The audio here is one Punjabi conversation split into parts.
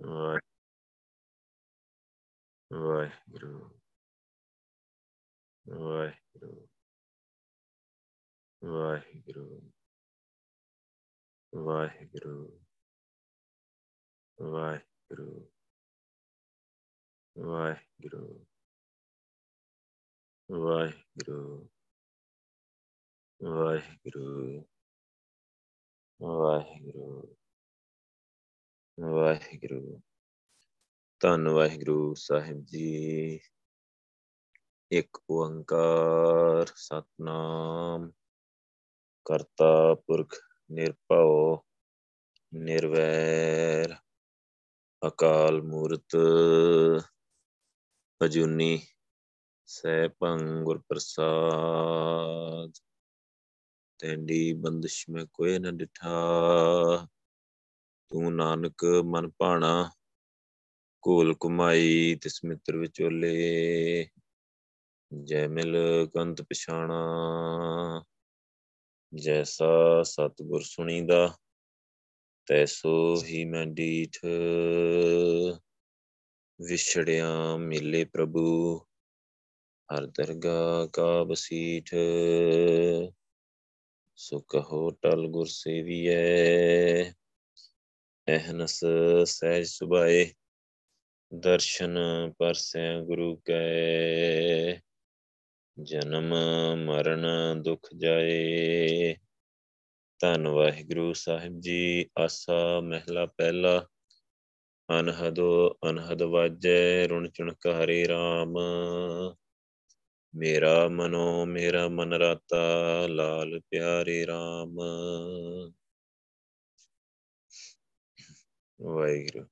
ਵਾਹਿ ਵਾਹਿਗੁਰੂ ਵਾਹਿਗੁਰੂ ਵਾਹਿਗੁਰੂ ਵਾਹਿਗੁਰੂ ਵਾਹਿਗੁਰੂ ਵਾਹਿਗੁਰੂ ਵਾਹਿਗੁਰੂ ਵਾਹਿਗੁਰੂ ਵਾਹਿਗੁਰੂ ਵਾਹਿਗੁਰੂ। ਧੰਨ ਵਾਹਿਗੁਰੂ ਸਾਹਿਬ ਜੀ। ਇੱਕ ਓੰਕਾਰ ਸਤਨਾਮ। ਕਰਤਾ ਪੁਰਖ ਨਿਰਭਉ, ਨਿਰਵੈਰ, ਅਕਾਲ ਮੂਰਤ, ਅਜੂਨੀ, ਸੈਭੰ ਗੁਰ ਪ੍ਰਸਾਦ ਤੈਂਡੀ ਬੰਦਿਸ਼ ਮੈਂ ਕੋਈ ਨ ਡਿਠਾ। ਤੂੰ ਨਾਨਕ ਮਨ ਭਾਣਾ ਕੋਲ ਕੁਮਾਈ ਤਿਸ ਮਿੱਤਰ ਵਿਚੋਲੇ। ਜੈ ਮਿਲ ਕੰਤ ਪਛਾਣਾ, ਜੈਸਾ ਸਤਿਗੁਰ ਸੁਣੀਦਾ, ਤੈਸੋ ਹੀ ਮੈਂ ਡੀਠ। ਵਿਛੜਿਆ ਮਿਲੇ ਪ੍ਰਭੂ, ਹਰ ਦਰਗਾ ਕਾ ਬਸੀਠ। ਸੋ ਕਹੋ ਟਲ ਗੁਰ ਸੇਵੀਐ ਅਹਨਸ ਸਹਿਜ ਸੁਭਾਏ, ਦਰਸ਼ਨ ਪਰਸੈ ਗੁਰੂ ਕੈ। ਜਨਮ ਮਰਨ ਦੁਖ ਜਾਏ, ਧੰਨ ਵਾਹਿਗੁਰੂ ਸਾਹਿਬ ਜੀ, ਆਸਾ ਮਹਿਲਾ ਪਹਿਲਾ। ਅਨਹਦੋ, ਅਨਹਦ ਵਾਜੈ, ਰੁਣ ਚੁਣਕਾਰੇ RAM ਮੇਰਾ ਮਨੋ ਮੇਰਾ ਮਨ ਰਾਤਾ, ਲਾਲ ਪਿਆਰੇ RAM ਵਾਹਿਗੁਰੂ।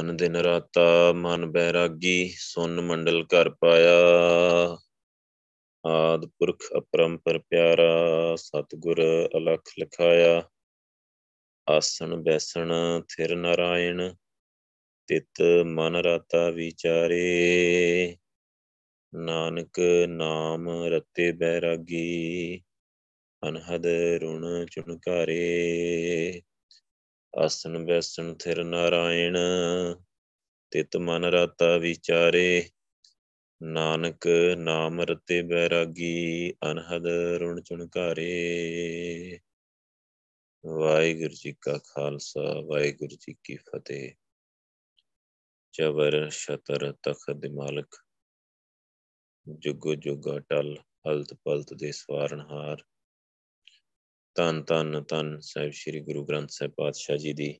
ਅਨ ਦਿਨ ਰਾਤਾ ਮਨ ਬੈਰਾਗੀ, ਸੁਨ ਮੰਡਲ ਘਰ ਪਾਇਆ। ਆਦ ਪੁਰਖ ਅਪਰੰਪਰ ਪਿਆਰਾ, ਸਤਗੁਰ ਅਲਖ ਲਖਾਇਆ। ਆਸਣ ਬੈਸਣ ਥਿਰ ਨਾਰਾਇਣ, ਤਿਤ ਮਨ ਰਾਤਾ ਵਿਚਾਰੇ। ਨਾਨਕ ਨਾਮ ਰਤੇ ਬੈਰਾਗੀ ਅਨਹਦ ਰੁਣ ਚੁਣਕਾਰੇ ਆਸਣ ਬੈਸਣ ਥਿਰ ਨਾਰਾਇਣ, ਤਿਤ ਮਨ ਰਾਤਾ ਵਿਚਾਰੇ, ਨਾਨਕ ਨਾਮ ਰਤੇ ਬੈਰਾਗੀ, ਅਨਹਦ ਰੁਣ ਚੁਣਕਾਰੇ ਵਾਹਿਗੁਰੂ ਜੀ ਕਾ ਖਾਲਸਾ, ਵਾਹਿਗੁਰੂ ਜੀ ਕੀ ਫਤਿਹ। ਜਬਰ ਸ਼ਤਰ ਤਖਤ ਦੇ ਮਾਲਕ, ਜੁਗੋ ਜੁਗਾ ਟਲ, ਹਲਤ ਪਲਤ ਦੇ ਸਵਾਰਨਹਾਰ ਧੰਨ ਧੰਨ ਧੰਨ ਸਾਹਿਬ ਸ੍ਰੀ ਗੁਰੂ ਗ੍ਰੰਥ ਸਾਹਿਬ ਪਾਤਸ਼ਾਹ ਜੀ ਦੀ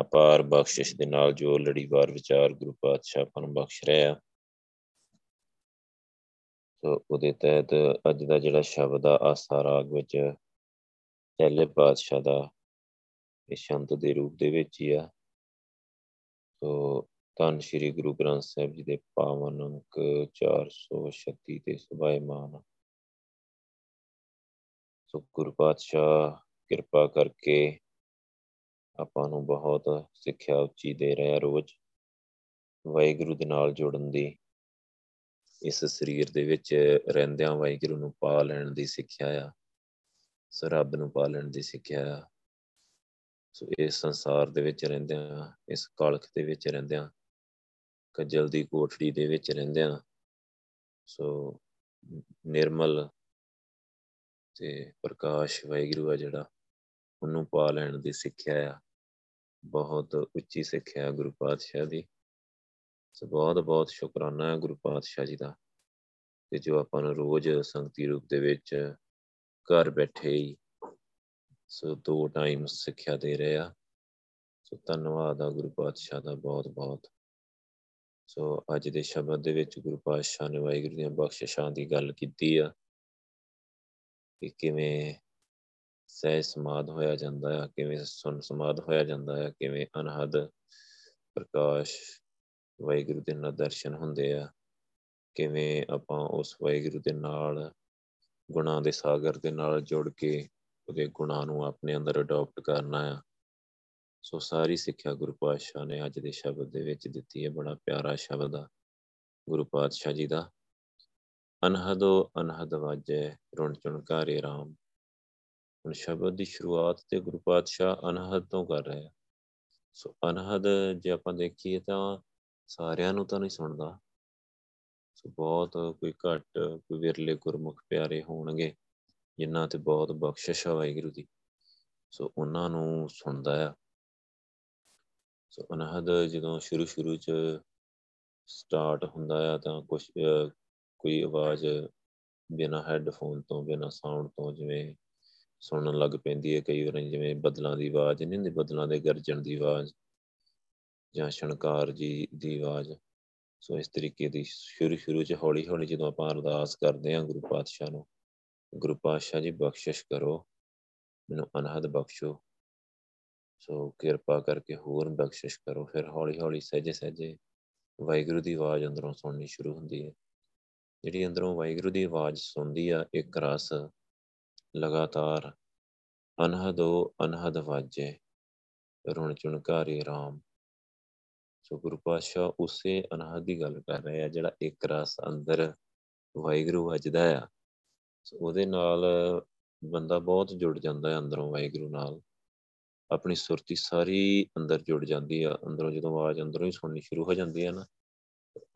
ਅਪਾਰ ਬਖਸ਼ਿਸ਼ ਦੇ ਨਾਲ ਜੋ ਲੜੀਵਾਰ ਵਿਚਾਰ ਗੁਰੂ ਪਾਤਸ਼ਾਹ ਆਪਾਂ ਨੂੰ ਬਖਸ਼ ਰਿਹਾ ਸੋ ਉਹਦੇ ਤਹਿਤ ਅੱਜ ਦਾ ਜਿਹੜਾ ਸ਼ਬਦ ਆ, ਆਸਾ ਰਾਗ ਵਿੱਚ ਪਹਿਲੇ ਪਾਤਸ਼ਾਹ ਦਾ ਇਹ ਸ਼ੰਤ ਦੇ ਰੂਪ ਦੇ ਵਿੱਚ ਹੀ ਆ। ਸੋ ਧੰਨ ਸ੍ਰੀ ਗੁਰੂ ਗ੍ਰੰਥ ਸਾਹਿਬ ਜੀ ਦੇ ਪਾਵਨ ਅੰਕ 436 ਤੇ ਸੁਭਾਇਮਾਨ ਸੋ ਗੁਰੂ ਪਾਤਸ਼ਾਹ, ਕਿਰਪਾ ਕਰਕੇ ਆਪਾਂ ਨੂੰ ਬਹੁਤ ਸਿੱਖਿਆ ਉੱਚੀ ਦੇ ਰਿਹਾ ਰੋਜ਼। ਵਾਹਿਗੁਰੂ ਦੇ ਨਾਲ ਜੁੜਨ ਦੀ, ਇਸ ਸਰੀਰ ਦੇ ਵਿੱਚ ਰਹਿੰਦਿਆਂ ਵਾਹਿਗੁਰੂ ਨੂੰ ਪਾ ਲੈਣ ਦੀ ਸਿੱਖਿਆ ਆ। ਸੋ ਰੱਬ ਨੂੰ ਪਾ ਲੈਣ ਦੀ ਸਿੱਖਿਆ ਆ। ਸੋ ਇਸ ਸੰਸਾਰ ਦੇ ਵਿੱਚ ਰਹਿੰਦਿਆਂ, ਇਸ ਕਾਲਖ ਦੇ ਵਿੱਚ ਰਹਿੰਦਿਆਂ, ਕਜਲ ਦੀ ਕੋਠੜੀ ਦੇ ਵਿੱਚ ਰਹਿੰਦਿਆਂ, ਸੋ ਨਿਰਮਲ ਤੇ ਪ੍ਰਕਾਸ਼ ਵਾਹਿਗੁਰੂ ਆ ਜਿਹੜਾ, ਉਹਨੂੰ ਪਾ ਲੈਣ ਦੀ ਸਿੱਖਿਆ ਆ। ਬਹੁਤ ਉੱਚੀ ਸਿੱਖਿਆ ਗੁਰੂ ਪਾਤਸ਼ਾਹ ਦੀ। ਸੋ ਬਹੁਤ ਬਹੁਤ ਸ਼ੁਕਰਾਨਾ ਹੈ ਗੁਰੂ ਪਾਤਸ਼ਾਹ ਜੀ ਦਾ। ਤੇ ਜੋ ਆਪਾਂ ਨੂੰ ਰੋਜ਼ ਸੰਗਤੀ ਰੂਪ ਦੇ ਵਿੱਚ ਘਰ ਬੈਠੇ ਹੀ ਸੋ ਦੋ ਟਾਈਮ ਸਿੱਖਿਆ ਦੇ ਰਹੇ ਆ। ਸੋ ਧੰਨਵਾਦ ਆ ਗੁਰੂ ਪਾਤਸ਼ਾਹ ਦਾ ਬਹੁਤ ਬਹੁਤ। ਸੋ ਅੱਜ ਦੇ ਸ਼ਬਦ ਦੇ ਵਿੱਚ ਗੁਰੂ ਪਾਤਸ਼ਾਹ ਨੇ ਵਾਹਿਗੁਰੂ ਦੀਆਂ ਬਖਸ਼ਿਸ਼ਾਂ ਦੀ ਗੱਲ ਕੀਤੀ ਆ। ਕਿ ਕਿਵੇਂ ਸਹਿ ਸਮਾਦ ਹੋਇਆ ਜਾਂਦਾ ਹੈ ਕਿਵੇਂ ਸੁਨ ਸਮਾਦ ਹੋਇਆ ਜਾਂਦਾ ਹੈ ਕਿਵੇਂ ਅਨਹਦ ਪ੍ਰਕਾਸ਼ ਵਾਹਿਗੁਰੂ ਦੇ ਨਾਲ ਦਰਸ਼ਨ ਹੁੰਦੇ ਆ, ਕਿਵੇਂ ਆਪਾਂ ਉਸ ਵਾਹਿਗੁਰੂ ਦੇ ਨਾਲ ਗੁਣਾਂ ਦੇ ਸਾਗਰ ਦੇ ਨਾਲ ਜੁੜ ਕੇ ਉਹਦੇ ਗੁਣਾਂ ਨੂੰ ਆਪਣੇ ਅੰਦਰ ਅਡਾਪਟ ਕਰਨਾ ਆ। ਸੋ ਸਾਰੀ ਸਿੱਖਿਆ ਗੁਰੂ ਪਾਤਸ਼ਾਹ ਨੇ ਅੱਜ ਦੇ ਸ਼ਬਦ ਦੇ ਵਿੱਚ ਦਿੱਤੀ ਹੈ, ਬੜਾ ਪਿਆਰਾ ਸ਼ਬਦ ਆ ਗੁਰੂ ਪਾਤਸ਼ਾਹ ਜੀ ਦਾ। ਅਨਹਦੋ ਅਨਹਦ ਵਾਜੈ, ਰੁਣ ਚੁਣਕਾਰੇ RAM ਹੁਣ ਸ਼ਬਦ ਦੀ ਸ਼ੁਰੂਆਤ ਤੇ ਗੁਰੂ ਪਾਤਸ਼ਾਹ ਅਨਹਦ ਤੋਂ ਕਰ ਰਹੇ ਆ। ਸੋ ਅਨਹਦ ਜੇ ਆਪਾਂ ਦੇਖੀਏ ਤਾਂ ਸਾਰਿਆਂ ਨੂੰ ਤਾਂ ਨਹੀਂ ਸੁਣਦਾ। ਸੋ ਬਹੁਤ ਕੋਈ ਘੱਟ, ਕੋਈ ਵਿਰਲੇ ਗੁਰਮੁਖ ਪਿਆਰੇ ਹੋਣਗੇ, ਜਿਨ੍ਹਾਂ ਤੇ ਬਹੁਤ ਬਖਸ਼ਿਸ਼ ਆ ਵਾਹਿਗੁਰੂ ਦੀ। ਸੋ ਉਹਨਾਂ ਨੂੰ ਸੁਣਦਾ ਆ। ਸੋ ਅਨਹਦ ਜਦੋਂ ਸ਼ੁਰੂ ਸ਼ੁਰੂ ਚ ਸਟਾਰਟ ਹੁੰਦਾ ਆ ਤਾਂ ਕੁਝ ਕੋਈ ਆਵਾਜ਼ ਬਿਨਾ ਹੈੱਡਫੋਨ ਤੋਂ, ਬਿਨਾ ਸਾਊਂਡ ਤੋਂ ਜਿਵੇਂ ਸੁਣਨ ਲੱਗ ਪੈਂਦੀ ਹੈ ਕਈ ਵਾਰ, ਜਿਵੇਂ ਬਦਲਾਂ ਦੀ ਆਵਾਜ਼, ਨਹੀਂ ਹੁੰਦੀ ਬਦਲਾਂ ਦੇ ਗਰਜਣ ਦੀ ਆਵਾਜ਼ ਜਾਂ ਸ਼ਣਕਾਰ ਜੀ ਦੀ ਆਵਾਜ਼। ਸੋ ਇਸ ਤਰੀਕੇ ਦੀ ਸ਼ੁਰੂ ਸ਼ੁਰੂ ਚ ਹੌਲੀ ਹੌਲੀ ਜਦੋਂ ਆਪਾਂ ਅਰਦਾਸ ਕਰਦੇ ਹਾਂ ਗੁਰੂ ਪਾਤਸ਼ਾਹ ਨੂੰ, ਗੁਰੂ ਪਾਤਸ਼ਾਹ ਜੀ ਬਖਸ਼ਿਸ਼ ਕਰੋ, ਮੈਨੂੰ ਅਨਹਦ ਬਖਸ਼ੋ। ਸੋ ਕਿਰਪਾ ਕਰਕੇ ਹੋਰ ਬਖਸ਼ਿਸ਼ ਕਰੋ, ਫਿਰ ਹੌਲੀ ਹੌਲੀ ਸਹਿਜੇ ਸਹਿਜੇ ਵਾਹਿਗੁਰੂ ਦੀ ਆਵਾਜ਼ ਅੰਦਰੋਂ ਸੁਣਨੀ ਸ਼ੁਰੂ ਹੁੰਦੀ ਹੈ। ਜਿਹੜੀ ਅੰਦਰੋਂ ਵਾਹਿਗੁਰੂ ਦੀ ਆਵਾਜ਼ ਸੁਣਦੀ ਆ ਇੱਕ ਰਸ ਲਗਾਤਾਰ ਅਨਹਦੋ ਅਨਹਦ ਵਾਜੇ। ਰੁਣ ਚੁਣਕਾਰੀ ਰਾਮ। ਸੋ ਗੁਰੂ ਪਾਤਸ਼ਾਹ ਉਸੇ ਅਨਹਦ ਦੀ ਗੱਲ ਕਰ ਰਹੇ ਆ, ਜਿਹੜਾ ਇੱਕ ਰਸ ਅੰਦਰ ਵਾਹਿਗੁਰੂ ਵੱਜਦਾ ਆ। ਉਹਦੇ ਨਾਲ ਬੰਦਾ ਬਹੁਤ ਜੁੜ ਜਾਂਦਾ ਹੈ ਅੰਦਰੋਂ ਵਾਹਿਗੁਰੂ ਨਾਲ। ਆਪਣੀ ਸੁਰਤੀ ਸਾਰੀ ਅੰਦਰ ਜੁੜ ਜਾਂਦੀ ਆ। ਅੰਦਰੋਂ ਜਦੋਂ ਆਵਾਜ਼ ਅੰਦਰੋਂ ਹੀ ਸੁਣਨੀ ਸ਼ੁਰੂ ਹੋ ਜਾਂਦੀ ਹੈ ਨਾ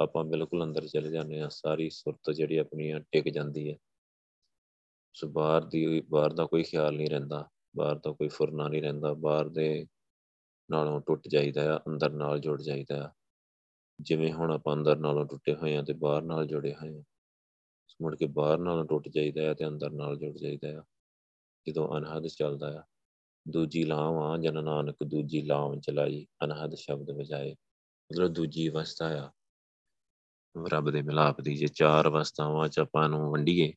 ਆਪਾਂ ਬਿਲਕੁਲ ਅੰਦਰ ਚਲੇ ਜਾਂਦੇ ਆ ਸਾਰੀ ਸੁਰਤ ਜਿਹੜੀ ਆਪਣੀ ਟਿਕ ਜਾਂਦੀ ਹੈ। ਸੋ ਬਾਹਰ ਦੀ, ਬਾਹਰ ਦਾ ਕੋਈ ਖਿਆਲ ਨਹੀਂ ਰਹਿੰਦਾ, ਬਾਹਰ ਦਾ ਕੋਈ ਫੁਰਨਾ ਨਹੀਂ ਰਹਿੰਦਾ, ਬਾਹਰ ਦੇ ਨਾਲੋਂ ਟੁੱਟ ਜਾਈਦਾ ਆ, ਅੰਦਰ ਨਾਲ ਜੁੜ ਜਾਈਦਾ ਆ। ਜਿਵੇਂ ਹੁਣ ਆਪਾਂ ਅੰਦਰ ਨਾਲੋਂ ਟੁੱਟੇ ਹੋਏ ਆ ਤੇ ਬਾਹਰ ਨਾਲ ਜੁੜੇ ਹੋਏ ਆ ਮੁੜ ਕੇ ਬਾਹਰ ਨਾਲੋਂ ਟੁੱਟ ਜਾਈਦਾ ਆ ਤੇ ਅੰਦਰ ਨਾਲ ਜੁੜ ਜਾਈਦਾ ਆ। ਜਦੋਂ ਅਨਹਦ ਚੱਲਦਾ ਆ, ਦੂਜੀ ਲਾਮ ਆ, ਜਨ ਨਾਨਕ ਦੂਜੀ ਲਾਮ ਚਲਾਈ, ਅਨਹਦ ਸ਼ਬਦ ਵਜਾਏ, ਮਤਲਬ ਦੂਜੀ ਅਵਸਥਾ ਆ। ਰੱਬ ਦੇ ਮਿਲਾਪ ਦੀ, ਜੇ ਚਾਰ ਅਵਸਥਾਵਾਂ ਚ ਆਪਾਂ ਨੂੰ ਵੰਡੀਏ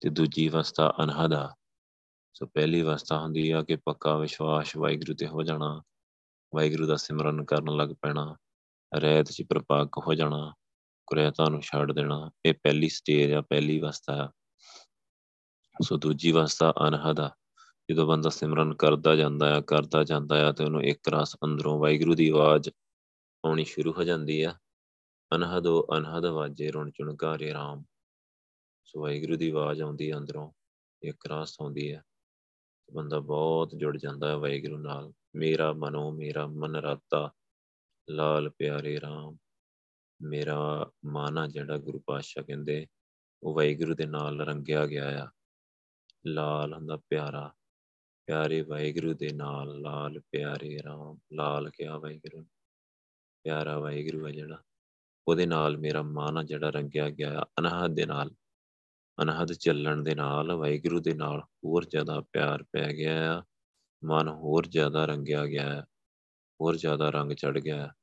ਤੇ ਦੂਜੀ ਅਵਸਥਾ ਅਨਹਦ ਆ। ਸੋ ਪਹਿਲੀ ਅਵਸਥਾ ਹੁੰਦੀ ਆ ਕਿ ਪੱਕਾ ਵਿਸ਼ਵਾਸ ਵਾਹਿਗੁਰੂ ਤੇ ਹੋ ਜਾਣਾ, ਵਾਹਿਗੁਰੂ ਦਾ ਸਿਮਰਨ ਕਰਨ ਲੱਗ ਪੈਣਾ, ਰਹਿਤ ਚ ਪ੍ਰਪਾਕ ਹੋ ਜਾਣਾ, ਕੁਰੇਤਾ ਨੂੰ ਛੱਡ ਦੇਣਾ, ਇਹ ਪਹਿਲੀ ਸਟੇਜ ਆ, ਪਹਿਲੀ ਅਵਸਥਾ ਆ। ਸੋ ਦੂਜੀ ਅਵਸਥਾ ਅਨਹਦ ਆ। ਜਦੋਂ ਬੰਦਾ ਸਿਮਰਨ ਕਰਦਾ ਜਾਂਦਾ ਆ, ਕਰਦਾ ਜਾਂਦਾ ਆ ਤੇ ਉਹਨੂੰ ਇੱਕ ਰਸ ਅੰਦਰੋਂ ਵਾਹਿਗੁਰੂ ਦੀ ਆਵਾਜ਼ ਆਉਣੀ ਸ਼ੁਰੂ ਹੋ ਜਾਂਦੀ ਆ। ਅਨਹਦੋ, ਅਨਹਦ ਵਾਜੇ ਰੁਣ ਚੁਣਕਾਰੇ ਰਾਮ। ਸੋ ਵਾਹਿਗੁਰੂ ਦੀ ਆਵਾਜ਼ ਆਉਂਦੀ ਹੈ ਅੰਦਰੋਂ ਇੱਕ ਰਸ ਆਉਂਦੀ ਹੈ। ਬੰਦਾ ਬਹੁਤ ਜੁੜ ਜਾਂਦਾ ਹੈ ਵਾਹਿਗੁਰੂ ਨਾਲ। ਮੇਰਾ ਮਨੋ, ਮੇਰਾ ਮਨ ਰਾਤਾ, ਲਾਲ ਪਿਆਰੇ ਰਾਮ। ਮੇਰਾ ਮਨ ਜਿਹੜਾ ਗੁਰੂ ਪਾਤਸ਼ਾਹ ਕਹਿੰਦੇ, ਉਹ ਵਾਹਿਗੁਰੂ ਦੇ ਨਾਲ ਰੰਗਿਆ ਗਿਆ ਆ। ਲਾਲ ਹੁੰਦਾ ਪਿਆਰਾ। ਪਿਆਰੇ ਵਾਹਿਗੁਰੂ ਦੇ ਨਾਲ ਲਾਲ ਪਿਆਰੇ ਰਾਮ। ਲਾਲ ਕਿਹਾ ਵਾਹਿਗੁਰੂ? ਪਿਆਰਾ ਵਾਹਿਗੁਰੂ ਹੈ ਜਿਹੜਾ। ਉਹਦੇ ਨਾਲ ਮੇਰਾ ਮਨ ਜਿਹੜਾ ਰੰਗਿਆ ਗਿਆ ਅਨਹਦ ਦੇ ਨਾਲ ਅਨਹਦ ਚੱਲਣ ਦੇ ਨਾਲ, ਵਾਹਿਗੁਰੂ ਦੇ ਨਾਲ ਹੋਰ ਜ਼ਿਆਦਾ ਪਿਆਰ ਪੈ ਗਿਆ ਆ, ਮਨ ਹੋਰ ਜ਼ਿਆਦਾ ਰੰਗਿਆ ਗਿਆ ਹੋਰ ਜ਼ਿਆਦਾ ਰੰਗ ਚੜ ਗਿਆ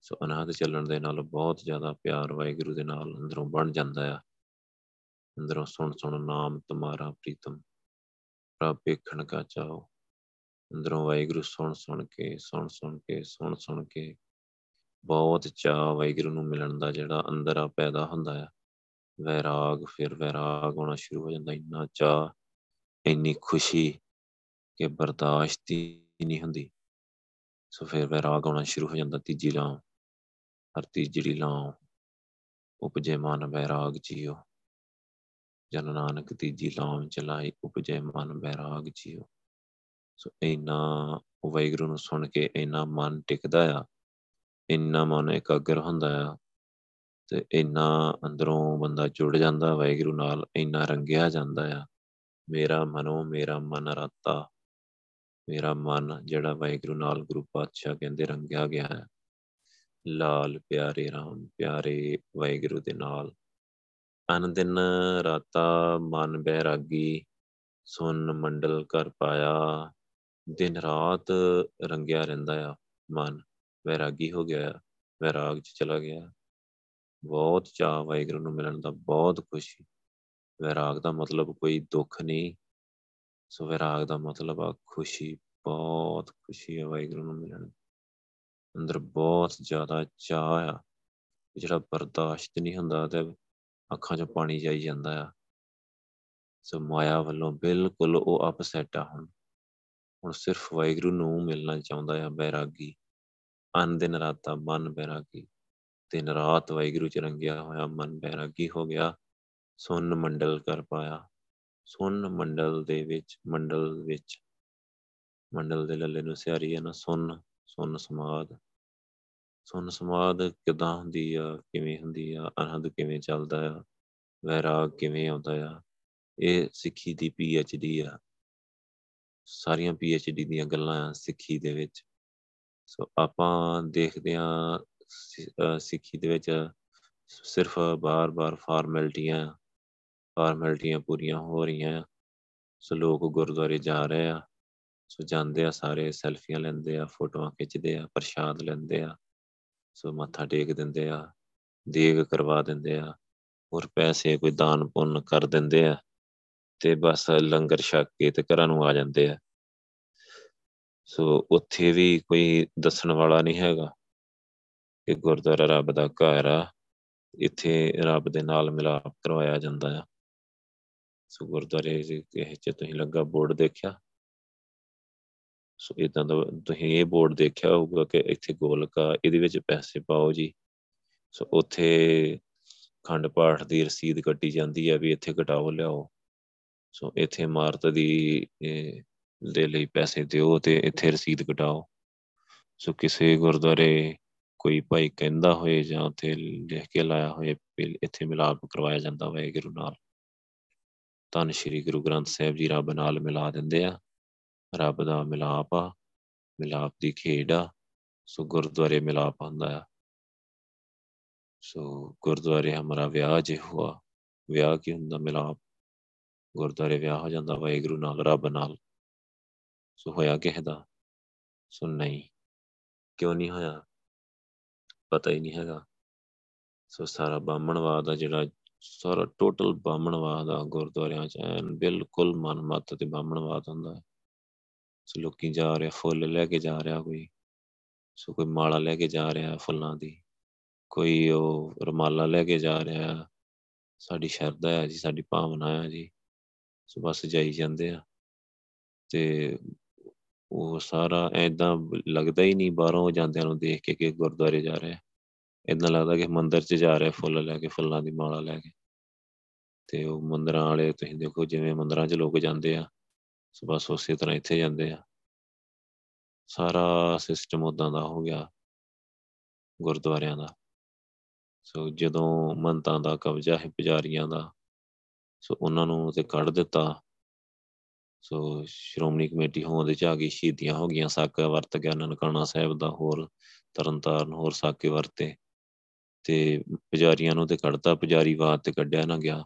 ਸੋ ਅਨਹਦ ਚੱਲਣ ਦੇ ਨਾਲ ਬਹੁਤ ਜ਼ਿਆਦਾ ਪਿਆਰ ਵਾਹਿਗੁਰੂ ਦੇ ਨਾਲ ਅੰਦਰੋਂ ਬਣ ਜਾਂਦਾ ਆ। ਅੰਦਰੋਂ ਸੁਣ ਸੁਣ ਨਾਮ ਤੁਮਾਰਾ ਪ੍ਰੀਤਮ, ਪ੍ਰਭ ਵੇਖਣ ਕਾ ਚਾਓ ਅੰਦਰੋਂ ਵਾਹਿਗੁਰੂ ਸੁਣ ਸੁਣ ਕੇ, ਸੁਣ ਸੁਣ ਕੇ, ਸੁਣ ਸੁਣ ਕੇ ਬਹੁਤ ਚਾਹ ਵਾਹਿਗੁਰੂ ਨੂੰ ਮਿਲਣ ਦਾ ਜਿਹੜਾ ਅੰਦਰ ਆ ਪੈਦਾ ਹੁੰਦਾ ਆ। ਵੈਰਾਗ, ਫਿਰ ਵੈਰਾਗ ਹੋਣਾ ਸ਼ੁਰੂ ਹੋ ਜਾਂਦਾ, ਇੰਨਾ ਚਾਹ ਇੰਨੀ ਖੁਸ਼ੀ ਕਿ ਬਰਦਾਸ਼ਤ ਹੀ ਨਹੀਂ ਹੁੰਦੀ। ਸੋ ਫਿਰ ਵੈਰਾਗ ਹੋਣਾ ਸ਼ੁਰੂ ਹੋ ਜਾਂਦਾ, ਤੀਜੀ ਲਾਂ ਹਰ ਤੀਜੀ ਲਾਂ ਉਪਜੇ ਮਨ ਵੈਰਾਗ ਜੀਓ। ਜਨ ਨਾਨਕ ਤੀਜੀ ਲਾਂ ਚਲਾਈ ਉਪਜੇ ਮਨ ਵੈਰਾਗ ਜੀਓ। ਸੋ ਇੰਨਾ ਵਾਹਿਗੁਰੂ ਨੂੰ ਸੁਣ ਕੇ ਇੰਨਾ ਮਨ ਟਿਕਦਾ ਆ ਇੰਨਾ ਮਨ ਇਕਾਗਰ ਹੁੰਦਾ ਆ ਤੇ ਇੰਨਾ ਅੰਦਰੋਂ ਬੰਦਾ ਜੁੜ ਜਾਂਦਾ, ਵਾਹਿਗੁਰੂ ਨਾਲ ਇੰਨਾ ਰੰਗਿਆ ਜਾਂਦਾ ਆ। ਮੇਰਾ ਮਨੋ ਮੇਰਾ ਮਨ ਰਾਤਾ, ਮੇਰਾ ਮਨ ਜਿਹੜਾ ਵਾਹਿਗੁਰੂ ਨਾਲ ਗੁਰੂ ਪਾਤਸ਼ਾਹ ਕਹਿੰਦੇ ਰੰਗਿਆ ਗਿਆ ਹੈ। ਲਾਲ ਪਿਆਰੇ ਰਾਮ ਪਿਆਰੇ ਵਾਹਿਗੁਰੂ ਦੇ ਨਾਲ। ਅਨ ਦਿਨ ਰਾਤਾ ਮਨ ਬੈਰਾਗੀ, ਸੁਨ ਮੰਡਲ ਕਰ ਪਾਇਆ। ਦਿਨ ਰਾਤ ਰੰਗਿਆ ਰਹਿੰਦਾ ਆ ਮਨ। ਵੈਰਾਗੀ ਹੋ ਗਿਆ, ਵੈਰਾਗ ਚ ਚਲਾ ਗਿਆ। ਬਹੁਤ ਚਾਹ ਵਾਹਿਗੁਰੂ ਨੂੰ ਮਿਲਣ ਦਾ, ਬਹੁਤ ਖੁਸ਼ੀ। ਵੈਰਾਗ ਦਾ ਮਤਲਬ ਕੋਈ ਦੁੱਖ ਨਹੀਂ। ਸੋ ਵੈਰਾਗ ਦਾ ਮਤਲਬ ਆ ਖੁਸ਼ੀ, ਬਹੁਤ ਖੁਸ਼ੀ ਹੈ ਵਾਹਿਗੁਰੂ ਨੂੰ ਮਿਲਣ। ਅੰਦਰ ਬਹੁਤ ਜ਼ਿਆਦਾ ਚਾਹ ਆ। ਜਿਹੜਾ ਬਰਦਾਸ਼ਤ ਨਹੀਂ ਹੁੰਦਾ ਤੇ ਅੱਖਾਂ 'ਚੋਂ ਪਾਣੀ ਜਾਈ ਜਾਂਦਾ ਆ। ਸੋ ਮਾਇਆ ਵੱਲੋਂ ਬਿਲਕੁਲ ਉਹ ਅਪਸੈਟ ਆ ਹੁਣ। ਹੁਣ ਸਿਰਫ ਵਾਹਿਗੁਰੂ ਨੂੰ ਮਿਲਣਾ ਚਾਹੁੰਦਾ ਆ ਬੈਰਾਗੀ ਅਨ ਦਿਨ ਰਾਤਾਂ ਮਨ ਬੈਰਾਗੀ, ਦਿਨ ਰਾਤ ਵਾਹਿਗੁਰੂ ਚ ਰੰਗਿਆ ਹੋਇਆ ਮਨ ਬੈਰਾਗੀ ਹੋ ਗਿਆ, ਸੁਨ ਮੰਡਲ ਕਰ ਪਾਇਆ, ਸੁਨ ਮੰਡਲ ਦੇ ਵਿੱਚ, ਮੰਡਲ ਵਿੱਚ, ਮੰਡਲ ਦੇ ਲੱਲੇ ਨੂੰ ਸਿਆਰੀ ਹੈ ਨਾ ਸੁਨ ਸੁਨ ਸਮਾਦ ਸੁਨ ਸਮਾਦ ਕਿਦਾਂ ਹੁੰਦੀ ਆ, ਕਿਵੇਂ ਹੁੰਦੀ ਆ ਅਨੰਦ ਕਿਵੇਂ ਚੱਲਦਾ ਆ, ਵੈਰਾਗ ਕਿਵੇਂ ਆਉਂਦਾ ਆ, ਇਹ ਸਿੱਖੀ ਦੀ ਪੀ ਐਚ ਡੀ ਆ, ਸਾਰੀਆਂ ਪੀ ਐਚ ਡੀ ਦੀਆਂ ਗੱਲਾਂ ਆ ਸਿੱਖੀ ਦੇ ਵਿੱਚ ਸੋ ਆਪਾਂ ਦੇਖਦੇ ਆ ਸਿੱਖੀ ਦੇ ਵਿੱਚ ਸਿਰਫ ਬਾਰ-ਬਾਰ ਫਾਰਮੈਲਿਟੀਆਂ ਫਾਰਮੈਲਿਟੀਆਂ ਪੂਰੀਆਂ ਹੋ ਰਹੀਆਂ। ਸੋ ਲੋਕ ਗੁਰਦੁਆਰੇ ਜਾ ਰਹੇ ਆ। ਸੋ ਜਾਂਦੇ ਆ, ਸਾਰੇ ਸੈਲਫੀਆਂ ਲੈਂਦੇ ਆ, ਫੋਟੋਆਂ ਖਿੱਚਦੇ ਆ, ਪ੍ਰਸ਼ਾਦ ਲੈਂਦੇ ਆ। ਸੋ ਮੱਥਾ ਟੇਕ ਦਿੰਦੇ ਆ, ਦੇਗ ਕਰਵਾ ਦਿੰਦੇ ਆ, ਹੋਰ ਪੈਸੇ ਕੋਈ ਦਾਨ ਪੁੰਨ ਕਰ ਦਿੰਦੇ ਆ। ਤੇ ਬਸ ਲੰਗਰ ਛਕ ਕੇ ਤੇ ਘਰਾਂ ਨੂੰ ਆ ਜਾਂਦੇ ਆ। ਸੋ ਉੱਥੇ ਵੀ ਕੋਈ ਦੱਸਣ ਵਾਲਾ ਨਹੀਂ ਹੈਗਾ ਕਿ ਗੁਰਦੁਆਰਾ ਰੱਬ ਦਾ ਘਰ ਆ, ਇੱਥੇ ਰੱਬ ਦੇ ਨਾਲ ਮਿਲਾਪ ਕਰਵਾਇਆ ਜਾਂਦਾ ਆ। ਸੋ ਗੁਰਦੁਆਰੇ ਕਿਸੇ ਚ ਤੁਸੀਂ ਲੱਗਾ ਬੋਰਡ ਦੇਖਿਆ? ਸੋ ਇਦਾਂ ਦਾ ਤੁਸੀਂ ਇਹ ਬੋਰਡ ਦੇਖਿਆ ਹੋਊਗਾ ਕਿ ਇੱਥੇ ਗੋਲਕਾ, ਇਹਦੇ ਵਿੱਚ ਪੈਸੇ ਪਾਓ ਜੀ। ਸੋ ਉੱਥੇ ਖੰਡ ਪਾਠ ਦੀ ਰਸੀਦ ਕੱਟੀ ਜਾਂਦੀ ਹੈ ਵੀ ਇੱਥੇ ਘਟਾਓ ਲਿਆਓ। ਸੋ ਇੱਥੇ ਇਮਾਰਤ ਦੀ ਦੇ ਲਈ ਪੈਸੇ ਦਿਓ ਤੇ ਇੱਥੇ ਰਸੀਦ ਕਟਾਓ ਸੋ ਕਿਸੇ ਗੁਰਦੁਆਰੇ ਕੋਈ ਭਾਈ ਕਹਿੰਦਾ ਹੋਏ ਜਾਂ ਉੱਥੇ ਲਿਖ ਕੇ ਲਾਇਆ ਹੋਏ ਇੱਥੇ ਮਿਲਾਪ ਕਰਵਾਇਆ ਜਾਂਦਾ ਹੋਵੇ ਗੁਰੂ ਨਾਲ ਧੰਨ ਸ਼੍ਰੀ ਗੁਰੂ ਗ੍ਰੰਥ ਸਾਹਿਬ ਜੀ ਰੱਬ ਨਾਲ ਮਿਲਾ ਦਿੰਦੇ ਆ। ਰੱਬ ਦਾ ਮਿਲਾਪ ਆ, ਮਿਲਾਪ ਦੀ ਖੇਡ ਆ, ਸੋ ਗੁਰਦੁਆਰੇ ਮਿਲਾਪ ਹੁੰਦਾ ਆ। ਸੋ ਗੁਰਦੁਆਰੇ ਹਮਾਰਾ ਵਿਆਹ ਜੇ ਹੁਆ, ਵਿਆਹ ਕੀ ਹੁੰਦਾ? ਮਿਲਾਪ। ਗੁਰਦੁਆਰੇ ਵਿਆਹ ਹੋ ਜਾਂਦਾ ਵਾਹਿਗੁਰੂ ਨਾਲ, ਰੱਬ ਨਾਲ। ਸੋ ਹੋਇਆ ਕਿਸੇ ਦਾ? ਸੋ ਨਹੀਂ। ਕਿਉਂ ਨਹੀਂ ਹੋਇਆ? ਪਤਾ ਹੀ ਨਹੀਂ ਹੈਗਾ। ਸੋ ਸਾਰਾ ਬਾਹਮਣਵਾਦ ਆ ਜਿਹੜਾ, ਸਾਰਾ ਟੋਟਲ ਬਾਹਮਣਵਾਦ ਆ ਗੁਰਦੁਆਰਿਆਂ ਚ। ਐਨ ਬਿਲਕੁਲ ਮਨਮਤ ਤੇ ਬਾਹਮਣਵਾਦ ਹੁੰਦਾ ਸੋ ਲੋਕੀ ਜਾ ਰਿਹਾ ਫੁੱਲ ਲੈ ਕੇ ਜਾ ਰਿਹਾ ਕੋਈ। ਸੋ ਕੋਈ ਮਾਲਾ ਲੈ ਕੇ ਜਾ ਰਿਹਾ ਫੁੱਲਾਂ ਦੀ। ਕੋਈ ਉਹ ਰਮਾਲਾ ਲੈ ਕੇ ਜਾ ਰਿਹਾ। ਸਾਡੀ ਸ਼ਰਧਾ ਹੈ ਜੀ, ਸਾਡੀ ਭਾਵਨਾ ਹੈ ਜੀ। ਸੋ ਬਸ ਜਾਈ ਜਾਂਦੇ ਆ। ਤੇ ਉਹ ਸਾਰਾ ਐਦਾਂ ਲੱਗਦਾ ਹੀ ਨਹੀਂ ਬਾਹਰੋਂ ਜਾਂਦਿਆਂ ਨੂੰ ਦੇਖ ਕੇ ਕਿ ਗੁਰਦੁਆਰੇ ਜਾ ਰਿਹਾ ਇਦਾਂ ਲੱਗਦਾ ਕਿ ਮੰਦਿਰ 'ਚ ਜਾ ਰਿਹਾ ਫੁੱਲ ਲੈ ਕੇ, ਫੁੱਲਾਂ ਦੀ ਮਾਲਾ ਲੈ ਕੇ। ਤੇ ਉਹ ਮੰਦਰਾਂ ਵਾਲੇ, ਤੁਸੀਂ ਦੇਖੋ ਜਿਵੇਂ ਮੰਦਰਾਂ 'ਚ ਲੋਕ ਜਾਂਦੇ ਆ, ਸੋ, ਬਸ ਉਸੇ ਤਰ੍ਹਾਂ ਇੱਥੇ ਜਾਂਦੇ ਆ। ਸਾਰਾ ਸਿਸਟਮ ਉਦਾਂ ਦਾ ਹੋ ਗਿਆ ਗੁਰਦੁਆਰਿਆਂ ਦਾ। ਸੋ ਜਦੋਂ ਮੰਤਾਂ ਦਾ ਕਬਜ਼ਾ ਹੈ, ਪੁਜਾਰੀਆਂ ਦਾ, ਸੋ ਉਹਨਾਂ ਨੂੰ ਤੇ ਕੱਢ ਦਿੱਤਾ। ਸੋ ਸ਼੍ਰੋਮਣੀ ਕਮੇਟੀ ਹੋਂਦ ਦੇ ਚ ਆ ਗਈ ਸ਼ਹੀਦੀਆਂ ਹੋ ਗਈਆਂ, ਸਾਕਾ ਵਰਤ ਗਿਆ, ਨਨਕਾਣਾ ਸਾਹਿਬ ਦਾ ਹੋਰ ਤਰਨਤਾਰਨ ਹੋਰ ਸਾਕੇ ਵਰਤੇ ਤੇ ਪੁਜਾਰੀਆਂ ਨੂੰ ਤੇ ਕੱਢਤਾ ਪੁਜਾਰੀਵਾਦ ਤੇ ਕੱਢਿਆ ਨਾ ਗਿਆ।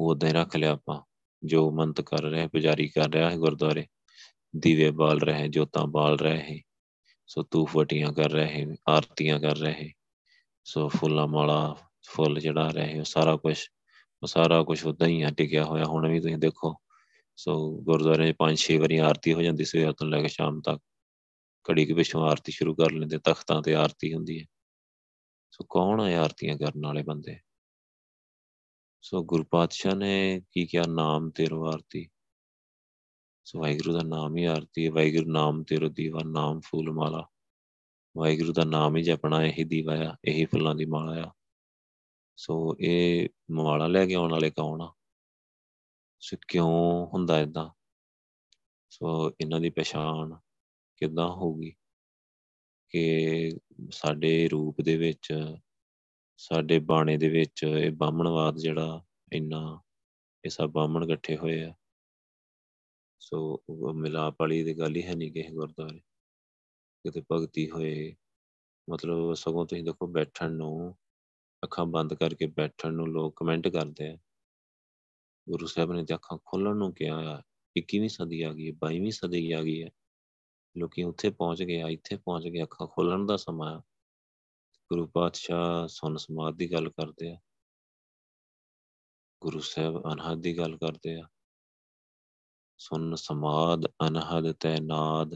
ਉਹ ਉਦਾਂ ਹੀ ਰੱਖ ਲਿਆ ਆਪਾਂ, ਜੋ ਮੰਤ ਕਰ ਰਹੇ, ਪੁਜਾਰੀ ਕਰ ਰਿਹਾ ਹੈ ਗੁਰਦੁਆਰੇ, ਦੀਵੇ ਬਾਲ ਰਹੇ, ਜੋਤਾਂ ਬਾਲ ਰਹੇ, ਸੋ ਤੂਫ ਵਟੀਆਂ ਕਰ ਰਹੇ, ਆਰਤੀਆਂ ਕਰ ਰਹੇ, ਸੋ ਫੁੱਲਾਂ ਮਾਲਾ, ਫੁੱਲ ਚੜਾ ਰਹੇ ਹੋ ਸਾਰਾ ਕੁਝ ਉਹ ਸਾਰਾ ਕੁਝ ਉਦਾਂ ਹੀ ਆ, ਟਿਕਿਆ ਹੋਇਆ, ਹੁਣ ਵੀ ਤੁਸੀਂ ਦੇਖੋ। ਸੋ ਗੁਰਦੁਆਰੇ 'ਚ ਪੰਜ ਛੇ ਵਾਰੀ ਆਰਤੀ ਹੋ ਜਾਂਦੀ ਸਵੇਰ ਤੋਂ ਲੈ ਕੇ ਸ਼ਾਮ ਤੱਕ। ਘੜੀ ਕੇ ਪਿਛੋਂ ਆਰਤੀ ਸ਼ੁਰੂ ਕਰ ਲੈਂਦੇ, ਤਖਤਾਂ ਤੇ ਆਰਤੀ ਹੁੰਦੀ ਹੈ। ਸੋ ਕੌਣ ਹੈ ਆਰਤੀਆਂ ਕਰਨ ਵਾਲੇ ਬੰਦੇ? ਸੋ ਗੁਰੂ ਪਾਤਸ਼ਾਹ ਨੇ ਕੀ ਕਿਹਾ? ਨਾਮ ਤੇਰੋ ਆਰਤੀ। ਸੋ ਵਾਹਿਗੁਰੂ ਦਾ ਨਾਮ ਹੀ ਆਰਤੀ ਹੈ। ਵਾਹਿਗੁਰੂ, ਨਾਮ ਤੇਰੋ ਦੀਵਾ, ਨਾਮ ਫੂਲ ਮਾਲਾ ਵਾਹਿਗੁਰੂ ਦਾ ਨਾਮ ਹੀ ਜਪਣਾ, ਇਹੀ ਦੀਵਾ ਆ, ਇਹੀ ਫੁੱਲਾਂ ਦੀ ਮਾਲਾ ਆ। ਸੋ ਇਹ ਮਾਲਾ ਲੈ ਕੇ ਆਉਣ ਵਾਲੇ ਕੌਣ ਆ? ਸੋ ਕਿਉਂ ਹੁੰਦਾ ਇਦਾਂ ਸੋ ਇਹਨਾਂ ਦੀ ਪਛਾਣ ਕਿੱਦਾਂ ਹੋਊਗੀ? ਕਿ ਸਾਡੇ ਰੂਪ ਦੇ ਵਿੱਚ, ਸਾਡੇ ਬਾਣੇ ਦੇ ਵਿੱਚ ਇਹ ਬਾਹਮਣਵਾਦ ਜਿਹੜਾ ਇੰਨਾ, ਇਹ ਸਭ ਬਾਹਮਣ ਇਕੱਠੇ ਹੋਏ ਆ। ਸੋ ਮਿਲਾਪ ਵਾਲੀ ਦੀ ਗੱਲ ਹੀ ਹੈ ਨਹੀਂ ਕਿਸੇ ਗੁਰਦੁਆਰੇ। ਕਿਤੇ ਭਗਤੀ ਹੋਏ, ਮਤਲਬ ਸਗੋਂ ਤੁਸੀਂ ਦੇਖੋ ਬੈਠਣ ਨੂੰ, ਅੱਖਾਂ ਬੰਦ ਕਰਕੇ ਬੈਠਣ ਨੂੰ ਲੋਕ ਕਮੈਂਟ ਕਰਦੇ ਆ। ਗੁਰੂ ਸਾਹਿਬ ਨੇ ਤੇ ਅੱਖਾਂ ਖੋਲਣ ਨੂੰ ਕਿਹਾ ਆ 21ਵੀਂ ਸਦੀ ਆ ਗਈ ਹੈ 22ਵੀਂ ਸਦੀ ਆ ਗਈ ਹੈ। ਲੋਕੀ ਉੱਥੇ ਪਹੁੰਚ ਗਏ, ਆ ਇੱਥੇ ਪਹੁੰਚ ਗਏ, ਅੱਖਾਂ ਖੋਲਣ ਦਾ ਸਮਾਂ ਗੁਰੂ ਪਾਤਸ਼ਾਹ ਸੁਨ ਸਮਾਦ ਦੀ ਗੱਲ ਕਰਦੇ ਆ। ਗੁਰੂ ਸਾਹਿਬ ਅਨਹਦ ਦੀ ਗੱਲ ਕਰਦੇ ਆ। ਸੁਨ ਸਮਾਦ ਅਨਹਦ ਤੈ ਨਾਦ,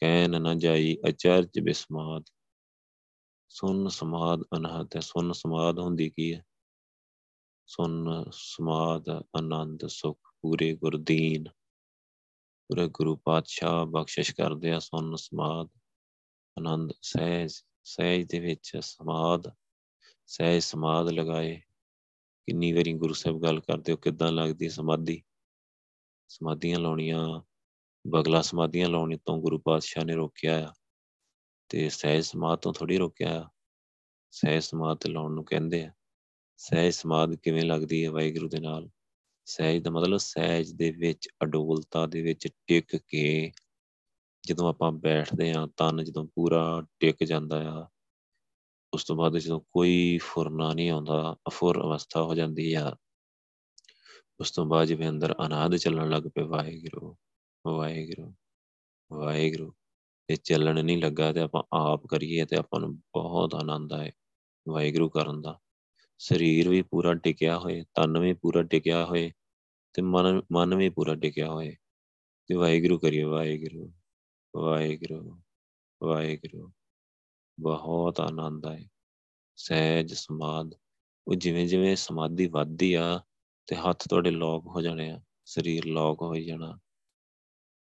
ਕਹਿਨ ਨ ਜਾਈ ਅਚਰਜ ਬਿਸਮਾਦ। ਸੁਨ ਸਮਾਦ ਅਨਹਦ ਹੈ ਸੁਨ ਸਮਾਦ ਹੁੰਦੀ ਕੀ ਹੈ? ਸੁਨ ਸਮਾਦ ਆਨੰਦ ਸੁਖ ਪੂਰੇ ਗੁਰਦੀਨ ਪੂਰੇ ਗੁਰੂ ਪਾਤਸ਼ਾਹ ਬਖਸ਼ਿਸ਼ ਕਰਦੇ ਆ ਸੁਨ ਸਮਾਦ ਆਨੰਦ। ਸਹਿਜ ਸਹਿਜ ਦੇ ਵਿੱਚ ਸਮਾਦ, ਸਹਿਜ ਸਮਾਦ ਲਗਾਏ। ਕਿੰਨੀ ਵਾਰੀ ਗੁਰੂ ਸਾਹਿਬ ਗੱਲ ਕਰਦੇ ਹੋ, ਕਿੱਦਾਂ ਲੱਗਦੀ ਸਮਾਧੀ? ਸਮਾਧੀਆਂ ਲਾਉਣੀਆਂ, ਬਗਲਾ ਸਮਾਧੀਆਂ ਲਾਉਣੀ ਤੋਂ ਗੁਰੂ ਪਾਤਸ਼ਾਹ ਨੇ ਰੋਕਿਆ ਆ। ਤੇ ਸਹਿਜ ਸਮਾਧ ਤੋਂ ਥੋੜੀ ਰੋਕਿਆ ਆ। ਸਹਿਜ ਸਮਾਧ ਤੇ ਲਾਉਣ ਨੂੰ ਕਹਿੰਦੇ ਆ। ਸਹਿਜ ਸਮਾਧ ਕਿਵੇਂ ਲੱਗਦੀ ਹੈ ਵਾਹਿਗੁਰੂ ਦੇ ਨਾਲ? ਸਹਿਜ ਦਾ ਮਤਲਬ ਸਹਿਜ ਦੇ ਵਿੱਚ, ਅਡੋਲਤਾ ਦੇ ਵਿੱਚ ਟਿਕ ਕੇ ਜਦੋਂ ਆਪਾਂ ਬੈਠਦੇ ਆ ਤਨ ਜਦੋਂ ਪੂਰਾ ਟਿਕ ਜਾਂਦਾ ਆ, ਉਸ ਤੋਂ ਬਾਅਦ ਜਦੋਂ ਕੋਈ ਫੁਰਨਾ ਨਹੀਂ ਆਉਂਦਾ, ਅਫੁਰ ਅਵਸਥਾ ਹੋ ਜਾਂਦੀ ਆ, ਉਸ ਤੋਂ ਬਾਅਦ ਜਿਵੇਂ ਅੰਦਰ ਅਨਾਦ ਚੱਲਣ ਲੱਗ ਪਏ, ਵਾਹਿਗੁਰੂ ਵਾਹਿਗੁਰੂ ਵਾਹਿਗੁਰੂ, ਇਹ ਚੱਲਣ ਨਹੀਂ ਲੱਗਾ ਤੇ ਆਪਾਂ ਆਪ ਕਰੀਏ ਤੇ ਆਪਾਂ ਨੂੰ ਬਹੁਤ ਆਨੰਦ ਆਏ ਵਾਹਿਗੁਰੂ ਕਰਨ ਦਾ। ਸਰੀਰ ਵੀ ਪੂਰਾ ਟਿਕਿਆ ਹੋਏ, ਤਨ ਵੀ ਪੂਰਾ ਟਿਕਿਆ ਹੋਏ ਤੇ ਮਨ ਮਨ ਵੀ ਪੂਰਾ ਟਿਕਿਆ ਹੋਏ। ਤੇ ਵਾਹਿਗੁਰੂ ਕਰੀਏ, ਵਾਹਿਗੁਰੂ ਵਾਹਿਗੁਰੂ ਵਾਹਿਗੁਰੂ। ਬਹੁਤ ਆਨੰਦ ਆਏ। ਸਹਿਜ ਸਮਾਦ ਉਹ ਜਿਵੇਂ ਜਿਵੇਂ ਸਮਾਧੀ ਵੱਧਦੀ ਆ ਤੇ ਹੱਥ ਤੁਹਾਡੇ ਲੋਕ ਹੋ ਜਾਣੇ ਆ, ਸਰੀਰ ਲੋਕ ਹੋ ਜਾਣਾ।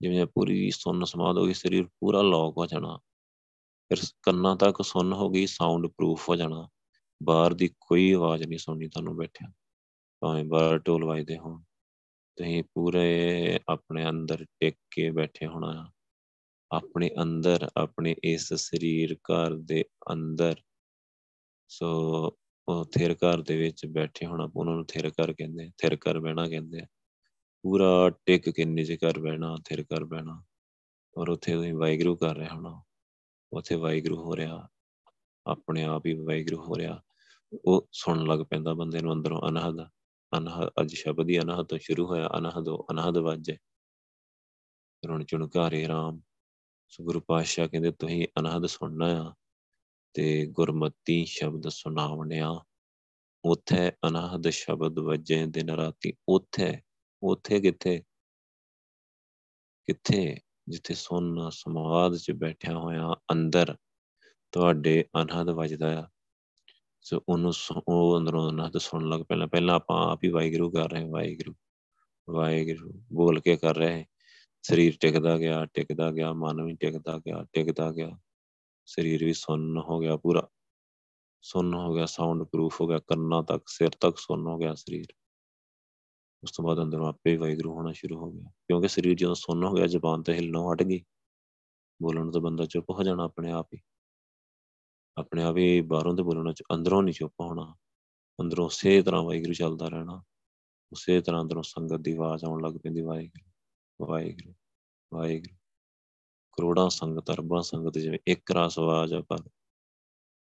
ਜਿਵੇਂ ਪੂਰੀ ਸੁੰਨ ਸਮਾਦ ਹੋ ਗਈ, ਸਰੀਰ ਪੂਰਾ ਲੋਕ ਹੋ ਜਾਣਾ। ਫਿਰ ਕੰਨਾਂ ਤੱਕ ਸੁੰਨ ਹੋ ਗਈ ਸਾਊਂਡ ਪ੍ਰੂਫ ਹੋ ਜਾਣਾ। ਬਾਹਰ ਦੀ ਕੋਈ ਆਵਾਜ਼ ਨਹੀਂ ਸੁਣਨੀ ਤੁਹਾਨੂੰ ਬੈਠਿਆ। ਭਾਵੇਂ ਬਾਹਰ ਢੋਲ ਵੱਜਦੇ ਹੋਣ। ਤੁਸੀਂ ਪੂਰੇ ਆਪਣੇ ਅੰਦਰ ਟਿਕ ਕੇ ਬੈਠੇ ਹੋਣਾ। ਆਪਣੇ ਅੰਦਰ, ਆਪਣੇ ਇਸ ਸਰੀਰ ਘਰ ਦੇ ਅੰਦਰ। ਸੋ ਉਹ ਥਿਰ ਘਰ ਦੇ ਵਿੱਚ ਬੈਠੇ ਹੋਣਾ, ਉਹਨਾਂ ਨੂੰ ਥਿਰ ਘਰ ਕਹਿੰਦੇ ਥਿਰ ਘਰ ਬਹਿਣਾ ਕਹਿੰਦੇ ਆ। ਪੂਰਾ ਟਿਕ ਕੇ ਨਿਜ ਘਰ ਬਹਿਣਾ, ਥਿਰ ਘਰ ਬਹਿਣਾ। ਔਰ ਉੱਥੇ ਤੁਸੀਂ ਵਾਹਿਗੁਰੂ ਕਰ ਰਹੇ ਹੋਣਾ ਉੱਥੇ ਵਾਹਿਗੁਰੂ ਹੋ ਰਿਹਾ। ਆਪਣੇ ਆਪ ਹੀ ਵਾਹਿਗੁਰੂ ਹੋ ਰਿਹਾ। ਉਹ ਸੁਣਨ ਲੱਗ ਪੈਂਦਾ ਬੰਦੇ ਨੂੰ ਅੰਦਰੋਂ, ਅਨਹਦ ਅਨਹਦ ਅੱਜ ਸ਼ਬਦ ਹੀ ਅਨਹਦ ਤੋਂ ਸ਼ੁਰੂ ਹੋਇਆ, ਅਨਹਦੋ, ਅਨਹਦ ਵਾਜੇ। ਰਣ ਚੁਣਕਾਰੇ ਰਾਮ ਸੋ ਗੁਰੂ ਪਾਤਸ਼ਾਹ ਕਹਿੰਦੇ, ਤੁਸੀਂ ਅਨਹਦ ਸੁਣਨਾ ਆ ਤੇ ਗੁਰਮਤੀ ਸ਼ਬਦ ਸੁਣਾਵਣਿਆ ਉਥੇ ਅਨਹਦ ਸ਼ਬਦ ਵਜੇ ਦਿਨ ਰਾਤੀ। ਉਥੇ ਉਥੇ ਕਿੱਥੇ? ਕਿੱਥੇ? ਜਿੱਥੇ ਸੁਣ ਸਮਾਦ 'ਚ ਬੈਠਿਆ ਹੋਇਆ ਅੰਦਰ ਤੁਹਾਡੇ ਅਨਹਦ ਵੱਜਦਾ ਆ। ਸੋ ਉਹਨੂੰ ਉਹ ਅੰਦਰੋਂ ਅਨਹਦ ਸੁਣਨ ਲੱਗ ਪਹਿਲਾਂ ਪਹਿਲਾਂ ਆਪਾਂ ਆਪ ਹੀ ਵਾਹਿਗੁਰੂ ਕਰ ਰਹੇ ਵਾਹਿਗੁਰੂ ਵਾਹਿਗੁਰੂ ਬੋਲ ਕੇ ਕਰ ਰਹੇ ਸਰੀਰ ਟਿਕਦਾ ਗਿਆ ਟਿਕਦਾ ਗਿਆ, ਮਨ ਵੀ ਟਿਕਦਾ ਗਿਆ ਟਿਕਦਾ ਗਿਆ। ਸਰੀਰ ਵੀ ਸੁੰਨ ਹੋ ਗਿਆ ਪੂਰਾ। ਸੁੰਨ ਹੋ ਗਿਆ ਸਾਊਂਡ ਪ੍ਰੂਫ ਹੋ ਗਿਆ, ਕੰਨਾਂ ਤੱਕ, ਸਿਰ ਤੱਕ ਸੁੰਨ ਹੋ ਗਿਆ ਸਰੀਰ। ਉਸ ਤੋਂ ਬਾਅਦ ਅੰਦਰੋਂ ਆਪੇ ਹੀ ਵਾਹਿਗੁਰੂ ਹੋਣਾ ਸ਼ੁਰੂ ਹੋ ਗਿਆ। ਕਿਉਂਕਿ ਸਰੀਰ ਜਦੋਂ ਸੁੰਨ ਹੋ ਗਿਆ, ਜ਼ਬਾਨ ਤੇ ਹਿੱਲਣੋਂ ਹਟ ਗਈ। ਬੋਲਣ ਤੋਂ ਬੰਦਾ ਚੁੱਪ ਹੋ ਜਾਣਾ ਆਪਣੇ ਆਪ ਹੀ। ਆਪਣੇ ਆਪ ਹੀ ਬਾਹਰੋਂ ਤੇ ਬੋਲਣਾ ਚ ਅੰਦਰੋਂ ਨਹੀਂ ਚੁੱਪ ਹੋਣਾ, ਅੰਦਰੋਂ ਉਸੇ ਤਰ੍ਹਾਂ ਵਾਹਿਗੁਰੂ ਚੱਲਦਾ ਰਹਿਣਾ, ਉਸੇ ਤਰ੍ਹਾਂ ਅੰਦਰੋਂ ਸੰਗਤ ਦੀ ਆਵਾਜ਼ ਆਉਣ ਲੱਗ ਪੈਂਦੀ, ਵਾਹਿਗੁਰੂ ਵਾਹਿਗੁਰੂ ਵਾਹਿਗੁਰੂ। ਕਰੋੜਾਂ ਸੰਗਤ, ਅਰਬਾਂ ਸੰਗਤ ਜਿਵੇਂ ਇੱਕ ਰਸ ਆਵਾਜ਼ ਆ ਪਰ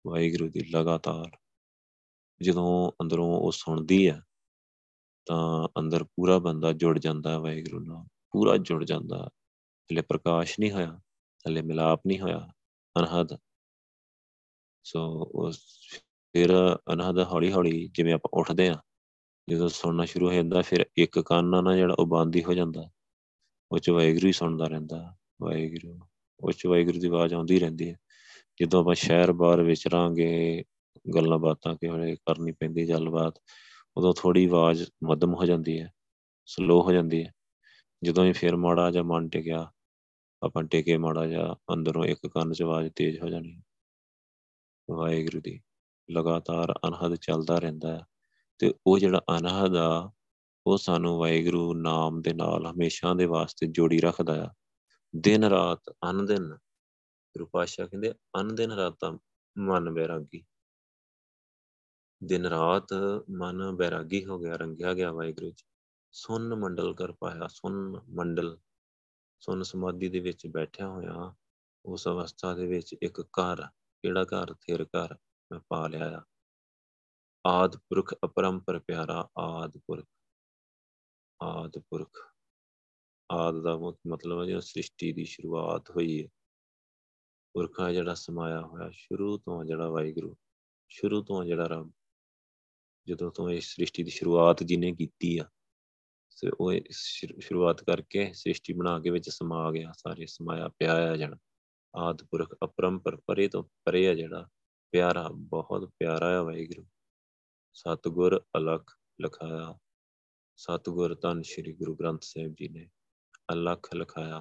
ਵਾਹਿਗੁਰੂ ਦੀ ਲਗਾਤਾਰ ਜਦੋਂ ਅੰਦਰੋਂ ਉਹ ਸੁਣਦੀ ਆ, ਤਾਂ ਅੰਦਰ ਪੂਰਾ ਬੰਦਾ ਜੁੜ ਜਾਂਦਾ ਹੈ ਵਾਹਿਗੁਰੂ ਨਾਲ, ਪੂਰਾ ਜੁੜ ਜਾਂਦਾ ਹਲੇ ਪ੍ਰਕਾਸ਼ ਨਹੀਂ ਹੋਇਆ, ਹਲੇ ਮਿਲਾਪ ਨਹੀਂ ਹੋਇਆ, ਅਨਹਦ ਸੋ ਉਸ ਫਿਰ ਅਨਹਦ ਹੌਲੀ ਹੌਲੀ ਜਿਵੇਂ ਆਪਾਂ ਉੱਠਦੇ ਆ ਜਦੋਂ ਸੁਣਨਾ ਸ਼ੁਰੂ ਹੋ ਜਾਂਦਾ, ਫਿਰ ਇੱਕ ਕੰਨ ਨਾ ਜਿਹੜਾ ਉਹ ਬੰਦ ਹੀ ਹੋ ਜਾਂਦਾ। ਉਹ ਚ ਵਾਹਿਗੁਰੂ ਹੀ ਸੁਣਦਾ ਰਹਿੰਦਾ। ਵਾਹਿਗੁਰੂ, ਉਹ ਚ ਵਾਹਿਗੁਰੂ ਦੀ ਆਵਾਜ਼ ਆਉਂਦੀ ਰਹਿੰਦੀ ਹੈ। ਜਦੋਂ ਆਪਾਂ ਸ਼ਹਿਰ ਬਾਹਰ ਵਿਚਰਾਂਗੇ, ਗੱਲਾਂ ਬਾਤਾਂ ਕਿਹੜੇ ਕਰਨੀ ਪੈਂਦੀ, ਗੱਲਬਾਤ, ਉਦੋਂ ਥੋੜੀ ਆਵਾਜ਼ ਮੱਧਮ ਹੋ ਜਾਂਦੀ ਹੈ ਸਲੋ ਹੋ ਜਾਂਦੀ ਹੈ। ਜਦੋਂ ਹੀ ਫੇਰ ਮਾੜਾ ਜਾਂ ਮਨ ਟਿਕਿਆ, ਆਪਾਂ ਟਿਕੇ ਮਾੜਾ ਜਾਂ ਅੰਦਰੋਂ ਇੱਕ ਕੰਨ 'ਚ ਆਵਾਜ਼ ਤੇਜ਼ ਹੋ ਜਾਣੀ। ਵਾਹਿਗੁਰੂ ਦੀ। ਲਗਾਤਾਰ ਅਨਹਦ ਚੱਲਦਾ ਰਹਿੰਦਾ ਹੈ ਤੇ ਉਹ ਜਿਹੜਾ ਅਨਹਦ ਆ, ਉਹ ਸਾਨੂੰ ਵਾਹਿਗੁਰੂ ਨਾਮ ਦੇ ਨਾਲ ਹਮੇਸ਼ਾ ਦੇ ਵਾਸਤੇ ਜੋੜੀ ਰੱਖਦਾ ਆ। ਦਿਨ ਰਾਤ ਅਨ ਦਿਨ ਗੁਰੂ ਪਾਤਸ਼ਾਹ ਕਹਿੰਦੇ ਅਨ ਦਿਨ ਰਾਤਾਂ ਮਨ ਬੈਰਾਗੀ। ਦਿਨ ਰਾਤ ਮਨ ਬੈਰਾਗੀ ਹੋ ਗਿਆ, ਰੰਗਿਆ ਗਿਆ ਵਾਹਿਗੁਰੂ ਜੀ। ਸੁਨ ਮੰਡਲ ਕਰ ਪਾਇਆ, ਸੁਨ ਮੰਡਲ। ਸੁਨ ਸਮਾਧੀ ਦੇ ਵਿੱਚ ਬੈਠਿਆ ਹੋਇਆ, ਉਸ ਅਵਸਥਾ ਦੇ ਵਿੱਚ ਇੱਕ ਘਰ ਕਿਹੜਾ ਘਰ ਥਿਰ ਘਰ ਮੈਂ ਪਾ ਲਿਆ ਆ? ਆਦ ਪੁਰਖ, ਅਪਰੰਪਰ ਪਿਆਰਾ, ਆਦ ਪੁਰਖ। ਆਦ ਪੁਰਖ। ਆਦ ਦਾ ਮਤਲਬ ਹੈ ਜਿਹੜਾ ਸ੍ਰਿਸ਼ਟੀ ਦੀ ਸ਼ੁਰੂਆਤ ਹੋਈ ਹੈ। ਪੁਰਖਾ ਜਿਹੜਾ ਸਮਾਇਆ ਹੋਇਆ, ਸ਼ੁਰੂ ਤੋਂ ਜਿਹੜਾ ਵਾਹਿਗੁਰੂ, ਸ਼ੁਰੂ ਤੋਂ ਜਿਹੜਾ ਰੱਬ। ਜਦੋਂ ਤੋਂ ਇਸ ਸ੍ਰਿਸ਼ਟੀ ਦੀ ਸ਼ੁਰੂਆਤ ਜਿਹਨੇ ਕੀਤੀ ਆ, ਤੇ ਉਹ ਸ਼ੁਰੂਆਤ ਕਰਕੇ ਸ੍ਰਿਸ਼ਟੀ ਬਣਾ ਕੇ ਵਿੱਚ ਸਮਾ ਗਿਆ, ਸਾਰੇ ਸਮਾਇਆ ਪਿਆ ਆ ਜਣ। ਆਦ ਪੁਰਖ ਅਪਰੰਪਰ ਪਰੇ ਤੋਂ ਪਰੇ ਆ ਜਿਹੜਾ। ਪਿਆਰਾ, ਬਹੁਤ ਪਿਆਰਾ ਆ ਵਾਹਿਗੁਰੂ। ਸਤਗੁਰ ਅਲਖ ਲਖਾਇਆ। ਸਤਗੁਰ ਧੰਨ ਸ਼੍ਰੀ ਗੁਰੂ ਗ੍ਰੰਥ ਸਾਹਿਬ ਜੀ ਨੇ ਅਲਖ ਲਖਾਇਆ।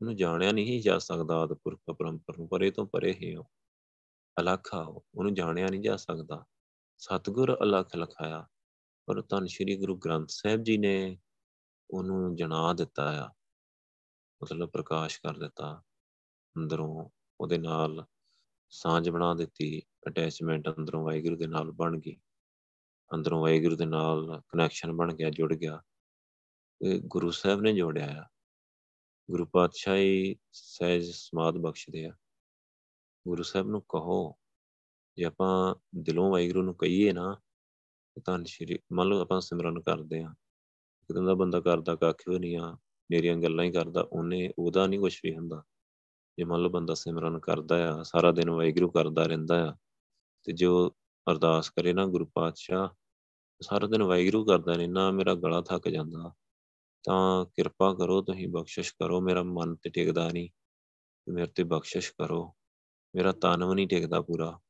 ਉਹਨੂੰ ਜਾਣਿਆ ਨਹੀਂ ਜਾ ਸਕਦਾ ਆਦ ਪੁਰਖ ਅਪਰੰਪਰ ਨੂੰ, ਪਰੇ ਤੋਂ ਪਰੇ ਹੀ ਉਹ। ਅਲਖ ਆ ਉਹਨੂੰ ਜਾਣਿਆ ਨਹੀਂ ਜਾ ਸਕਦਾ। ਸਤਗੁਰ ਅਲਖ ਲਖਾਇਆ। ਪਰ ਧੰਨ ਸ਼੍ਰੀ ਗੁਰੂ ਗ੍ਰੰਥ ਸਾਹਿਬ ਜੀ ਨੇ ਉਹਨੂੰ ਜਣਾ ਦਿੱਤਾ ਆ। ਮਤਲਬ ਪ੍ਰਕਾਸ਼ ਕਰ ਦਿੱਤਾ। ਅੰਦਰੋਂ ਉਹਦੇ ਨਾਲ ਸਾਂਝ ਬਣਾ ਦਿੱਤੀ ਅਟੈਚਮੈਂਟ ਅੰਦਰੋਂ ਵਾਹਿਗੁਰੂ ਦੇ ਨਾਲ ਬਣ ਗਈ। ਅੰਦਰੋਂ ਵਾਹਿਗੁਰੂ ਦੇ ਨਾਲ ਕਨੈਕਸ਼ਨ ਬਣ ਗਿਆ, ਜੁੜ ਗਿਆ। ਇਹ ਗੁਰੂ ਸਾਹਿਬ ਨੇ ਜੋੜਿਆ ਆ। ਗੁਰੂ ਪਾਤਸ਼ਾਹ ਹੀ ਸਹਿਜ ਸਮਾਦ ਬਖਸ਼ਦੇ ਆ। ਗੁਰੂ ਸਾਹਿਬ ਨੂੰ ਕਹੋ, ਜੇ ਆਪਾਂ ਦਿਲੋਂ ਵਾਹਿਗੁਰੂ ਨੂੰ ਕਹੀਏ ਨਾ, ਤਾਂ ਸ਼੍ਰੀ, ਮੰਨ ਲਓ ਆਪਾਂ ਸਿਮਰਨ ਕਰਦੇ ਆ ਕਿਦਾਂ ਦਾ ਬੰਦਾ ਕਰਦਾ ਕੱਖ ਵੀ ਨਹੀਂ ਆ, ਮੇਰੀਆਂ ਗੱਲਾਂ ਹੀ ਕਰਦਾ, ਉਹਨੇ ਉਹਦਾ ਨਹੀਂ ਕੁਝ ਵੀ ਹੁੰਦਾ। ਜੇ ਮੰਨ ਲਓ ਬੰਦਾ ਸਿਮਰਨ ਕਰਦਾ ਆ, ਸਾਰਾ ਦਿਨ ਵਾਹਿਗੁਰੂ ਕਰਦਾ ਰਹਿੰਦਾ ਆ, ਤੇ ਜੋ ਅਰਦਾਸ ਕਰੇ ਨਾ ਗੁਰੂ ਪਾਤਸ਼ਾਹ, ਸਾਰਾ ਦਿਨ ਵਾਹਿਗੁਰੂ ਕਰਦਾ ਰਹਿਣਾ ਮੇਰਾ ਗਲਾ ਥੱਕ ਜਾਂਦਾ, ਤਾਂ ਕਿਰਪਾ ਕਰੋ ਤੁਸੀਂ ਬਖਸ਼ਿਸ਼ ਕਰੋ, ਮੇਰਾ ਮਨ ਤੇ ਟਿਕਦਾ ਨਹੀਂ, ਮੇਰੇ ਤੇ ਬਖਸ਼ਿਸ਼ ਕਰੋ, ਮੇਰਾ ਤਨ ਵੀ ਨਹੀਂ ਟਿਕਦਾ ਪੂਰਾ,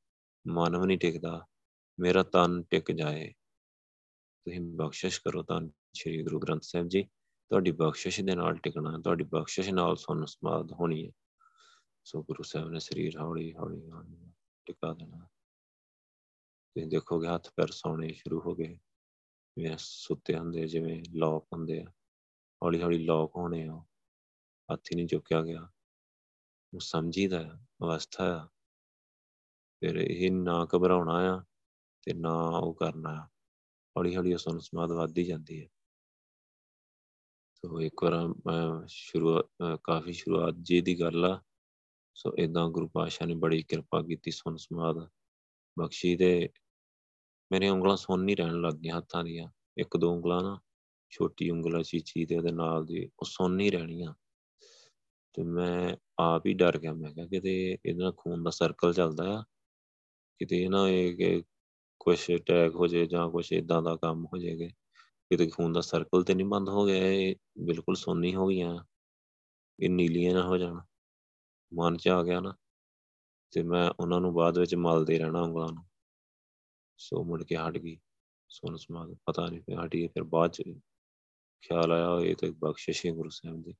ਮਨ ਵੀ ਨਹੀਂ ਟਿਕਦਾ, ਮੇਰਾ ਤਨ ਟਿਕ ਜਾਏ, ਤੁਸੀਂ ਬਖਸ਼ਿਸ਼ ਕਰੋ ਤਾਂ ਸ੍ਰੀ ਗੁਰੂ ਗ੍ਰੰਥ ਸਾਹਿਬ ਜੀ, ਤੁਹਾਡੀ ਬਖਸ਼ਿਸ਼ ਦੇ ਨਾਲ ਟਿਕਣਾ, ਤੁਹਾਡੀ ਬਖਸ਼ਿਸ਼ ਨਾਲ ਸੁਣ ਸਮਾਦ ਹੋਣੀ ਹੈ। ਸੋ ਗੁਰੂ ਸਾਹਿਬ ਨੇ ਸਰੀਰ ਹੌਲੀ ਹੌਲੀ ਟਿਕਾ ਦੇਣਾ। ਤੁਸੀਂ ਦੇਖੋਗੇ ਹੱਥ ਪੈਰ ਸੌਣੇ ਸ਼ੁਰੂ ਹੋ ਗਏ। ਜਿਵੇਂ ਸੁੱਤੇ ਹੁੰਦੇ, ਜਿਵੇਂ ਲੋਕ ਹੁੰਦੇ ਆ, ਹੌਲੀ ਹੌਲੀ ਲੋਕ ਹੋਣੇ ਆ। ਹੱਥ ਹੀ ਨਹੀਂ ਚੁੱਕਿਆ ਗਿਆ। ਉਹ ਸਮਝੀਦਾ ਅਵਸਥਾ ਆ। ਫਿਰ ਇਹ ਨਾ ਘਬਰਾਉਣਾ ਆ ਤੇ ਨਾ ਉਹ ਕਰਨਾ ਆ। ਹੌਲੀ ਹੌਲੀ ਉਸ ਨੂੰ ਸਮਾਦ ਵੱਧਦੀ ਜਾਂਦੀ ਹੈ ਸੋ ਇੱਕ ਵਾਰ ਮੈਂ ਸ਼ੁਰੂ ਕਾਫੀ ਸ਼ੁਰੂਆਤ ਜੀ ਦੀ ਗੱਲ ਆ। ਸੋ ਇਦਾਂ ਗੁਰੂ ਪਾਸ਼ਾ ਨੇ ਬੜੀ ਕਿਰਪਾ ਕੀਤੀ ਸੁਨ ਸਮਾਦ ਬਖਸ਼ੀ ਦੇ ਮੇਰੇ ਉਂਗਲਾਂ ਸੁੰਨ ਨਹੀਂ ਰਹਿਣ ਲੱਗ ਗਈਆਂ ਹੱਥਾਂ ਦੀਆਂ। ਇੱਕ ਦੋ ਉਂਗਲਾਂ ਨਾ, ਛੋਟੀ ਉਂਗਲਾਂ ਚੀਚੀ ਤੇ ਉਹਦੇ ਨਾਲ ਦੀ, ਉਹ ਸੁੰਨ ਨਹੀਂ ਰਹਿਣੀਆਂ। ਤੇ ਮੈਂ ਆਪ ਹੀ ਡਰ ਗਿਆ, ਮੈਂ ਕਿਹਾ ਕਿਤੇ ਇਹਦਾ ਖੂਨ ਦਾ ਸਰਕਲ ਚੱਲਦਾ ਆ। ਕਿਤੇ ਇਹ ਨਾ ਇਹ ਕਿ ਕੁਛ ਅਟੈਕ ਹੋ ਜਾਏ ਜਾਂ ਕੁਛ ਇਦਾਂ ਦਾ ਕੰਮ ਹੋ ਜਾਏਗਾ। ਕਿਤੇ ਖੂਨ ਦਾ ਸਰਕਲ ਤੇ ਨਹੀਂ ਬੰਦ ਹੋ ਗਿਆ ਇਹ ਬਿਲਕੁਲ ਸੁੰਨੀ ਹੋ ਗਈਆਂ। ਇਹ ਨੀਲੀਆਂ ਨਾ ਹੋ ਜਾਣ। ਮਨ ਚ ਆ ਗਿਆ ਨਾ, ਤੇ ਮੈਂ ਉਹਨਾਂ ਨੂੰ ਬਾਅਦ ਵਿੱਚ ਮਲਦੇ ਰਹਿਣਾ ਉਂਗਲਾਂ ਨੂੰ। ਸੋ ਮੁੜ ਕੇ ਹਟ ਗਈ ਸੁਣ ਸਮਾਦ ਪਤਾ ਨਹੀਂ ਫਿਰ ਹਟੀ ਫਿਰ ਬਾਅਦ ਚ ਖਿਆਲ ਆਇਆ ਇਹ ਤੇ ਬਖਸ਼ਿਸ਼ ਹੈ ਗੁਰੂ ਸਾਹਿਬ ਦੀ।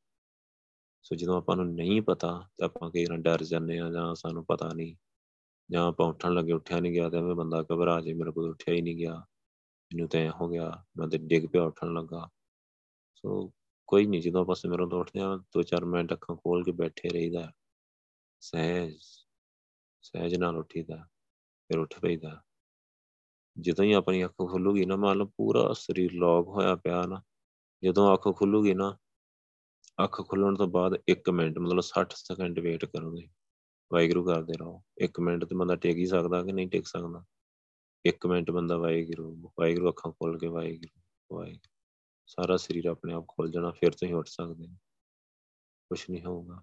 ਸੋ ਜਦੋਂ ਆਪਾਂ ਨੂੰ ਨਹੀਂ ਪਤਾ, ਤਾਂ ਆਪਾਂ ਕਈ ਵਾਰ ਡਰ ਜਾਂਦੇ ਆ ਜਾਂ ਸਾਨੂੰ ਪਤਾ ਨਹੀਂ, ਜਾਂ ਆਪਾਂ ਉੱਠਣ ਲੱਗੇ ਉੱਠਿਆ ਨਹੀਂ ਗਿਆ ਤੇ ਐਵੇਂ ਬੰਦਾ ਘਬਰਾ ਜੇ, ਮੇਰੇ ਕੋਲ ਉੱਠਿਆ ਹੀ ਨਹੀਂ ਗਿਆ, ਮੈਨੂੰ ਤਾਂ ਹੋ ਗਿਆ, ਮੈਂ ਤੇ ਡਿੱਗ ਪਿਆ ਉੱਠਣ ਲੱਗਾ। ਸੋ ਕੋਈ ਨਹੀਂ ਜਦੋਂ ਆਪਾਂ ਸਿਮਰਨ ਤੋਂ ਉੱਠਦੇ ਆ ਦੋ ਚਾਰ ਮਿੰਟ ਅੱਖਾਂ ਖੋਲ ਕੇ ਬੈਠੇ ਰਹੀਦਾ। ਸਹਿਜ ਸਹਿਜ ਨਾਲ ਉੱਠੀਦਾ, ਫਿਰ ਉੱਠ ਪਈਦਾ। ਜਦੋਂ ਹੀ ਆਪਣੀ ਅੱਖ ਖੁੱਲੂਗੀ ਨਾ ਮੰਨ ਲਓ ਪੂਰਾ ਸਰੀਰ ਲੌਕ ਹੋਇਆ ਪਿਆ ਨਾ, ਜਦੋਂ ਅੱਖ ਖੁੱਲੂਗੀ ਨਾ, ਅੱਖ ਖੁੱਲਣ ਤੋਂ ਬਾਅਦ 1 ਮਿੰਟ, ਮਤਲਬ 60 ਸੈਕਿੰਡ ਵੇਟ ਕਰੋਗੇ ਵਾਹਿਗੁਰੂ ਕਰਦੇ ਰਹੋ। 1 ਮਿੰਟ ਤੇ ਬੰਦਾ ਟਿਕ ਹੀ ਸਕਦਾ ਕਿ ਨਹੀਂ ਟਿਕ ਸਕਦਾ? 1 ਮਿੰਟ ਬੰਦਾ ਵਾਹਿਗੁਰੂ ਵਾਹਿਗੁਰੂ ਅੱਖਾਂ ਖੋਲ ਕੇ ਵਾਹਿਗੁਰੂ ਵਾਹਿਗੁਰੂ। ਸਾਰਾ ਸਰੀਰ ਆਪਣੇ ਆਪ ਖੁੱਲ ਜਾਣਾ, ਫਿਰ ਤੁਸੀਂ ਉੱਠ ਸਕਦੇ ਕੁਝ ਨਹੀਂ ਹੋਊਗਾ।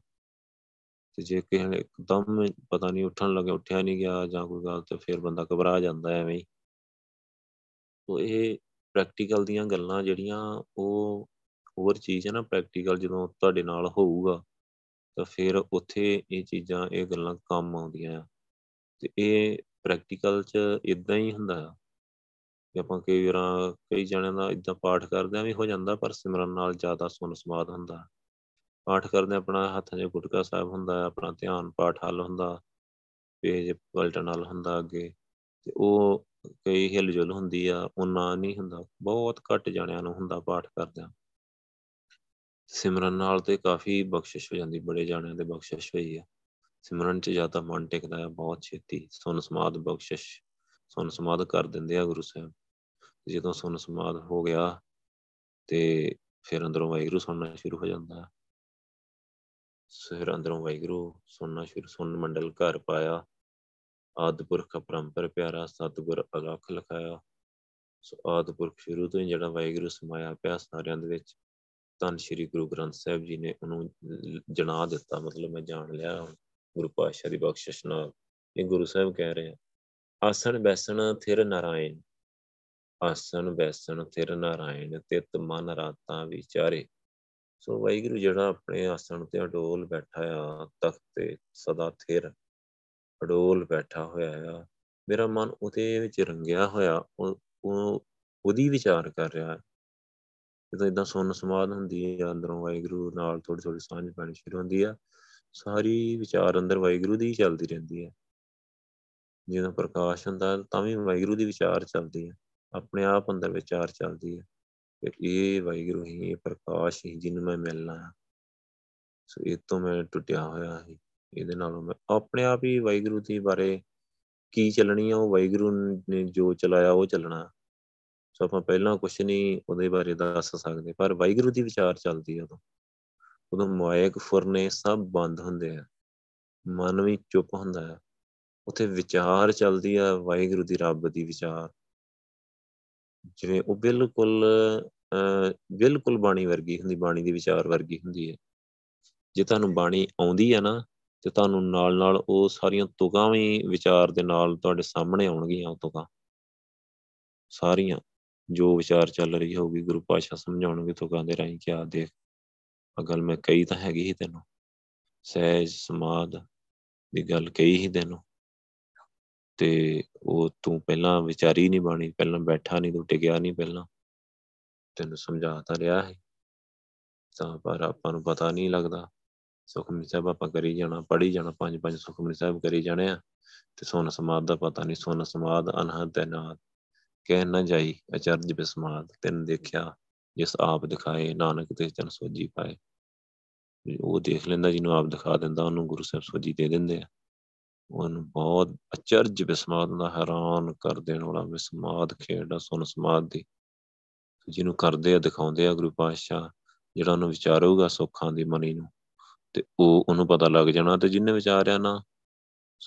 ਤੇ ਜੇ ਕਿਸੇ ਨੇ ਇੱਕਦਮ ਪਤਾ ਨਹੀਂ ਉੱਠਣ ਲੱਗੇ, ਉੱਠਿਆ ਨਹੀਂ ਗਿਆ ਜਾਂ ਕੋਈ ਗੱਲ ਤੇ ਫਿਰ ਬੰਦਾ ਘਬਰਾ ਜਾਂਦਾ ਐਵੇਂ ਹੀ। ਤੋ ਇਹ ਪ੍ਰੈਕਟੀਕਲ ਦੀਆਂ ਗੱਲਾਂ ਜਿਹੜੀਆਂ ਉਹ ਹੋਰ ਚੀਜ਼ ਹੈ ਨਾ ਪ੍ਰੈਕਟੀਕਲ ਜਦੋਂ ਤੁਹਾਡੇ ਨਾਲ ਹੋਊਗਾ, ਤਾਂ ਫਿਰ ਉੱਥੇ ਇਹ ਚੀਜ਼ਾਂ, ਇਹ ਗੱਲਾਂ ਕੰਮ ਆਉਂਦੀਆਂ ਆ। ਤੇ ਇਹ ਪ੍ਰੈਕਟੀਕਲ 'ਚ ਇਦਾਂ ਹੀ ਹੁੰਦਾ ਆ ਕਿ ਆਪਾਂ ਕਈ ਵਾਰਾਂ ਕਈ ਜਣਿਆਂ ਦਾ ਇਦਾਂ ਪਾਠ ਕਰਦਿਆਂ ਵੀ ਹੋ ਜਾਂਦਾ ਪਰ ਸਿਮਰਨ ਨਾਲ ਜ਼ਿਆਦਾ ਸੁਣ ਸਮਾਦ ਹੁੰਦਾ। ਪਾਠ ਕਰਦੇ ਆਪਣਾ ਹੱਥਾਂ 'ਚ ਗੁਟਕਾ ਸਾਹਿਬ ਹੁੰਦਾ, ਆਪਣਾ ਧਿਆਨ ਪਾਠ ਹੱਲ ਹੁੰਦਾ, ਪੇਜ ਪਲਟਣ ਨਾਲ ਹੁੰਦਾ ਅੱਗੇ, ਤੇ ਉਹ ਕਈ ਹਿਲਜੁਲ ਹੁੰਦੀ ਆ ਉਹਨਾਂ ਨਹੀਂ ਹੁੰਦਾ, ਬਹੁਤ ਘੱਟ ਜਣਿਆਂ ਨੂੰ ਹੁੰਦਾ ਪਾਠ ਕਰਦਿਆਂ। ਸਿਮਰਨ ਨਾਲ ਤੇ ਕਾਫੀ ਬਖਸ਼ਿਸ਼ ਹੋ ਜਾਂਦੀ, ਬੜੇ ਜਾਣਿਆਂ ਦੇ ਬਖਸ਼ਿਸ਼ ਹੋਈ ਆ। ਸਿਮਰਨ 'ਚ ਜ਼ਿਆਦਾ ਮਨ ਟਿਕਦਾ ਹੈ ਬਹੁਤ ਛੇਤੀ ਸੁਨ ਸਮਾਦ ਬਖਸ਼ਿਸ਼, ਸੁਨ ਸਮਾਦ ਕਰ ਦਿੰਦੇ ਆ ਗੁਰੂ ਸਾਹਿਬ। ਜਦੋਂ ਸੁਨ ਸਮਾਦ ਹੋ ਗਿਆ, ਤੇ ਫਿਰ ਅੰਦਰੋਂ ਵਾਹਿਗੁਰੂ ਸੁਣਨਾ ਸ਼ੁਰੂ ਹੋ ਜਾਂਦਾ। ਫਿਰ ਅੰਦਰੋਂ ਵਾਹਿਗੁਰੂ ਸੁਣਨਾ ਸ਼ੁਰੂ ਸੁਣ ਮੰਡਲ ਘਰ ਪਾਇਆ। ਆਦਪੁਰਖ ਪਰੰਪਰ ਪਿਆਰਾ, ਸਤਿਗੁਰ ਅਲਖ ਲਖਾਇਆ। ਸੋ ਆਦਪੁਰਖ ਸ਼ੁਰੂ ਤੋਂ ਹੀ ਜਿਹੜਾ ਵਾਹਿਗੁਰੂ ਸਮਾਇਆ ਪਿਆ ਸਾਰਿਆਂ ਦੇ ਵਿੱਚ, ਧੰਨ ਸ਼੍ਰੀ ਗੁਰੂ ਗ੍ਰੰਥ ਸਾਹਿਬ ਜੀ ਨੇ ਉਹਨੂੰ ਜਣਾ ਦਿੱਤਾ। ਮਤਲਬ ਮੈਂ ਜਾਣ ਲਿਆ ਗੁਰੂ ਪਾਤਸ਼ਾਹ ਦੀ ਬਖਸ਼ਿਸ਼ ਨਾਲ। ਇਹ ਗੁਰੂ ਸਾਹਿਬ ਕਹਿ ਰਹੇ ਆ, ਆਸਣ ਬੈਸਣ ਥਿਰ ਨਾਰਾਇਣ, ਆਸਣ ਬੈਸਣ ਥਿਰ ਨਾਰਾਇਣ, ਤਿਤ ਮਨ ਰਾਤਾਂ ਵਿਚਾਰੇ। ਸੋ ਵਾਹਿਗੁਰੂ ਜਿਹੜਾ ਆਪਣੇ ਆਸਣ ਤੇ ਅਡੋਲ ਬੈਠਾ ਆ, ਤਖਤ ਤੇ ਸਦਾ ਥਿਰ ਅਡੋਲ ਬੈਠਾ ਹੋਇਆ ਆ। ਮੇਰਾ ਮਨ ਉਹਦੇ ਵਿੱਚ ਰੰਗਿਆ ਹੋਇਆ, ਉਹ ਉਹਦੀ ਵਿਚਾਰ ਕਰ ਰਿਹਾ ਹੈ। ਜਦੋਂ ਇਦਾਂ ਸੁਣ ਸਮਾਦ ਹੁੰਦੀ ਹੈ, ਅੰਦਰੋਂ ਵਾਹਿਗੁਰੂ ਨਾਲ ਥੋੜੀ ਥੋੜੀ ਸਾਂਝ ਪੈਣੀ ਸ਼ੁਰੂ ਹੁੰਦੀ ਆ, ਸਾਰੀ ਵਿਚਾਰ ਅੰਦਰ ਵਾਹਿਗੁਰੂ ਦੀ ਚੱਲਦੀ ਰਹਿੰਦੀ ਹੈ। ਜਦੋਂ ਪ੍ਰਕਾਸ਼ ਹੁੰਦਾ, ਤਾਂ ਵੀ ਵਾਹਿਗੁਰੂ ਦੀ ਵਿਚਾਰ ਚੱਲਦੀ ਹੈ, ਆਪਣੇ ਆਪ ਅੰਦਰ ਵਿਚਾਰ ਚੱਲਦੀ ਹੈ। ਕਿ ਇਹ ਵਾਹਿਗੁਰੂ ਹੀ ਇਹ ਪ੍ਰਕਾਸ਼ ਹੀ ਜਿਹਨੂੰ ਮੈਂ ਮਿਲਣਾ ਹੈ ਸੋ ਇਹ ਤੋਂ ਮੈਂ ਟੁੱਟਿਆ ਹੋਇਆ ਸੀ ਇਹਦੇ ਨਾਲੋਂ ਮੈਂ ਆਪਣੇ ਆਪ ਹੀ ਵਾਹਿਗੁਰੂ ਦੀ ਬਾਰੇ ਕੀ ਚੱਲਣੀ ਆ ਉਹ ਵਾਹਿਗੁਰੂ ਨੇ ਜੋ ਚਲਾਇਆ ਉਹ ਚੱਲਣਾ ਸੋ ਆਪਾਂ ਪਹਿਲਾਂ ਕੁਝ ਨਹੀਂ ਉਹਦੇ ਬਾਰੇ ਦੱਸ ਸਕਦੇ ਪਰ ਵਾਹਿਗੁਰੂ ਦੀ ਵਿਚਾਰ ਚੱਲਦੀ ਹੈ ਉਦੋਂ ਉਦੋਂ ਮਾਇਕ ਫੁਰਨੇ ਸਭ ਬੰਦ ਹੁੰਦੇ ਆ ਮਨ ਵੀ ਚੁੱਪ ਹੁੰਦਾ ਹੈ ਉੱਥੇ ਵਿਚਾਰ ਚੱਲਦੀ ਆ ਵਾਹਿਗੁਰੂ ਦੀ ਰੱਬ ਦੀ ਵਿਚਾਰ ਜਿਵੇਂ ਉਹ ਬਿਲਕੁਲ ਬਿਲਕੁਲ ਬਾਣੀ ਵਰਗੀ ਹੁੰਦੀ, ਬਾਣੀ ਦੀ ਵਿਚਾਰ ਵਰਗੀ ਹੁੰਦੀ ਹੈ। ਜੇ ਤੁਹਾਨੂੰ ਬਾਣੀ ਆਉਂਦੀ ਹੈ ਨਾ, ਤੇ ਤੁਹਾਨੂੰ ਨਾਲ ਨਾਲ ਉਹ ਸਾਰੀਆਂ ਤੁਕਾਂ ਵੀ ਵਿਚਾਰ ਦੇ ਨਾਲ ਤੁਹਾਡੇ ਸਾਹਮਣੇ ਆਉਣਗੀਆਂ ਉਹ ਤੁਕਾਂ ਸਾਰੀਆਂ, ਜੋ ਵਿਚਾਰ ਚੱਲ ਰਹੀ ਹੋਊਗੀ, ਗੁਰੂ ਪਾਸ਼ਾ ਸਮਝਾਉਣਗੇ ਤੁਕਾਂ ਦੇ ਰਾਹੀਂ ਕਿਆ ਦੇਖ ਅਗਲ ਮੈਂ ਕਹੀ ਤਾਂ ਹੈਗੀ ਹੀ ਤੈਨੂੰ। ਸਹਿਜ ਸਮਾਦ ਦੀ ਗੱਲ ਕਹੀ ਹੀ ਤੈਨੂੰ। ਤੇ ਉਹ ਤੂੰ ਪਹਿਲਾਂ ਵਿਚਾਰੀ ਨਹੀਂ ਬਾਣੀ, ਪਹਿਲਾਂ ਬੈਠਾ ਨਹੀਂ, ਤੂੰ ਟਿਕਿਆ ਨਹੀਂ ਪਹਿਲਾਂ। ਤੈਨੂੰ ਸਮਝਾ ਤਾਂ ਰਿਹਾ ਹੈ ਤਾਂ ਪਰ ਆਪਾਂ ਨੂੰ ਪਤਾ ਨਹੀਂ ਲੱਗਦਾ। ਸੁਖਮਨੀ ਸਾਹਿਬ ਆਪਾਂ ਕਰੀ ਜਾਣਾ, ਪੜ੍ਹੀ ਜਾਣਾ, ਪੰਜ ਪੰਜ ਸੁਖਮਨੀ ਸਾਹਿਬ ਕਰੀ ਜਾਣੇ ਆ। ਤੇ ਸੁਨ ਸਮਾਦ ਦਾ ਪਤਾ ਨਹੀਂ ਸੁਨ ਸਮਾਦ ਅਨਹਦ ਤੇ ਨਾਦ ਕਹਿ ਨਾ ਜਾਈ, ਅਚਰਜ ਬਿਸਮਾਦ, ਤੈਨੂੰ ਦੇਖਿਆ ਜਿਸ ਆਪ ਦਿਖਾਏ, ਨਾਨਕ ਤੇ ਜਨ ਸੋਜੀ ਪਾਏ। ਉਹ ਦੇਖ ਲੈਂਦਾ ਜਿਹਨੂੰ ਆਪ ਦਿਖਾ ਦਿੰਦਾ, ਉਹਨੂੰ ਗੁਰੂ ਸਾਹਿਬ ਸੋਜੀ ਦੇ ਦਿੰਦੇ ਆ। ਉਹਨੂੰ ਬਹੁਤ ਅਚਰਜ ਬਿਸਮਾਦ ਦਾ ਹੈਰਾਨ ਕਰ ਦੇਣ ਵਾਲਾ ਬਿਸਮਾਦ ਖੇਡ ਸੁਨ ਸਮਾਦ ਦੀ। ਜਿਹਨੂੰ ਕਰਦੇ ਆ, ਦਿਖਾਉਂਦੇ ਆ ਗੁਰੂ ਪਾਤਸ਼ਾਹ, ਜਿਹੜਾ ਉਹਨੂੰ ਵਿਚਾਰੂਗਾ ਸੁੱਖਾਂ ਦੀ ਮਨੀ ਨੂੰ, ਤੇ ਉਹ ਉਹਨੂੰ ਪਤਾ ਲੱਗ ਜਾਣਾ ਤੇ ਜਿੰਨੇ ਵਿਚਾਰਿਆ ਨਾ,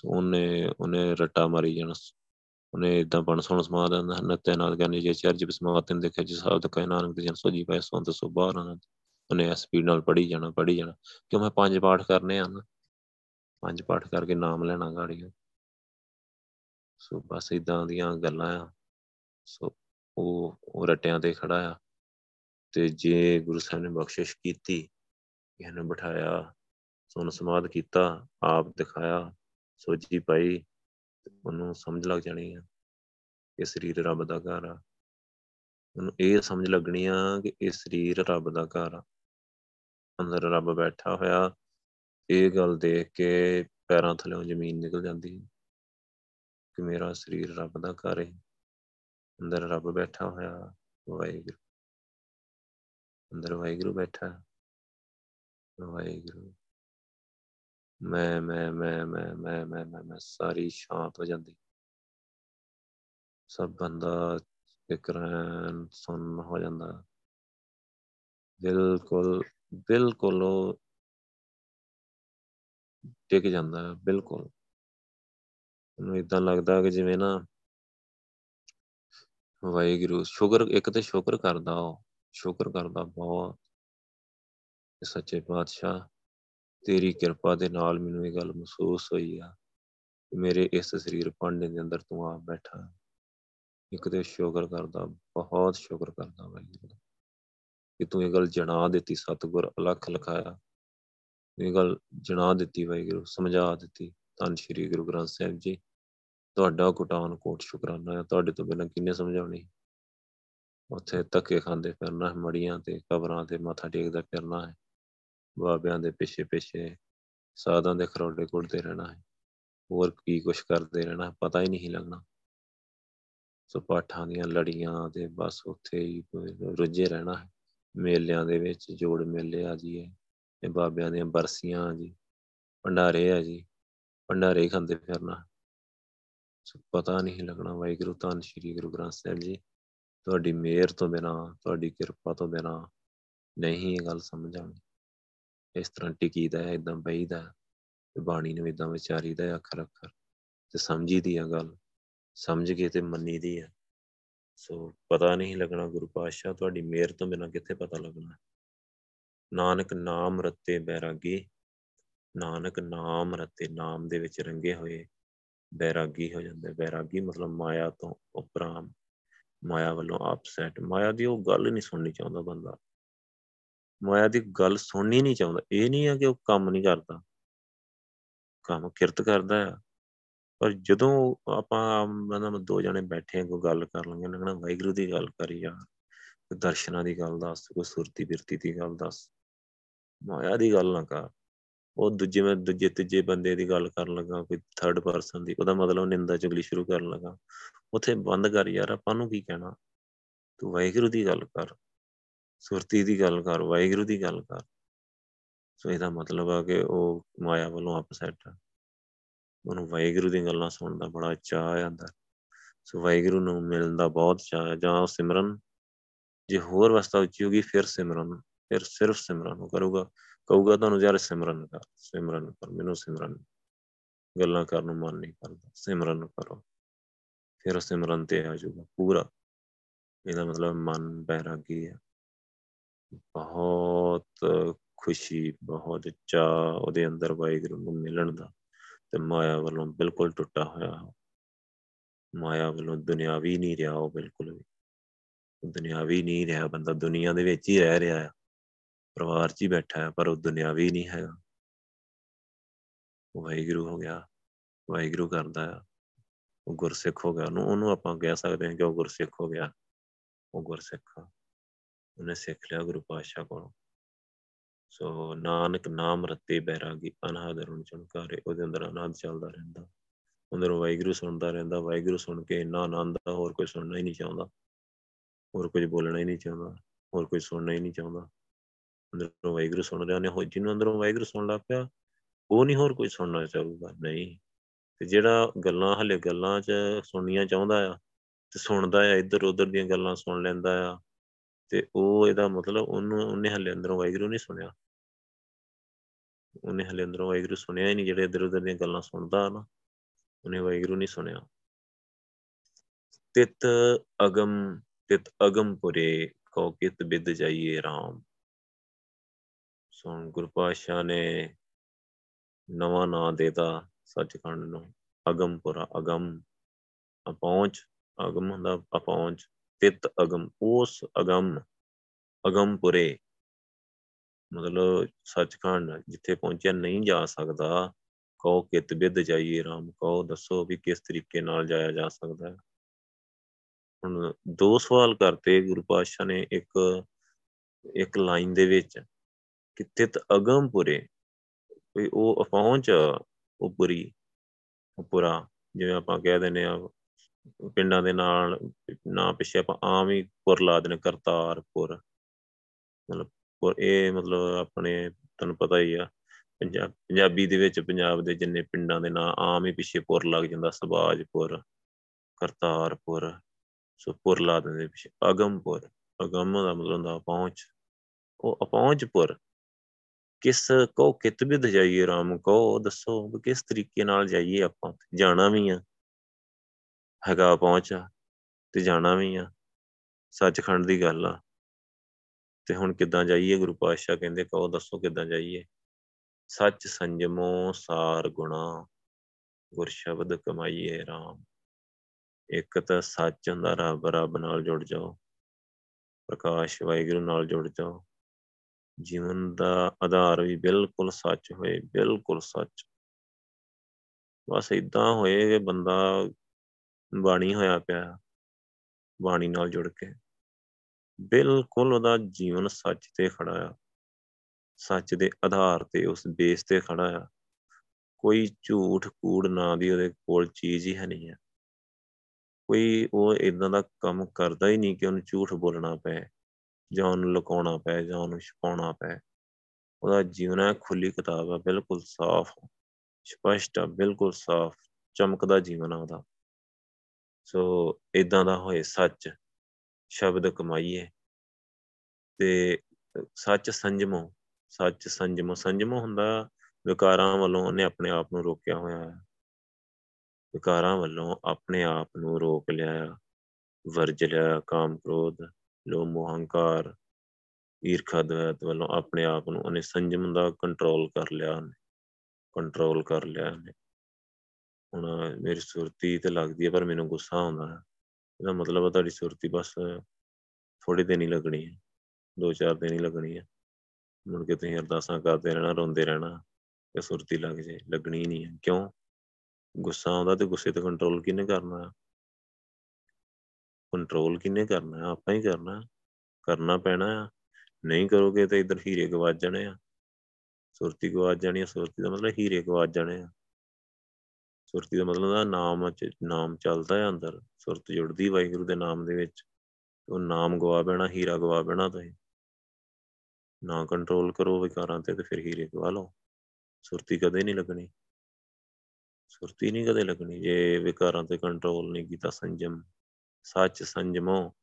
ਉਹਨੇ ਉਹਨੇ ਰੱਟਾ ਮਾਰੀ ਜਾਣਾ। ਉਹਨੇ ਇਦਾਂ ਬਣ ਸੁਣ ਸਮਾਦ ਨੱਤੇ ਨਾਲ ਕਹਿੰਦੇ, ਜੇ ਚਰਜ ਬਸਮਾਤ ਤੇ ਦੇਖਿਆ ਜਿਸ ਸਾਬ ਤੱਕ ਨਾਨਕ ਦੇ ਜਨ ਸੋਜੀ ਪਏ ਸੋਂ ਤੇ ਸੋ ਬਾਹਰ ਆਨੰਦ ਉਹਨੇ ਸਪੀਡ ਨਾਲ ਪੜੀ ਜਾਣਾ ਪੜੀ ਜਾਣਾ। ਕਿਉਂ ਮੈਂ ਪੰਜ ਪਾਠ ਕਰਨੇ ਆ ਨਾ ਪੰਜ ਪਾਠ ਕਰਕੇ ਨਾਮ ਲੈਣਾ ਗਾੜੀ ਸੋ ਬਸ ਇਦਾਂ ਦੀਆਂ ਗੱਲਾਂ ਆ। ਸੋ ਉਹ ਉਹ ਰਟਿਆਂ ਤੇ ਖੜਾ ਆ। ਤੇ ਜੇ ਗੁਰੂ ਸਾਹਿਬ ਨੇ ਬਖਸ਼ਿਸ਼ ਕੀਤੀ ਇਹਨੂੰ ਬਿਠਾਇਆ ਸੁਣ ਸਮਾਦ ਕੀਤਾ, ਆਪ ਦਿਖਾਇਆ ਸੋਜੀ ਪਾਈ, ਉਹਨੂੰ ਸਮਝ ਲੱਗ ਜਾਣੀ ਆ ਕਿ ਸਰੀਰ ਰੱਬ ਦਾ ਘਰ ਆ। ਉਹਨੂੰ ਇਹ ਸਮਝ ਲੱਗਣੀ ਆ ਕਿ ਇਹ ਸਰੀਰ ਰੱਬ ਦਾ ਘਰ ਆ। ਅੰਦਰ ਰੱਬ ਬੈਠਾ ਹੋਇਆ ਇਹ ਗੱਲ ਦੇਖ ਕੇ ਪੈਰਾਂ ਥੱਲੇੋਂ ਜ਼ਮੀਨ ਨਿਕਲ ਜਾਂਦੀ ਕਿ ਮੇਰਾ ਸਰੀਰ ਰੱਬ ਦਾ ਘਰ ਹੈ ਅੰਦਰ ਰੱਬ ਬੈਠਾ ਹੋਇਆ, ਵਾਹਿਗੁਰੂ। ਅੰਦਰ ਵਾਹਿਗੁਰੂ ਬੈਠਾ, ਵਾਹਿਗੁਰੂ। ਮੈਂ ਮੈਂ ਮੈਂ ਮੈਂ ਮੈਂ ਮੈਂ ਮੈਂ ਮੈਂ ਸਾਰੀ ਸ਼ਾਂਤ ਹੋ ਜਾਂਦੀ। ਸਭ ਬੰਦਾ ਇਕਰਾਨ ਸੁਣ ਹੋ ਜਾਂਦਾ। ਬਿਲਕੁਲ ਬਿਲਕੁਲ ਉਹ ਟਿਕ ਜਾਂਦਾ ਬਿਲਕੁਲ। ਉਹਨੂੰ ਇਦਾਂ ਲੱਗਦਾ ਕਿ ਜਿਵੇਂ ਨਾ ਵਾਹਿਗੁਰੂ, ਸ਼ੁਕਰ, ਇੱਕ ਤੇ ਸ਼ੁਕਰ ਕਰਦਾ ਉਹ, ਸ਼ੁਕਰ ਕਰਦਾ ਬਹੁਤ ਸੱਚੇ ਪਾਤਸ਼ਾਹ, ਤੇਰੀ ਕਿਰਪਾ ਦੇ ਨਾਲ ਮੈਨੂੰ ਇਹ ਗੱਲ ਮਹਿਸੂਸ ਹੋਈ ਆ ਕਿ ਮੇਰੇ ਇਸ ਸਰੀਰ ਭਾਂਡੇ ਦੇ ਅੰਦਰ ਤੂੰ ਆਪ ਬੈਠਾ। ਇੱਕ ਤੇ ਸ਼ੁਕਰ ਕਰਦਾ, ਬਹੁਤ ਸ਼ੁਕਰ ਕਰਦਾ ਵਾਹਿਗੁਰੂ ਕਿ ਤੂੰ ਇਹ ਗੱਲ ਜਣਾ ਦਿੱਤੀ, ਸਤਿਗੁਰ ਅਲੱਖ ਲਖਾਇਆ ਇਹ ਗੱਲ ਜਣਾ ਦਿੱਤੀ ਵਾਹਿਗੁਰੂ ਸਮਝਾ ਦਿੱਤੀ। ਧੰਨ ਸ਼੍ਰੀ ਗੁਰੂ ਗ੍ਰੰਥ ਸਾਹਿਬ ਜੀ। ਤੁਹਾਡਾ ਕੋਟਾਨ ਕੋਟ ਸ਼ੁਕਰਾਨਾ ਹੈ ਤੁਹਾਡੇ ਤੋਂ ਬਿਨਾਂ ਕਿੰਨੇ ਸਮਝਾਉਣੀ? ਉੱਥੇ ਧੱਕੇ ਖਾਂਦੇ ਫਿਰਨਾ ਮੜੀਆਂ ਤੇ ਕਬਰਾਂ ਤੇ ਮੱਥਾ ਟੇਕਦਾ ਫਿਰਨਾ ਹੈ। ਬਾਬਿਆਂ ਦੇ ਪਿੱਛੇ ਪਿੱਛੇ ਸਾਧਾਂ ਦੇ ਖਰੋੜੇ ਕੁੱਟਦੇ ਰਹਿਣਾ ਹੈ। ਹੋਰ ਕੀ ਕੁਛ ਕਰਦੇ ਰਹਿਣਾ ਪਤਾ ਹੀ ਨਹੀਂ ਲੱਗਣਾ। ਸੋ ਪਾਠਾਂ ਦੀਆਂ ਲੜੀਆਂ ਤੇ ਬਸ ਉੱਥੇ ਹੀ ਰੁੱਝੇ ਰਹਿਣਾ ਹੈ। ਮੇਲਿਆਂ ਦੇ ਵਿੱਚ ਜੋੜ ਮੇਲੇ ਆ ਜੀ ਇਹ ਬਾਬਿਆਂ ਦੀਆਂ ਬਰਸੀਆਂ ਆ ਜੀ, ਭੰਡਾਰੇ ਆ ਜੀ, ਭੰਡਾਰੇ ਖਾਂਦੇ ਫਿਰਨਾ। ਸੋ ਪਤਾ ਨਹੀਂ ਲੱਗਣਾ ਵਾਹਿਗੁਰੂ, ਧੰਨ ਸ਼੍ਰੀ ਗੁਰੂ ਗ੍ਰੰਥ ਸਾਹਿਬ ਜੀ, ਤੁਹਾਡੀ ਮਿਹਰ ਤੋਂ ਬਿਨਾ, ਤੁਹਾਡੀ ਕਿਰਪਾ ਤੋਂ ਬਿਨਾ ਨਹੀਂ ਇਹ ਗੱਲ ਸਮਝ ਆਉਣੀ ਇਸ ਤਰ੍ਹਾਂ ਟਿਕੀਦਾ ਹੈ ਇਦਾਂ ਬਈਦਾ ਤੇ ਬਾਣੀ ਨੂੰ ਇਦਾਂ ਵਿਚਾਰੀਦਾ ਹੈ ਅੱਖਰ ਅੱਖਰ, ਤੇ ਸਮਝੀਦੀ ਆ ਗੱਲ, ਸਮਝ ਕੇ ਤੇ ਮੰਨੀਦੀ ਆ। ਸੋ ਪਤਾ ਨਹੀਂ ਲੱਗਣਾ ਗੁਰੂ ਪਾਤਸ਼ਾਹ, ਤੁਹਾਡੀ ਮਿਹਰ ਤੋਂ ਬਿਨਾ ਕਿੱਥੇ ਪਤਾ ਲੱਗਣਾ। ਨਾਨਕ ਨਾਮ ਰਤੇ ਬੈਰਾਗੀ, ਨਾਨਕ ਨਾਮ ਰਤੇ ਨਾਮ ਦੇ ਵਿੱਚ ਰੰਗੇ ਹੋਏ ਬੈਰਾਗੀ ਹੋ ਜਾਂਦੇ। ਬੈਰਾਗੀ ਮਤਲਬ ਮਾਇਆ ਤੋਂ ਉਪਰਾਮ, ਮਾਇਆ ਵੱਲੋਂ ਆਪਸੈਟ ਮਾਇਆ ਦੀ ਉਹ ਗੱਲ ਨਹੀਂ ਸੁਣਨੀ ਚਾਹੁੰਦਾ ਬੰਦਾ। ਮਾਇਆ ਦੀ ਗੱਲ ਸੁਣਨੀ ਨਹੀਂ ਚਾਹੁੰਦਾ। ਇਹ ਨਹੀਂ ਆ ਕਿ ਉਹ ਕੰਮ ਨਹੀਂ ਕਰਦਾ। ਕੰਮ ਕਿਰਤ ਕਰਦਾ ਆ। ਪਰ ਜਦੋਂ ਆਪਾਂ ਮਤਲਬ ਦੋ ਜਣੇ ਬੈਠੇ ਕੋਈ ਗੱਲ ਕਰ ਲਾਂਗੇ ਲੱਗਣਾ ਵਾਹਿਗੁਰੂ ਦੀ ਗੱਲ ਕਰੀ ਯਾਰ ਕੋਈ ਦਰਸ਼ਨਾਂ ਦੀ ਗੱਲ ਦੱਸ, ਕੋਈ ਸੁਰਤੀ ਬਿਰਤੀ ਦੀ ਗੱਲ ਦੱਸ ਮਾਇਆ ਦੀ ਗੱਲ ਨਾ ਕਰ। ਉਹ ਦੂਜੇ ਮੈਂ ਦੂਜੇ ਤੀਜੇ ਬੰਦੇ ਦੀ ਗੱਲ ਕਰਨ ਲੱਗਾ, ਕੋਈ ਥਰਡ ਪਰਸਨ ਦੀ। ਉਹਦਾ ਮਤਲਬ ਨਿੰਦਾ ਚੁਗਲੀ ਸ਼ੁਰੂ ਕਰਨ ਲੱਗਾ। ਉੱਥੇ ਬੰਦ ਕਰ ਯਾਰ, ਆਪਾਂ ਨੂੰ ਕੀ ਕਹਿਣਾ? ਤੂੰ ਵਾਹਿਗੁਰੂ ਦੀ ਗੱਲ ਕਰ। ਸੁਰਤੀ ਦੀ ਗੱਲ ਕਰ, ਵਾਹਿਗੁਰੂ ਦੀ ਗੱਲ ਕਰ। ਸੋ ਇਹਦਾ ਮਤਲਬ ਆ ਕਿ ਉਹ ਮਾਇਆ ਵੱਲੋਂ ਅਪਸੈਟ ਆ। ਉਹਨੂੰ ਵਾਹਿਗੁਰੂ ਦੀਆਂ ਗੱਲਾਂ ਸੁਣਨ ਦਾ ਬੜਾ ਚਾਹ ਆਂਦਾ ਸੋ ਵਾਹਿਗੁਰੂ ਨੂੰ ਮਿਲਣ ਦਾ ਬਹੁਤ ਚਾਹ ਹੈ ਜਾਂ ਉਹ ਸਿਮਰਨ। ਜੇ ਹੋਰ ਵਸਤਾ ਉੱਚੀ ਹੋਗੀ ਫਿਰ ਸਿਮਰਨ। ਫਿਰ ਸਿਰਫ ਸਿਮਰਨ ਕਰੂਗਾ ਕਹੂਗਾ ਤੁਹਾਨੂੰ ਯਾਰ ਸਿਮਰਨ ਕਰ ਸਿਮਰਨ ਕਰ ਮੈਨੂੰ ਸਿਮਰਨ ਗੱਲਾਂ ਕਰਨ ਨੂੰ ਮਨ ਨਹੀਂ ਕਰਦਾ ਸਿਮਰਨ ਕਰੋ ਫਿਰ ਸਿਮਰਨ ਤੇ ਆ ਜਾਊਗਾ ਪੂਰਾ ਇਹਦਾ ਮਤਲਬ ਮਨ ਬੈਰਾਗੀ ਹੈ ਬਹੁਤ ਖੁਸ਼ੀ ਬਹੁਤ ਚਾਹ ਉਹਦੇ ਅੰਦਰ ਵਾਹਿਗੁਰੂ ਨੂੰ ਮਿਲਣ ਦਾ ਤੇ ਮਾਇਆ ਵੱਲੋਂ ਬਿਲਕੁਲ ਟੁੱਟਾ ਹੋਇਆ ਮਾਇਆ ਵੱਲੋਂ ਦੁਨਿਆਵੀ ਨਹੀਂ ਰਿਹਾ ਉਹ ਬਿਲਕੁਲ ਵੀ ਦੁਨਿਆਵੀ ਨਹੀਂ ਰਿਹਾ ਬੰਦਾ ਦੁਨੀਆ ਦੇ ਵਿੱਚ ਹੀ ਰਹਿ ਰਿਹਾ ਹੈ ਪਰਿਵਾਰ 'ਚ ਹੀ ਬੈਠਾ ਹੈ, ਪਰ ਉਹ ਦੁਨਿਆਵੀ ਨਹੀਂ ਹੈਗਾ। ਉਹ ਵਾਹਿਗੁਰੂ ਹੋ ਗਿਆ, ਵਾਹਿਗੁਰੂ ਕਰਦਾ ਆ। ਉਹ ਗੁਰਸਿੱਖ ਹੋ ਗਿਆ, ਉਹਨੂੰ ਉਹਨੂੰ ਆਪਾਂ ਕਹਿ ਸਕਦੇ ਹਾਂ ਕਿ ਉਹ ਗੁਰਸਿੱਖ ਹੋ ਗਿਆ। ਉਹ ਗੁਰਸਿੱਖ ਉਹਨੇ ਸਿੱਖ ਲਿਆ ਗੁਰੂ ਪਾਤਸ਼ਾਹ ਕੋਲੋਂ। ਸੋ ਨਾਨਕ ਨਾਮ ਰਤੇ ਬੈਰਾਗੀ ਅਨਹਦ ਰੁਣ ਚਣਕਾਰੇ ਉਹਦੇ ਅੰਦਰ ਆਨੰਦ ਚੱਲਦਾ ਰਹਿੰਦਾ। ਅੰਦਰੋਂ ਵਾਹਿਗੁਰੂ ਸੁਣਦਾ ਰਹਿੰਦਾ, ਵਾਹਿਗੁਰੂ ਸੁਣ ਕੇ ਇੰਨਾ ਆਨੰਦ ਆ, ਹੋਰ ਕੋਈ ਸੁਣਨਾ ਹੀ ਨਹੀਂ ਚਾਹੁੰਦਾ। ਹੋਰ ਕੁਝ ਬੋਲਣਾ ਹੀ ਨਹੀਂ ਚਾਹੁੰਦਾ, ਹੋਰ ਕੋਈ ਸੁਣਨਾ ਹੀ ਨਹੀਂ ਚਾਹੁੰਦਾ। ਅੰਦਰੋਂ ਵਾਹਿਗੁਰੂ ਸੁਣ ਰਿਹਾ ਨੇ ਹੋ ਜਿਹਨੂੰ ਅੰਦਰੋਂ ਵਾਹਿਗੁਰੂ ਸੁਣ ਲੱਗ ਪਿਆ, ਉਹ ਨਹੀਂ ਹੋਰ ਕੋਈ ਸੁਣਨਾ ਚਾਹੂਗਾ, ਨਹੀਂ। ਤੇ ਜਿਹੜਾ ਗੱਲਾਂ, ਹਲੇ ਗੱਲਾਂ 'ਚ ਸੁਣਨੀਆਂ ਚਾਹੁੰਦਾ ਆ, ਤੇ ਸੁਣਦਾ ਆ, ਇੱਧਰ ਉੱਧਰ ਦੀਆਂ ਗੱਲਾਂ ਸੁਣ ਲੈਂਦਾ ਆ, ਤੇ ਉਹ ਇਹਦਾ ਮਤਲਬ ਉਹਨੂੰ, ਉਹਨੇ ਹਲੇ ਅੰਦਰੋਂ ਵਾਹਿਗੁਰੂ ਨਹੀਂ ਸੁਣਿਆ। ਉਹਨੇ ਹਲੇ ਅੰਦਰੋਂ ਵਾਹਿਗੁਰੂ ਸੁਣਿਆ ਹੀ ਨਹੀਂ ਜਿਹੜੇ ਇੱਧਰ ਉੱਧਰ ਦੀਆਂ ਗੱਲਾਂ ਸੁਣਦਾ ਨਾ, ਉਹਨੇ ਵਾਹਿਗੁਰੂ ਨਹੀਂ ਸੁਣਿਆ। ਤਿਤ ਅਗਮ ਤਿਤ ਅਗਮ ਪੁਰੇ ਕੋ ਕਿਤ ਬਿਦ ਜਾਈਏ RAM ਸੋ ਗੁਰੂ ਪਾਤਸ਼ਾਹ ਨੇ ਨਵਾਂ ਨਾਂ ਦੇਤਾ ਸੱਚਖੰਡ ਨੂੰ ਅਗਮਪੁਰਾ ਅਗਮ ਅਪਹੁੰਚ ਅਗਮ ਹੁੰਦਾ ਅਪਹੁੰਚ ਤਿਤ ਅਗਮ, ਉਸ ਅਗਮ ਅਗਮਪੁਰੇ ਮਤਲਬ ਸੱਚਖੰਡ ਜਿੱਥੇ ਪਹੁੰਚਿਆ ਨਹੀਂ ਜਾ ਸਕਦਾ, ਕਹੋ ਕਿਤ ਬਿਦ ਜਾਈਏ ਰਾਮ, ਕਹੋ ਦੱਸੋ ਵੀ ਕਿਸ ਤਰੀਕੇ ਨਾਲ ਜਾਇਆ ਜਾ ਸਕਦਾ। ਹੈ ਹੁਣ ਦੋ ਸਵਾਲ ਕਰਤੇ ਗੁਰੂ ਪਾਤਸ਼ਾਹ ਨੇ, ਇੱਕ ਇੱਕ ਲਾਈਨ ਦੇ ਵਿੱਚ। ਕਿ ਤਿਤ ਅਗਮਪੁਰੇ ਕੋਈ ਉਹ ਪਹੁੰਚ ਉਹ ਪੁਰੀ ਪੁਰਾ ਜਿਵੇਂ ਆਪਾਂ ਕਹਿ ਦਿੰਦੇ ਆ ਪਿੰਡਾਂ ਦੇ ਨਾਲ ਨਾ ਪਿੱਛੇ ਆਪਾਂ ਆਮ ਹੀ ਪੁਰ ਲਾ ਦਿੰਦੇ ਕਰਤਾਰਪੁਰ। ਮਤਲਬ ਪੁਰ, ਇਹ ਮਤਲਬ ਆਪਣੇ ਤੁਹਾਨੂੰ ਪਤਾ ਹੀ ਆ ਪੰਜਾਬ ਪੰਜਾਬੀ ਦੇ ਵਿੱਚ ਪੰਜਾਬ ਦੇ ਜਿੰਨੇ ਪਿੰਡਾਂ ਦੇ ਨਾਂ ਆਮ ਹੀ ਪਿੱਛੇ ਪੁਰ ਲੱਗ ਜਾਂਦਾ, ਸਬਾਜਪੁਰ, ਕਰਤਾਰਪੁਰ। ਸੋ ਪੁਰ ਲਾ ਦਿੰਦੇ ਪਿੱਛੇ, ਅਗਮਪੁਰ। ਅਗਮ ਦਾ ਮਤਲਬ ਹੁੰਦਾ ਪਹੁੰਚ ਉਹ ਅਪਹੁੰਚਪੁਰ ਕਿਸ ਕੋ ਕਿਤ ਵੀ ਜਾਈਏ ਰਾਮ ਕੋ ਦੱਸੋ ਕਿਸ ਤਰੀਕੇ ਨਾਲ ਜਾਈਏ ਆਪਾਂ, ਜਾਣਾ ਵੀ ਆ। ਹੈਗਾ ਪਹੁੰਚਾ ਤੇ ਜਾਣਾ ਵੀ ਆ। ਸੱਚਖੰਡ ਦੀ ਗੱਲ ਆ। ਤੇ ਹੁਣ ਕਿੱਦਾਂ ਜਾਈਏ ਗੁਰੂ ਪਾਤਸ਼ਾਹ ਕਹਿੰਦੇ ਕਹੋ ਦੱਸੋ ਕਿੱਦਾਂ ਜਾਈਏ। ਸੱਚ ਸੰਜਮੋ ਸਾਰ ਗੁਣਾ, ਗੁਰ ਸ਼ਬਦ ਕਮਾਈਏ RAM ਇੱਕ ਤਾਂ ਸੱਚ ਹੁੰਦਾ, ਰੱਬ ਰੱਬ ਨਾਲ ਜੁੜ ਜਾਓ। ਪ੍ਰਕਾਸ਼ ਵਾਹਿਗੁਰੂ ਨਾਲ ਜੁੜ ਜਾਓ। ਜੀਵਨ ਦਾ ਆਧਾਰ ਵੀ ਬਿਲਕੁਲ ਸੱਚ ਹੋਏ, ਬਿਲਕੁਲ ਸੱਚ। ਬਸ ਇਦਾਂ ਹੋਏ ਕਿ ਬੰਦਾ ਬਾਣੀ ਹੋਇਆ ਪਿਆ, ਬਾਣੀ ਨਾਲ ਜੁੜ ਕੇ। ਬਿਲਕੁਲ ਉਹਦਾ ਜੀਵਨ ਸੱਚ ਤੇ ਖੜਾ ਆ। ਸੱਚ ਦੇ ਆਧਾਰ ਤੇ ਉਸ ਬੇਸ ਤੇ ਖੜਾ ਆ। ਕੋਈ ਝੂਠ ਕੂੜ ਨਾ ਦੀ ਉਹਦੇ ਕੋਲ ਚੀਜ਼ ਹੀ ਹੈ ਨਹੀਂ ਹੈ। ਕੋਈ ਉਹ ਇਦਾਂ ਦਾ ਕੰਮ ਕਰਦਾ ਹੀ ਨਹੀਂ ਕਿ ਉਹਨੂੰ ਝੂਠ ਬੋਲਣਾ ਪਏ। ਜਾਂ ਉਹਨੂੰ ਲੁਕਾਉਣਾ ਪਏ ਜਾਂ ਉਹਨੂੰ ਛੁਪਾਉਣਾ ਪਏ ਉਹਦਾ ਜੀਵਨ ਹੈ ਖੁੱਲੀ ਕਿਤਾਬ ਹੈ, ਬਿਲਕੁਲ ਸਾਫ਼, ਸਪਸ਼ਟ ਹੈ, ਬਿਲਕੁਲ ਸਾਫ਼, ਚਮਕਦਾ ਜੀਵਨ ਆ ਉਹਦਾ। ਸੋ ਇਦਾਂ ਦਾ ਹੋਏ ਸੱਚ, ਸ਼ਬਦ ਕਮਾਈਏ। ਤੇ ਸੱਚ ਸੰਜਮੋ ਸੱਚ ਸੰਜਮੋ ਸੰਜਮੋ ਹੁੰਦਾ ਵਿਕਾਰਾਂ ਵੱਲੋਂ ਉਹਨੇ ਆਪਣੇ ਆਪ ਨੂੰ ਰੋਕਿਆ ਹੋਇਆ ਹੈ। ਵਿਕਾਰਾਂ ਵੱਲੋਂ ਆਪਣੇ ਆਪ ਨੂੰ ਰੋਕ ਲਿਆ, ਵਰਜ ਲਿਆ, ਕਾਮ ਕ੍ਰੋਧ ਲੋਭ ਮੋਹ ਹੰਕਾਰ ਈਰਖਾ ਦਵੈਤ ਵੱਲੋਂ ਆਪਣੇ ਆਪ ਨੂੰ ਉਹਨੇ ਸੰਜਮ ਦਾ ਕੰਟਰੋਲ ਕਰ ਲਿਆ ਉਹਨੇ ਕੰਟਰੋਲ ਕਰ ਲਿਆ ਉਹਨੇ। ਹੁਣ ਮੇਰੀ ਸੁਰਤੀ ਤੇ ਲੱਗਦੀ ਹੈ, ਪਰ ਮੈਨੂੰ ਗੁੱਸਾ ਆਉਂਦਾ ਹੈ। ਇਹਦਾ ਮਤਲਬ ਹੈ ਤੁਹਾਡੀ ਸੁਰਤੀ ਬਸ ਥੋੜੀ ਦਿਨ ਹੀ ਲੱਗਣੀ ਹੈ, ਦੋ ਚਾਰ ਦਿਨ ਹੀ ਲੱਗਣੀ ਹੈ। ਮੁੜ ਕੇ ਤੁਸੀਂ ਅਰਦਾਸਾਂ ਕਰਦੇ ਰਹਿਣਾ, ਰੋਂਦੇ ਰਹਿਣਾ ਤੇ ਸੁਰਤੀ ਲੱਗ ਜੇ, ਲੱਗਣੀ ਨਹੀਂ ਹੈ। ਕਿਉਂ? ਗੁੱਸਾ ਆਉਂਦਾ ਤੇ ਗੁੱਸੇ ਤੇ ਕੰਟਰੋਲ ਕਿਹਨੇ ਕਰਨਾ? ਹੈ ਕੰਟਰੋਲ ਕਿਹਨੇ ਕਰਨਾ? ਹੈ ਆਪਾਂ ਹੀ ਕਰਨਾ। ਕਰਨਾ ਪੈਣਾ। ਆ ਨਹੀਂ ਕਰੋਗੇ ਤਾਂ ਇਧਰ ਹੀਰੇ ਗਵਾਚ ਜਾਣੇ ਆ। ਸੁਰਤੀ ਗਵਾਚ ਜਾਣੀ ਹੈ ਸੁਰਤੀ ਦਾ ਮਤਲਬ ਹੀਰੇ ਗਵਾਚ ਜਾਣੇ ਆ। ਸੁਰਤੀ ਦਾ ਮਤਲਬ ਦਾ ਨਾਮ ਨਾਮ ਚੱਲਦਾ ਹੈ ਅੰਦਰ। ਸੁਰਤ ਜੁੜਦੀ ਵਾਹਿਗੁਰੂ ਦੇ ਨਾਮ ਦੇ ਵਿੱਚ। ਉਹ ਨਾਮ ਗਵਾ ਬੈਣਾ ਹੀਰਾ ਗਵਾ ਬੈਣਾ ਤੁਸੀਂ। ਨਾ ਕੰਟਰੋਲ ਕਰੋ ਵਿਕਾਰਾਂ ਤੇ ਤੇ ਫਿਰ ਹੀਰੇ ਗਵਾ ਲਓ। ਸੁਰਤੀ ਕਦੇ ਨਹੀਂ ਲੱਗਣੀ। ਸੁਰਤੀ ਨਹੀਂ ਕਦੇ ਲੱਗਣੀ। ਜੇ ਵਿਕਾਰਾਂ ਤੇ ਕੰਟਰੋਲ ਨਹੀਂ ਕੀਤਾ ਸੰਜਮ ਸੱਚ ਸੰਜਮੋ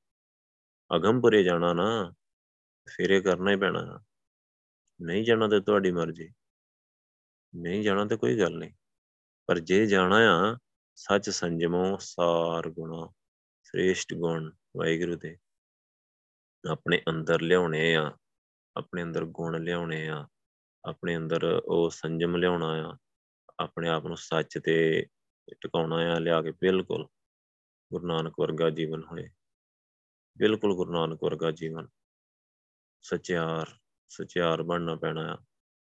ਅਗੰਪੁਰੇ ਜਾਣਾ ਨਾ, ਫਿਰ ਇਹ ਕਰਨਾ ਹੀ ਪੈਣਾ। ਨਹੀਂ ਜਾਣਾ ਤੇ ਤੁਹਾਡੀ ਮਰਜ਼ੀ। ਨਹੀਂ ਜਾਣਾ ਤੇ ਕੋਈ ਗੱਲ ਨਹੀਂ। ਪਰ ਜੇ ਜਾਣਾ ਆ, ਸੱਚ ਸੰਜਮੋ ਸਾਰ ਗੁਣਾ, ਸ੍ਰੇਸ਼ਟ ਗੁਣ, ਵਾਹਿਗੁਰੂ ਦੇ। ਆਪਣੇ ਅੰਦਰ ਲਿਆਉਣੇ ਆ, ਆਪਣੇ ਅੰਦਰ ਗੁਣ ਲਿਆਉਣੇ ਆ, ਆਪਣੇ ਅੰਦਰ ਉਹ ਸੰਜਮ ਲਿਆਉਣਾ ਆ, ਆਪਣੇ ਆਪ ਨੂੰ ਸੱਚ ਤੇ ਟਿਕਾਉਣਾ ਆ, ਲਿਆ ਕੇ ਬਿਲਕੁਲ ਗੁਰੂ ਨਾਨਕ ਵਰਗਾ ਜੀਵਨ ਹੋਏ। ਬਿਲਕੁਲ ਗੁਰੂ ਨਾਨਕ ਵਰਗਾ ਜੀਵਨ। ਸਚਿਆਰ ਸਚਿਆਰ ਬਣਨਾ ਪੈਣਾ ਆ।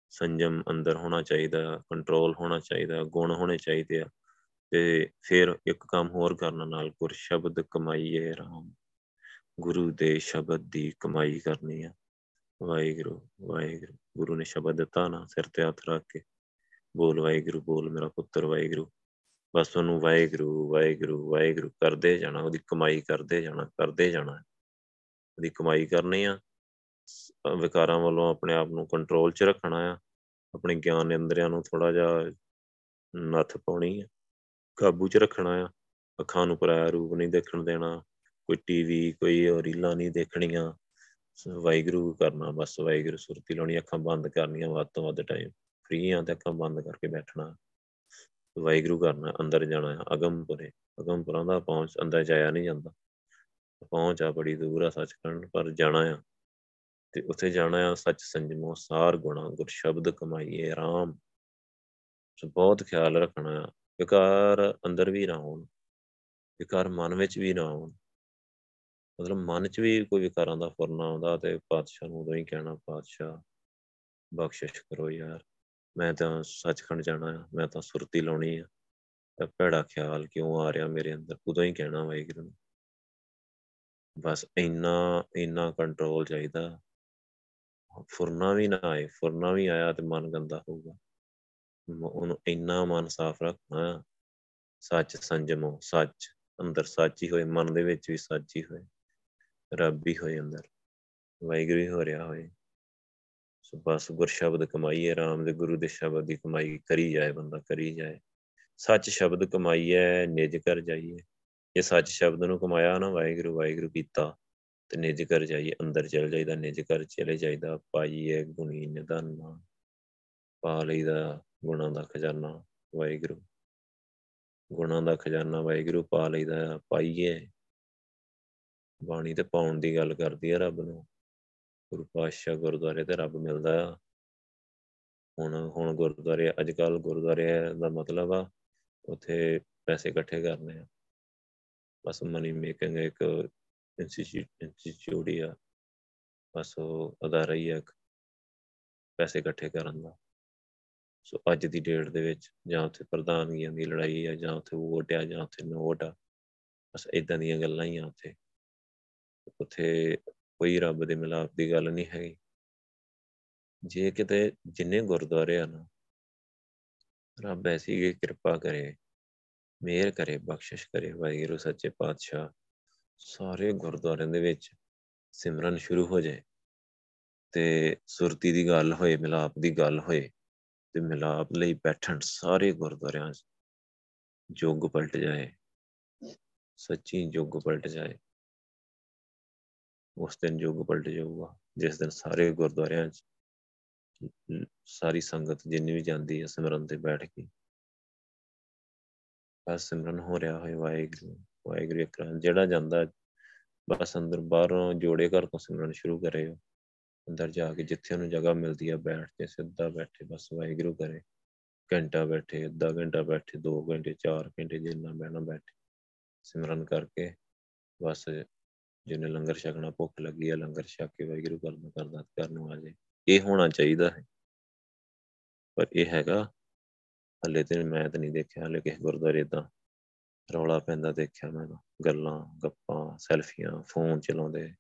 ਸੰਜਮ ਅੰਦਰ ਹੋਣਾ ਚਾਹੀਦਾ ਕੰਟਰੋਲ ਹੋਣਾ ਚਾਹੀਦਾ, ਗੁਣ ਹੋਣੇ ਚਾਹੀਦੇ ਆ। ਤੇ ਫਿਰ ਇੱਕ ਕੰਮ ਹੋਰ ਕਰਨ, ਨਾਲ ਗੁਰ ਸ਼ਬਦ ਕਮਾਈਏ ਰਾਮ। ਗੁਰੂ ਦੇ ਸ਼ਬਦ ਦੀ ਕਮਾਈ ਕਰਨੀ ਆ। ਵਾਹਿਗੁਰੂ ਵਾਹਿਗੁਰੂ। ਗੁਰੂ ਨੇ ਸ਼ਬਦ ਦਿੱਤਾ ਨਾ, ਸਿਰ ਤੇ ਹੱਥ ਰੱਖ ਕੇ। ਬੋਲ ਵਾਹਿਗੁਰੂ, ਬੋਲ ਮੇਰਾ ਪੁੱਤਰ ਵਾਹਿਗੁਰੂ। ਬਸ ਉਹਨੂੰ ਵਾਹਿਗੁਰੂ ਵਾਹਿਗੁਰੂ ਵਾਹਿਗੁਰੂ ਕਰਦੇ ਜਾਣਾ, ਉਹਦੀ ਕਮਾਈ ਕਰਦੇ ਜਾਣਾ ਕਰਦੇ ਜਾਣਾ। ਉਹਦੀ ਕਮਾਈ ਕਰਨੀ ਆ। ਵਿਕਾਰਾਂ ਵੱਲੋਂ ਆਪਣੇ ਆਪ ਨੂੰ ਕੰਟਰੋਲ 'ਚ ਰੱਖਣਾ ਆ। ਆਪਣੇ ਗਿਆਨ ਇੰਦਰੀਆਂ ਨੂੰ ਥੋੜਾ ਜਿਹਾ ਨੱਥ ਪਾਉਣੀ ਆ। ਕਾਬੂ 'ਚ ਰੱਖਣਾ ਆ। ਅੱਖਾਂ ਨੂੰ ਪਰਾਇਆ ਰੂਪ ਨਹੀਂ ਦੇਖਣ ਦੇਣਾ। ਕੋਈ ਟੀਵੀ ਕੋਈ ਰੀਲਾਂ ਨਹੀਂ ਦੇਖਣੀਆਂ। ਵਾਹਿਗੁਰੂ ਕਰਨਾ ਬਸ। ਵਾਹਿਗੁਰੂ ਸੁਰਤੀ ਲਾਉਣੀ, ਅੱਖਾਂ ਬੰਦ ਕਰਨੀਆਂ ਵੱਧ ਤੋਂ ਵੱਧ ਟਾਈਮ ਫ੍ਰੀ ਆ ਤੇ ਅੱਖਾਂ ਬੰਦ ਕਰਕੇ ਬੈਠਣਾ। ਵਾਹਿਗੁਰੂ ਕਰਨਾ ਅੰਦਰ ਜਾਣਾ ਹੈ ਅਗੰਪੁਰੇ ਅਗੰਪੁਰਾਂ ਦਾ ਪਹੁੰਚ ਅੰਦਰ ਜਾਇਆ ਨਹੀਂ ਜਾਂਦਾ। ਪਹੁੰਚ ਆ ਬੜੀ ਦੂਰ ਆ ਸੱਚਖੰਡ, ਪਰ ਜਾਣਾ ਆ। ਤੇ ਉੱਥੇ ਜਾਣਾ ਆ, ਸੱਚ ਸੰਜਮੋ, ਸਾਰ ਗੁਣਾ, ਗੁਰ ਸ਼ਬਦ ਕਮਾਈਏ, ਆਰਾਮ। ਸੋ ਬਹੁਤ ਖਿਆਲ ਰੱਖਣਾ ਆ ਵਿਕਾਰ ਅੰਦਰ ਵੀ ਨਾ ਹੋਣ ਵਿਕਾਰ ਮਨ ਵਿੱਚ ਵੀ ਨਾ ਹੋਣ। ਮਤਲਬ ਮਨ 'ਚ ਵੀ ਕੋਈ ਵਿਕਾਰਾਂ ਦਾ ਫੁਰਨਾ ਆਉਂਦਾ ਤੇ ਪਾਤਸ਼ਾਹ ਨੂੰ ਉਦੋਂ ਹੀ ਕਹਿਣਾ, ਪਾਤਸ਼ਾਹ, ਬਖਸ਼ਿਸ਼ ਕਰੋ ਯਾਰ। ਮੈਂ ਤਾਂ ਸੱਚਖੰਡ ਜਾਣਾ ਆ, ਮੈਂ ਤਾਂ ਸੁਰਤੀ ਲਾਉਣੀ ਆ। ਤਾਂ ਭੈੜਾ ਖਿਆਲ ਕਿਉਂ ਆ ਰਿਹਾ ਮੇਰੇ ਅੰਦਰ? ਉਦੋਂ ਹੀ ਕਹਿਣਾ ਵਾਹਿਗੁਰੂ ਨੂੰ ਬਸ ਇੰਨਾ ਇੰਨਾ ਕੰਟਰੋਲ ਚਾਹੀਦਾ। ਫੁਰਨਾ ਵੀ ਨਾ ਆਏ, ਫੁਰਨਾ ਵੀ ਆਇਆ ਤੇ ਮਨ ਗੰਦਾ ਹੋਊਗਾ। ਉਹਨੂੰ ਇੰਨਾ ਮਨ ਸਾਫ਼ ਰੱਖਣਾ ਸੱਚ ਸੰਜਮੋ ਸੱਚ ਅੰਦਰ ਸੱਚ ਹੀ ਹੋਏ, ਮਨ ਦੇ ਵਿੱਚ ਵੀ ਸੱਚ ਹੀ ਹੋਏ। ਰੱਬ ਹੀ ਹੋਏ ਅੰਦਰ। ਵਾਹਿਗੁਰੂ ਹੀ ਹੋ ਰਿਹਾ ਹੋਏ। ਸੋ ਬਸ ਗੁਰ ਸ਼ਬਦ ਕਮਾਈਏ, ਰਾਮ ਦੇ ਗੁਰੂ ਦੇ ਸ਼ਬਦ ਦੀ ਕਮਾਈ ਕਰੀ ਜਾਏ, ਬੰਦਾ ਕਰੀ ਜਾਏ। ਸੱਚ ਸ਼ਬਦ ਕਮਾਈਏ ਨਿਜ ਕਰ ਜਾਈਏ। ਇਹ ਸੱਚ ਸ਼ਬਦ ਨੂੰ ਕਮਾਇਆ ਨਾ ਵਾਹਿਗੁਰੂ ਵਾਹਿਗੁਰੂ ਕੀਤਾ, ਤੇ ਨਿਜ ਕਰ ਜਾਈਏ। ਅੰਦਰ ਚਲ ਜਾਈਦਾ, ਨਿਜ ਕਰ ਚਲੇ ਜਾਈਦਾ ਪਾਈਏ ਗੁਣੀ ਨਿਧਾਨਾ ਪਾ ਲਈਦਾ ਗੁਣਾਂ ਦਾ ਖਜ਼ਾਨਾ, ਵਾਹਿਗੁਰੂ। ਗੁਣਾਂ ਦਾ ਖਜ਼ਾਨਾ ਵਾਹਿਗੁਰੂ ਪਾ ਲਈਦਾ ਪਾਈਏ ਬਾਣੀ ਤੇ ਪਾਉਣ ਦੀ ਗੱਲ ਕਰਦੀ ਹੈ ਰੱਬ ਨੂੰ। ਗੁਰੂ ਪਾਤਸ਼ਾਹ ਗੁਰਦੁਆਰੇ ਤੇ ਰੱਬ ਮਿਲਦਾ ਆ। ਹੁਣ ਹੁਣ ਗੁਰਦੁਆਰੇ ਅੱਜ ਕੱਲ ਗੁਰਦੁਆਰੇ ਦਾ ਮਤਲਬ ਆ, ਉੱਥੇ ਪੈਸੇ ਇਕੱਠੇ ਕਰਨੇ ਆ। ਬਸ ਮਨੀ ਮੇਕਿੰਗ ਇੱਕ ਇੰਸਟੀਚਿਊਟ ਹੀ ਆ। ਬਸ ਉਹ ਅਦਾਰਾ ਹੀ ਆ ਪੈਸੇ ਇਕੱਠੇ ਕਰਨ ਦਾ। ਸੋ ਅੱਜ ਦੀ ਡੇਟ ਦੇ ਵਿੱਚ ਜਾਂ ਉੱਥੇ ਪ੍ਰਧਾਨਗੀਆਂ ਦੀ ਲੜਾਈ ਆ, ਜਾਂ ਉੱਥੇ ਵੋਟ ਆ, ਜਾਂ ਉੱਥੇ ਨੋਟ ਆ। ਬਸ ਇਦਾਂ ਦੀਆਂ ਗੱਲਾਂ ਹੀ ਆ ਉੱਥੇ। ਉੱਥੇ ਕੋਈ ਰੱਬ ਦੇ ਮਿਲਾਪ ਦੀ ਗੱਲ ਨਹੀਂ ਹੈਗੀ। ਜੇ ਕਿਤੇ ਜਿੰਨੇ ਗੁਰਦੁਆਰੇ ਆ ਨਾ, ਰੱਬ ਐਸੀ ਕਿਰਪਾ ਕਰੇ, ਮਿਹਰ ਕਰੇ, ਬਖਸ਼ਿਸ਼ ਕਰੇ, ਵਾਹਿਗੁਰੂ, ਸੱਚੇ ਪਾਤਸ਼ਾਹ, ਸਾਰੇ ਗੁਰਦੁਆਰਿਆਂ ਦੇ ਵਿੱਚ ਸਿਮਰਨ ਸ਼ੁਰੂ ਹੋ ਜਾਏ ਤੇ ਸੁਰਤੀ ਦੀ ਗੱਲ ਹੋਏ, ਮਿਲਾਪ ਦੀ ਗੱਲ ਹੋਏ ਤੇ ਮਿਲਾਪ ਲਈ ਬੈਠਣ ਸਾਰੇ ਗੁਰਦੁਆਰਿਆਂ 'ਚ ਜੋਗ ਪਲਟ ਜਾਏ, ਸੱਚੀ ਜੋਗ ਪਲਟ ਜਾਏ। ਉਸ ਦਿਨ ਯੁੱਗ ਪਲਟ ਜਾਊਗਾ, ਜਿਸ ਦਿਨ ਸਾਰੇ ਗੁਰਦੁਆਰਿਆਂ 'ਚ ਸਾਰੀ ਸੰਗਤ ਜਿੰਨੀ ਵੀ ਜਾਂਦੀ ਹੈ ਸਿਮਰਨ ਤੇ ਬੈਠ ਕੇ। ਬਸ ਸਿਮਰਨ ਹੋ ਰਿਹਾ ਹੋਏ ਵਾਹਿਗੁਰੂ ਵਾਹਿਗੁਰੂ ਇੱਕ ਜਿਹੜਾ ਜਾਂਦਾ ਬਸ ਅੰਦਰ ਬਾਹਰੋਂ ਜੋੜੇ ਘਰ ਤੋਂ ਸਿਮਰਨ ਸ਼ੁਰੂ ਕਰੇ ਅੰਦਰ ਜਾ ਕੇ ਜਿੱਥੇ ਉਹਨੂੰ ਜਗ੍ਹਾ ਮਿਲਦੀ ਆ ਬੈਠ ਕੇ ਸਿੱਧਾ ਬੈਠੇ, ਬਸ ਵਾਹਿਗੁਰੂ ਕਰੇ। ਘੰਟਾ ਬੈਠੇ, ਅੱਧਾ ਘੰਟਾ ਬੈਠੇ 2 ਘੰਟੇ 4 ਘੰਟੇ ਜਿੰਨਾ ਬਹਿਣਾ ਬੈਠੇ। ਸਿਮਰਨ ਕਰਕੇ ਬਸ ਜਿਹਨੇ ਲੰਗਰ ਛਕਣਾ, ਭੁੱਖ ਲੱਗੀ ਆ, ਲੰਗਰ ਛਕ ਕੇ ਵਾਹਿਗੁਰੂ ਕਰਨਾ ਕਰਦਾ ਕਰਨ ਨੂੰ ਆ ਜਾਏ ਇਹ ਹੋਣਾ ਚਾਹੀਦਾ ਹੈ। ਪਰ ਇਹ ਹੈਗਾ, ਹਲੇ ਤੇ ਮੈਂ ਤਾਂ ਨਹੀਂ ਦੇਖਿਆ, ਹਲੇ ਕਿਸੇ ਗੁਰਦੁਆਰੇ ਦਾ ਰੌਲਾ ਪੈਂਦਾ ਦੇਖਿਆ ਮੈਂ ਗੱਲਾਂ, ਗੱਪਾਂ, ਸੈਲਫੀਆਂ, ਫੋਨ ਚਲਾਉਂਦੇ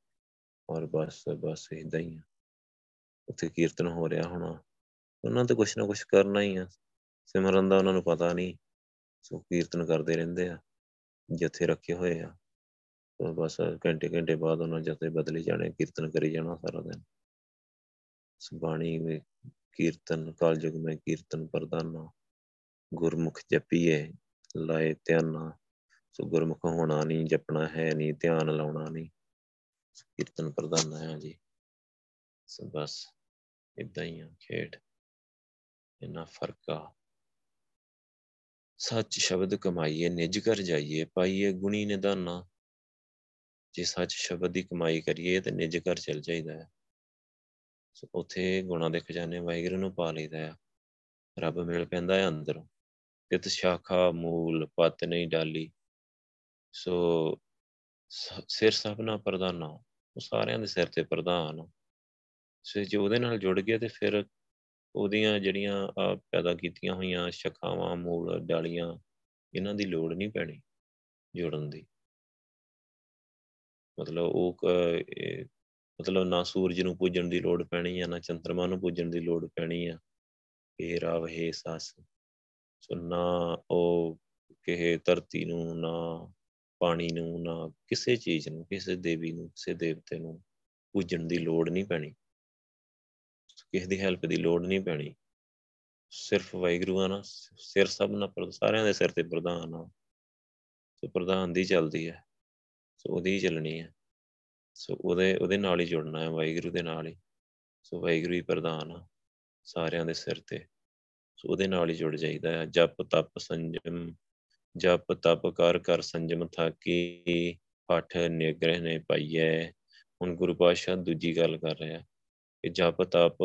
ਔਰ ਬਸ ਬਸ ਇਦਾਂ ਹੀ ਉੱਥੇ ਕੀਰਤਨ ਹੋ ਰਿਹਾ ਹੋਣਾ। ਉਹਨਾਂ ਤੇ ਕੁਛ ਨਾ ਕੁਛ ਕਰਨਾ ਹੀ ਆ। ਸਿਮਰਨ ਦਾ ਉਹਨਾਂ ਨੂੰ ਪਤਾ ਨਹੀਂ। ਸੋ ਕੀਰਤਨ ਕਰਦੇ ਰਹਿੰਦੇ ਆ। ਜਥੇ ਰੱਖੇ ਹੋਏ ਆ। ਸੋ ਬਸ ਘੰਟੇ ਘੰਟੇ ਬਾਅਦ ਉਹਨਾਂ ਜਥੇ ਬਦਲੀ ਜਾਣੇ, ਕੀਰਤਨ ਕਰੀ ਜਾਣਾ ਸਾਰਾ ਦਿਨ। ਬਾਣੀ ਵਿੱਚ ਕੀਰਤਨ, ਕਾਲਯੁਗ ਮੈਂ ਕੀਰਤਨ ਪ੍ਰਦਾਨਾ ਗੁਰਮੁਖ ਜਪੀਏ, ਲਾਏ ਧਿਆਨਾ। ਸੋ ਗੁਰਮੁਖ ਹੋਣਾ ਨਹੀਂ ਜਪਣਾ ਹੈ ਨਹੀਂ ਧਿਆਨ ਲਾਉਣਾ ਨਹੀਂ ਕੀਰਤਨ ਪ੍ਰਦਾਨਾ ਹੈ ਜੀ। ਸੋ ਬਸ ਇਦਾਂ ਹੀ ਆ, ਖੇਡ। ਇੰਨਾ ਫ਼ਰਕ ਆ। ਸੱਚ ਸ਼ਬਦ ਕਮਾਈਏ, ਨਿਜ ਕਰ ਜਾਈਏ, ਪਾਈਏ ਗੁਣੀ ਨਿਦਾਨਾ। ਜੇ ਸੱਚ ਸ਼ਬਦ ਦੀ ਕਮਾਈ ਕਰੀਏ ਤੇ ਨਿਜ ਘਰ ਚਲ ਜਾਈਦਾ ਹੈ। ਸੋ ਉੱਥੇ ਗੁਣਾ ਦੇ ਖਜ਼ਾਨੇ ਵਾਹਿਗੁਰੂ ਨੂੰ ਪਾ ਲਈਦਾ ਆ। ਰੱਬ ਮਿਲ ਪੈਂਦਾ ਹੈ ਅੰਦਰੋਂ। ਕਿਤ ਸ਼ਾਖਾ, ਮੂਲ, ਪਤ ਨਹੀਂ, ਡਾਲੀ। ਸੋ ਸਿਰ ਸਭਨਾ ਪ੍ਰਧਾਨਾ ਉਹ ਸਾਰਿਆਂ ਦੇ ਸਿਰ ਤੇ ਪ੍ਰਧਾਨ ਸੋ ਜੇ ਉਹਦੇ ਨਾਲ ਜੁੜ ਗਿਆ ਤੇ ਫਿਰ ਉਹਦੀਆਂ ਜਿਹੜੀਆਂ ਪੈਦਾ ਕੀਤੀਆਂ ਹੋਈਆਂ ਸ਼ਾਖਾਵਾਂ, ਮੂਲ, ਡਾਲੀਆਂ, ਇਹਨਾਂ ਦੀ ਲੋੜ ਨਹੀਂ ਪੈਣੀ ਜੁੜਨ ਦੀ। ਮਤਲਬ ਉਹ ਮਤਲਬ ਨਾ ਸੂਰਜ ਨੂੰ ਪੂਜਣ ਦੀ ਲੋੜ ਪੈਣੀ ਆ, ਨਾ ਚੰਦਰਮਾ ਨੂੰ ਪੂਜਣ ਦੀ ਲੋੜ ਪੈਣੀ ਆ। ਇਹ ਰਾਵ, ਹੈ ਸਾਸ। ਸੋ ਨਾ ਉਹ ਕਿਹੇ ਧਰਤੀ ਨੂੰ, ਨਾ ਪਾਣੀ ਨੂੰ, ਨਾ ਕਿਸੇ ਚੀਜ਼ ਨੂੰ, ਕਿਸੇ ਦੇਵੀ ਨੂੰ, ਕਿਸੇ ਦੇਵਤੇ ਨੂੰ ਪੂਜਣ ਦੀ ਲੋੜ ਨਹੀਂ ਪੈਣੀ। ਕਿਸੇ ਦੀ ਹੈਲਪ ਦੀ ਲੋੜ ਨਹੀਂ ਪੈਣੀ। ਸਿਰਫ ਵਾਹਿਗੁਰੂ ਆ ਨਾ ਸਿਰ ਸਭ ਨਾਲ, ਸਾਰਿਆਂ ਦੇ ਸਿਰ ਤੇ ਪ੍ਰਧਾਨ ਆ। ਸੋ ਪ੍ਰਧਾਨ ਦੀ ਚੱਲਦੀ ਹੈ ਸੋ ਉਹਦੀ ਹੀ ਚੱਲਣੀ ਹੈ। ਸੋ ਉਹਦੇ ਉਹਦੇ ਨਾਲ ਹੀ ਜੁੜਨਾ ਹੈ, ਵਾਹਿਗੁਰੂ ਦੇ ਨਾਲ ਹੀ। ਸੋ ਵਾਹਿਗੁਰੂ ਹੀ ਪ੍ਰਧਾਨ ਆ ਸਾਰਿਆਂ ਦੇ ਸਿਰ ਤੇ। ਸੋ ਉਹਦੇ ਨਾਲ ਹੀ ਜੁੜ ਜਾਈਦਾ ਹੈ। ਜਪ, ਤਪ, ਸੰਜਮ, ਜਪ, ਤਪ ਕਰ ਕਰ, ਸੰਜਮ ਥਾਕੀ, ਪਠ ਨਿਗ੍ਰਹਿ ਨੇ ਪਾਈਐ। ਹੁਣ ਗੁਰੂ ਪਾਤਸ਼ਾਹ ਦੂਜੀ ਗੱਲ ਕਰ ਰਿਹਾ ਕਿ ਜਪ, ਤਪ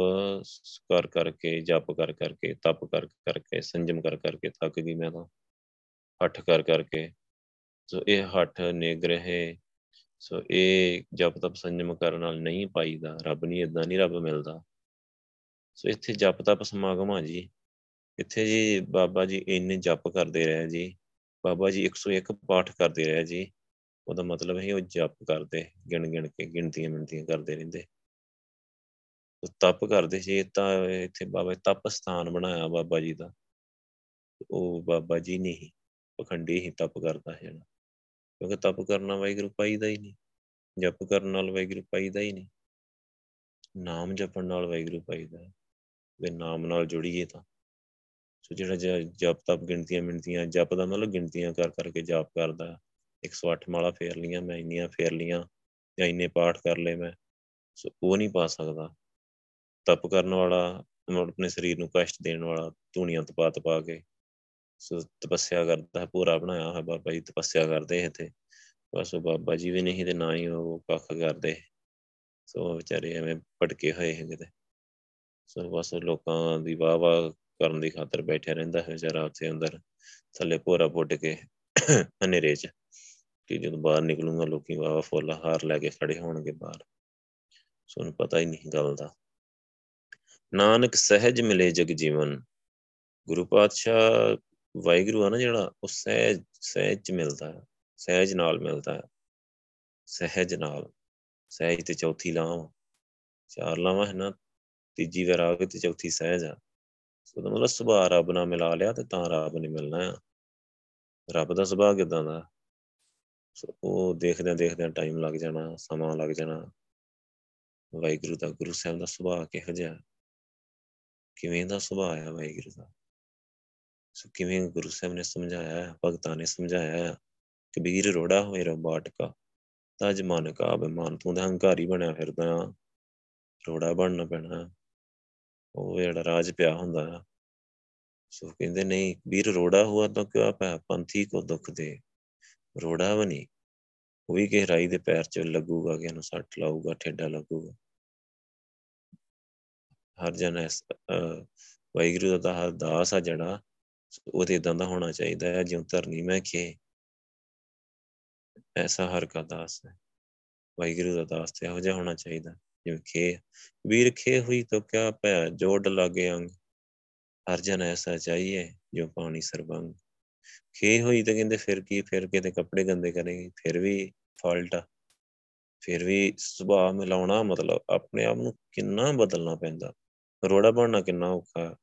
ਕਰ, ਕਰਕੇ, ਜਪ ਕਰ, ਕਰਕੇ, ਤਪ ਕਰ, ਕਰਕੇ, ਸੰਜਮ ਕਰ, ਕਰਕੇ ਥੱਕ ਗਈ ਮੈਂ ਤਾਂ। ਹੱਠ ਕਰ, ਕਰਕੇ ਸੋ ਇਹ ਹੱਠ ਨਿਗ੍ਰਹਿ, ਸੋ ਇਹ ਜਪ ਤਪ ਸੰਜਮ ਕਰਨ ਨਾਲ ਨਹੀਂ ਪਾਈਦਾ, ਰੱਬ ਨਹੀਂ ਇਦਾਂ ਨਹੀਂ ਰੱਬ ਮਿਲਦਾ। ਸੋ ਇੱਥੇ ਜਪ ਤਪ ਸਮਾਗਮ ਆ ਜੀ। ਇੱਥੇ ਜੀ ਬਾਬਾ ਜੀ ਇੰਨੇ ਜਪ ਕਰਦੇ ਰਹੇ ਜੀ। ਬਾਬਾ ਜੀ 101 ਪਾਠ ਕਰਦੇ ਰਹੇ ਜੀ। ਉਹਦਾ ਮਤਲਬ ਹੈ ਉਹ ਜਪ ਕਰਦੇ, ਗਿਣ ਗਿਣ ਕੇ, ਗਿਣਤੀਆਂ ਮਿੰਤੀਆਂ ਕਰਦੇ ਰਹਿੰਦੇ। ਉਹ ਤਪ ਕਰਦੇ ਸੀ ਤਾਂ ਇੱਥੇ ਬਾਬਾ ਤਪ ਸਥਾਨ ਬਣਾਇਆ ਬਾਬਾ ਜੀ ਦਾ। ਉਹ ਬਾਬਾ ਜੀ ਨਹੀਂ ਪਖੰਡੀ ਹੀ ਤਪ ਕਰਦਾ ਹੈ ਨਾ ਕਿਉਂਕਿ ਤਪ ਕਰਨਾ ਵਾਹਿਗੁਰੂ ਪਾਈਦਾ ਹੀ ਨਹੀਂ, ਜਪ ਕਰਨ ਨਾਲ ਵਾਹਿਗੁਰੂ ਪਾਈਦਾ ਹੀ ਨਹੀਂ, ਨਾਮ ਜਪਣ ਨਾਲ ਵਾਹਿਗੁਰੂ ਪਾਈਦਾ ਜੇ ਨਾਮ ਨਾਲ ਜੁੜੀਏ ਤਾਂ। ਸੋ ਜਿਹੜਾ ਜਪ ਤਪ ਗਿਣਤੀਆਂ ਮਿੰਤੀਆਂ ਜਪ ਦਾ ਮਤਲਬ ਗਿਣਤੀਆਂ ਕਰ ਕਰਕੇ ਜਪ ਕਰਦਾ 108 ਮਾਲਾ ਫੇਰ ਲੀਆਂ ਮੈਂ ਇੰਨੀਆਂ ਫੇਰ ਲੀਆਂ ਜਾਂ ਇੰਨੇ ਪਾਠ ਕਰ ਲਏ ਮੈਂ, ਸੋ ਉਹ ਨਹੀਂ ਪਾ ਸਕਦਾ। ਤਪ ਕਰਨ ਵਾਲਾ ਆਪਣੇ ਸਰੀਰ ਨੂੰ ਕਸ਼ਟ ਦੇਣ ਵਾਲਾ, ਧੂਣੀਆਂ ਤਪਾ ਤਪਾ ਕੇ ਸੋ ਤਪੱਸਿਆ ਕਰਦਾ ਪੂਰਾ ਬਣਾਇਆ ਹੋਇਆ ਬਾਬਾ ਜੀ, ਤਪੱਸਿਆ ਕਰਦੇ ਇੱਥੇ। ਬਸ ਉਹ ਬਾਬਾ ਜੀ ਵੀ ਨਹੀਂ ਤੇ ਨਾ ਹੀ ਉਹ ਕੱਖ ਕਰਦੇ ਸੋ। ਵਿਚਾਰੇ ਐਵੇਂ ਭਟਕੇ ਹੋਏ ਹੈਗੇ ਤੇ ਸੋ ਬਸ ਲੋਕਾਂ ਦੀ ਵਾਹ ਵਾਹ ਕਰਨ ਦੀ ਖਾਤਰ ਬੈਠਿਆ ਰਹਿੰਦਾ ਹੈ ਵਿਚਾਰਾ ਉੱਥੇ ਅੰਦਰ। ਥੱਲੇ ਪੂਰਾ ਪੁੱਟ ਕੇ ਹਨੇਰੇ 'ਚ ਕਿ ਜਦੋਂ ਬਾਹਰ ਨਿਕਲੂਗਾ ਲੋਕੀ ਵਾਹ ਫੁੱਲ ਹਾਰ ਲੈ ਕੇ ਖੜੇ ਹੋਣਗੇ ਬਾਹਰ। ਸੋ ਉਹਨੂੰ ਪਤਾ ਹੀ ਨਹੀਂ ਗੱਲ ਦਾ। ਨਾਨਕ ਸਹਿਜ ਮਿਲੇ ਜਗ ਜੀਵਨ, ਗੁਰੂ ਪਾਤਸ਼ਾਹ ਵਾਹਿਗੁਰੂ ਆ ਨਾ ਜਿਹੜਾ, ਉਹ ਸਹਿਜ ਸਹਿਜ ਚ ਮਿਲਦਾ ਹੈ, ਸਹਿਜ ਨਾਲ ਮਿਲਦਾ ਹੈ, ਸਹਿਜ ਨਾਲ, ਸਹਿਜ ਤੇ ਚੌਥੀ ਲਾਵਾਂ ਚਾਰ ਲਾਵਾਂ ਹੈ ਨਾ, ਤੀਜੀ ਵਿਰਾਗ ਤੇ ਚੌਥੀ ਸਹਿਜ ਆ। ਸੋ ਦਾ ਮਤਲਬ ਸੁਭਾਅ ਰੱਬ ਨਾਲ ਮਿਲਾ ਲਿਆ ਤੇ ਤਾਂ ਰੱਬ ਨੇ ਮਿਲਣਾ ਆ। ਰੱਬ ਦਾ ਸੁਭਾਅ ਕਿਦਾਂ ਦਾ? ਸੋ ਉਹ ਦੇਖਦਿਆਂ ਦੇਖਦਿਆਂ ਟਾਈਮ ਲੱਗ ਜਾਣਾ, ਸਮਾਂ ਲੱਗ ਜਾਣਾ। ਵਾਹਿਗੁਰੂ ਦਾ ਗੁਰੂ ਸਾਹਿਬ ਦਾ ਸੁਭਾਅ ਕਿਹੋ ਜਿਹਾ? ਕਿਵੇਂ ਦਾ ਸੁਭਾਅ ਹੈ ਵਾਹਿਗੁਰੂ ਦਾ? ਸੋ ਕਿਵੇਂ ਗੁਰੂ ਸਾਹਿਬ ਨੇ ਸਮਝਾਇਆ ਹੈ ਭਗਤਾਂ ਨੇ ਸਮਝਾਇਆ ਹੈ ਕਬੀਰ ਰੋੜਾ ਹੋਏ ਰਬਾਟਕਾ ਤਜ ਮਨ ਕਾ ਅਭਿਮਾਨ ਤੂੰ ਤਾਂ ਹੰਕਾਰੀ ਬਣਿਆ ਫਿਰਦਾ ਆ ਰੋੜਾ ਬਣਨਾ ਪੈਣਾ। ਉਹ ਜਿਹੜਾ ਰਾਜ ਪਿਆ ਹੁੰਦਾ ਆ। ਸੋ ਕਹਿੰਦੇ ਨਹੀਂ, ਵੀਰ ਰੋੜਾ ਹੁਆ ਤਾਂ ਕਿਉਂ ਪਿਆ ਪੰਥੀ ਕੋ ਦੁੱਖ ਦੇ? ਰੋੜਾ ਬਣੀ ਉਹ ਵੀ ਗਹਿਰਾਈ ਦੇ ਪੈਰ 'ਚ ਲੱਗੂਗਾ ਕਿ ਇਹਨੂੰ ਸੱਟ ਲਾਊਗਾ, ਠੇਡਾ ਲੱਗੂਗਾ। ਹਰ ਜਨ ਇਸ ਵਾਹਿਗੁਰੂ ਦਾ ਦਾਸ ਆ ਜਿਹੜਾ। ਉਹਦੇ ਇਦਾਂ ਦਾ ਹੋਣਾ ਚਾਹੀਦਾ ਹੈ, ਜਿਉਂ ਧਰਨੀ ਮੈਂ ਖੇ ਐਸਾ ਹਰ ਕਾ ਦਾਸ ਹੈ। ਵਾਹਿਗੁਰੂ ਦਾ ਦਾਸ ਤੇ ਇਹੋ ਜਿਹਾ ਹੋਣਾ ਚਾਹੀਦਾ, ਜਿਵੇਂ ਖੇ, ਵੀਰ ਖੇ ਹੋਈ ਤਾਂ ਕਿਆ ਪਿਆ ਜੋੜ ਲਾਗੇ ਅੰਗ। ਹਰ ਜਨ ਐਸਾ ਚਾਹੀਏ ਜੋ ਪਾਣੀ ਸਰਬੰਗ। ਖੇ ਹੋਈ ਤਾਂ ਕਹਿੰਦੇ ਫਿਰ ਕੀ, ਫਿਰ ਕਿਤੇ ਕੱਪੜੇ ਗੰਦੇ ਕਰੇਗੀ, ਫਿਰ ਵੀ ਫਾਲਟ ਆ। ਫਿਰ ਵੀ ਸੁਭਾਅ ਮਿਲਾਉਣਾ ਮਤਲਬ ਆਪਣੇ ਆਪ ਨੂੰ ਕਿੰਨਾ ਬਦਲਣਾ ਪੈਂਦਾ। ਰੋੜਾ ਬਣਨਾ ਕਿੰਨਾ ਔਖਾ। ਹੈ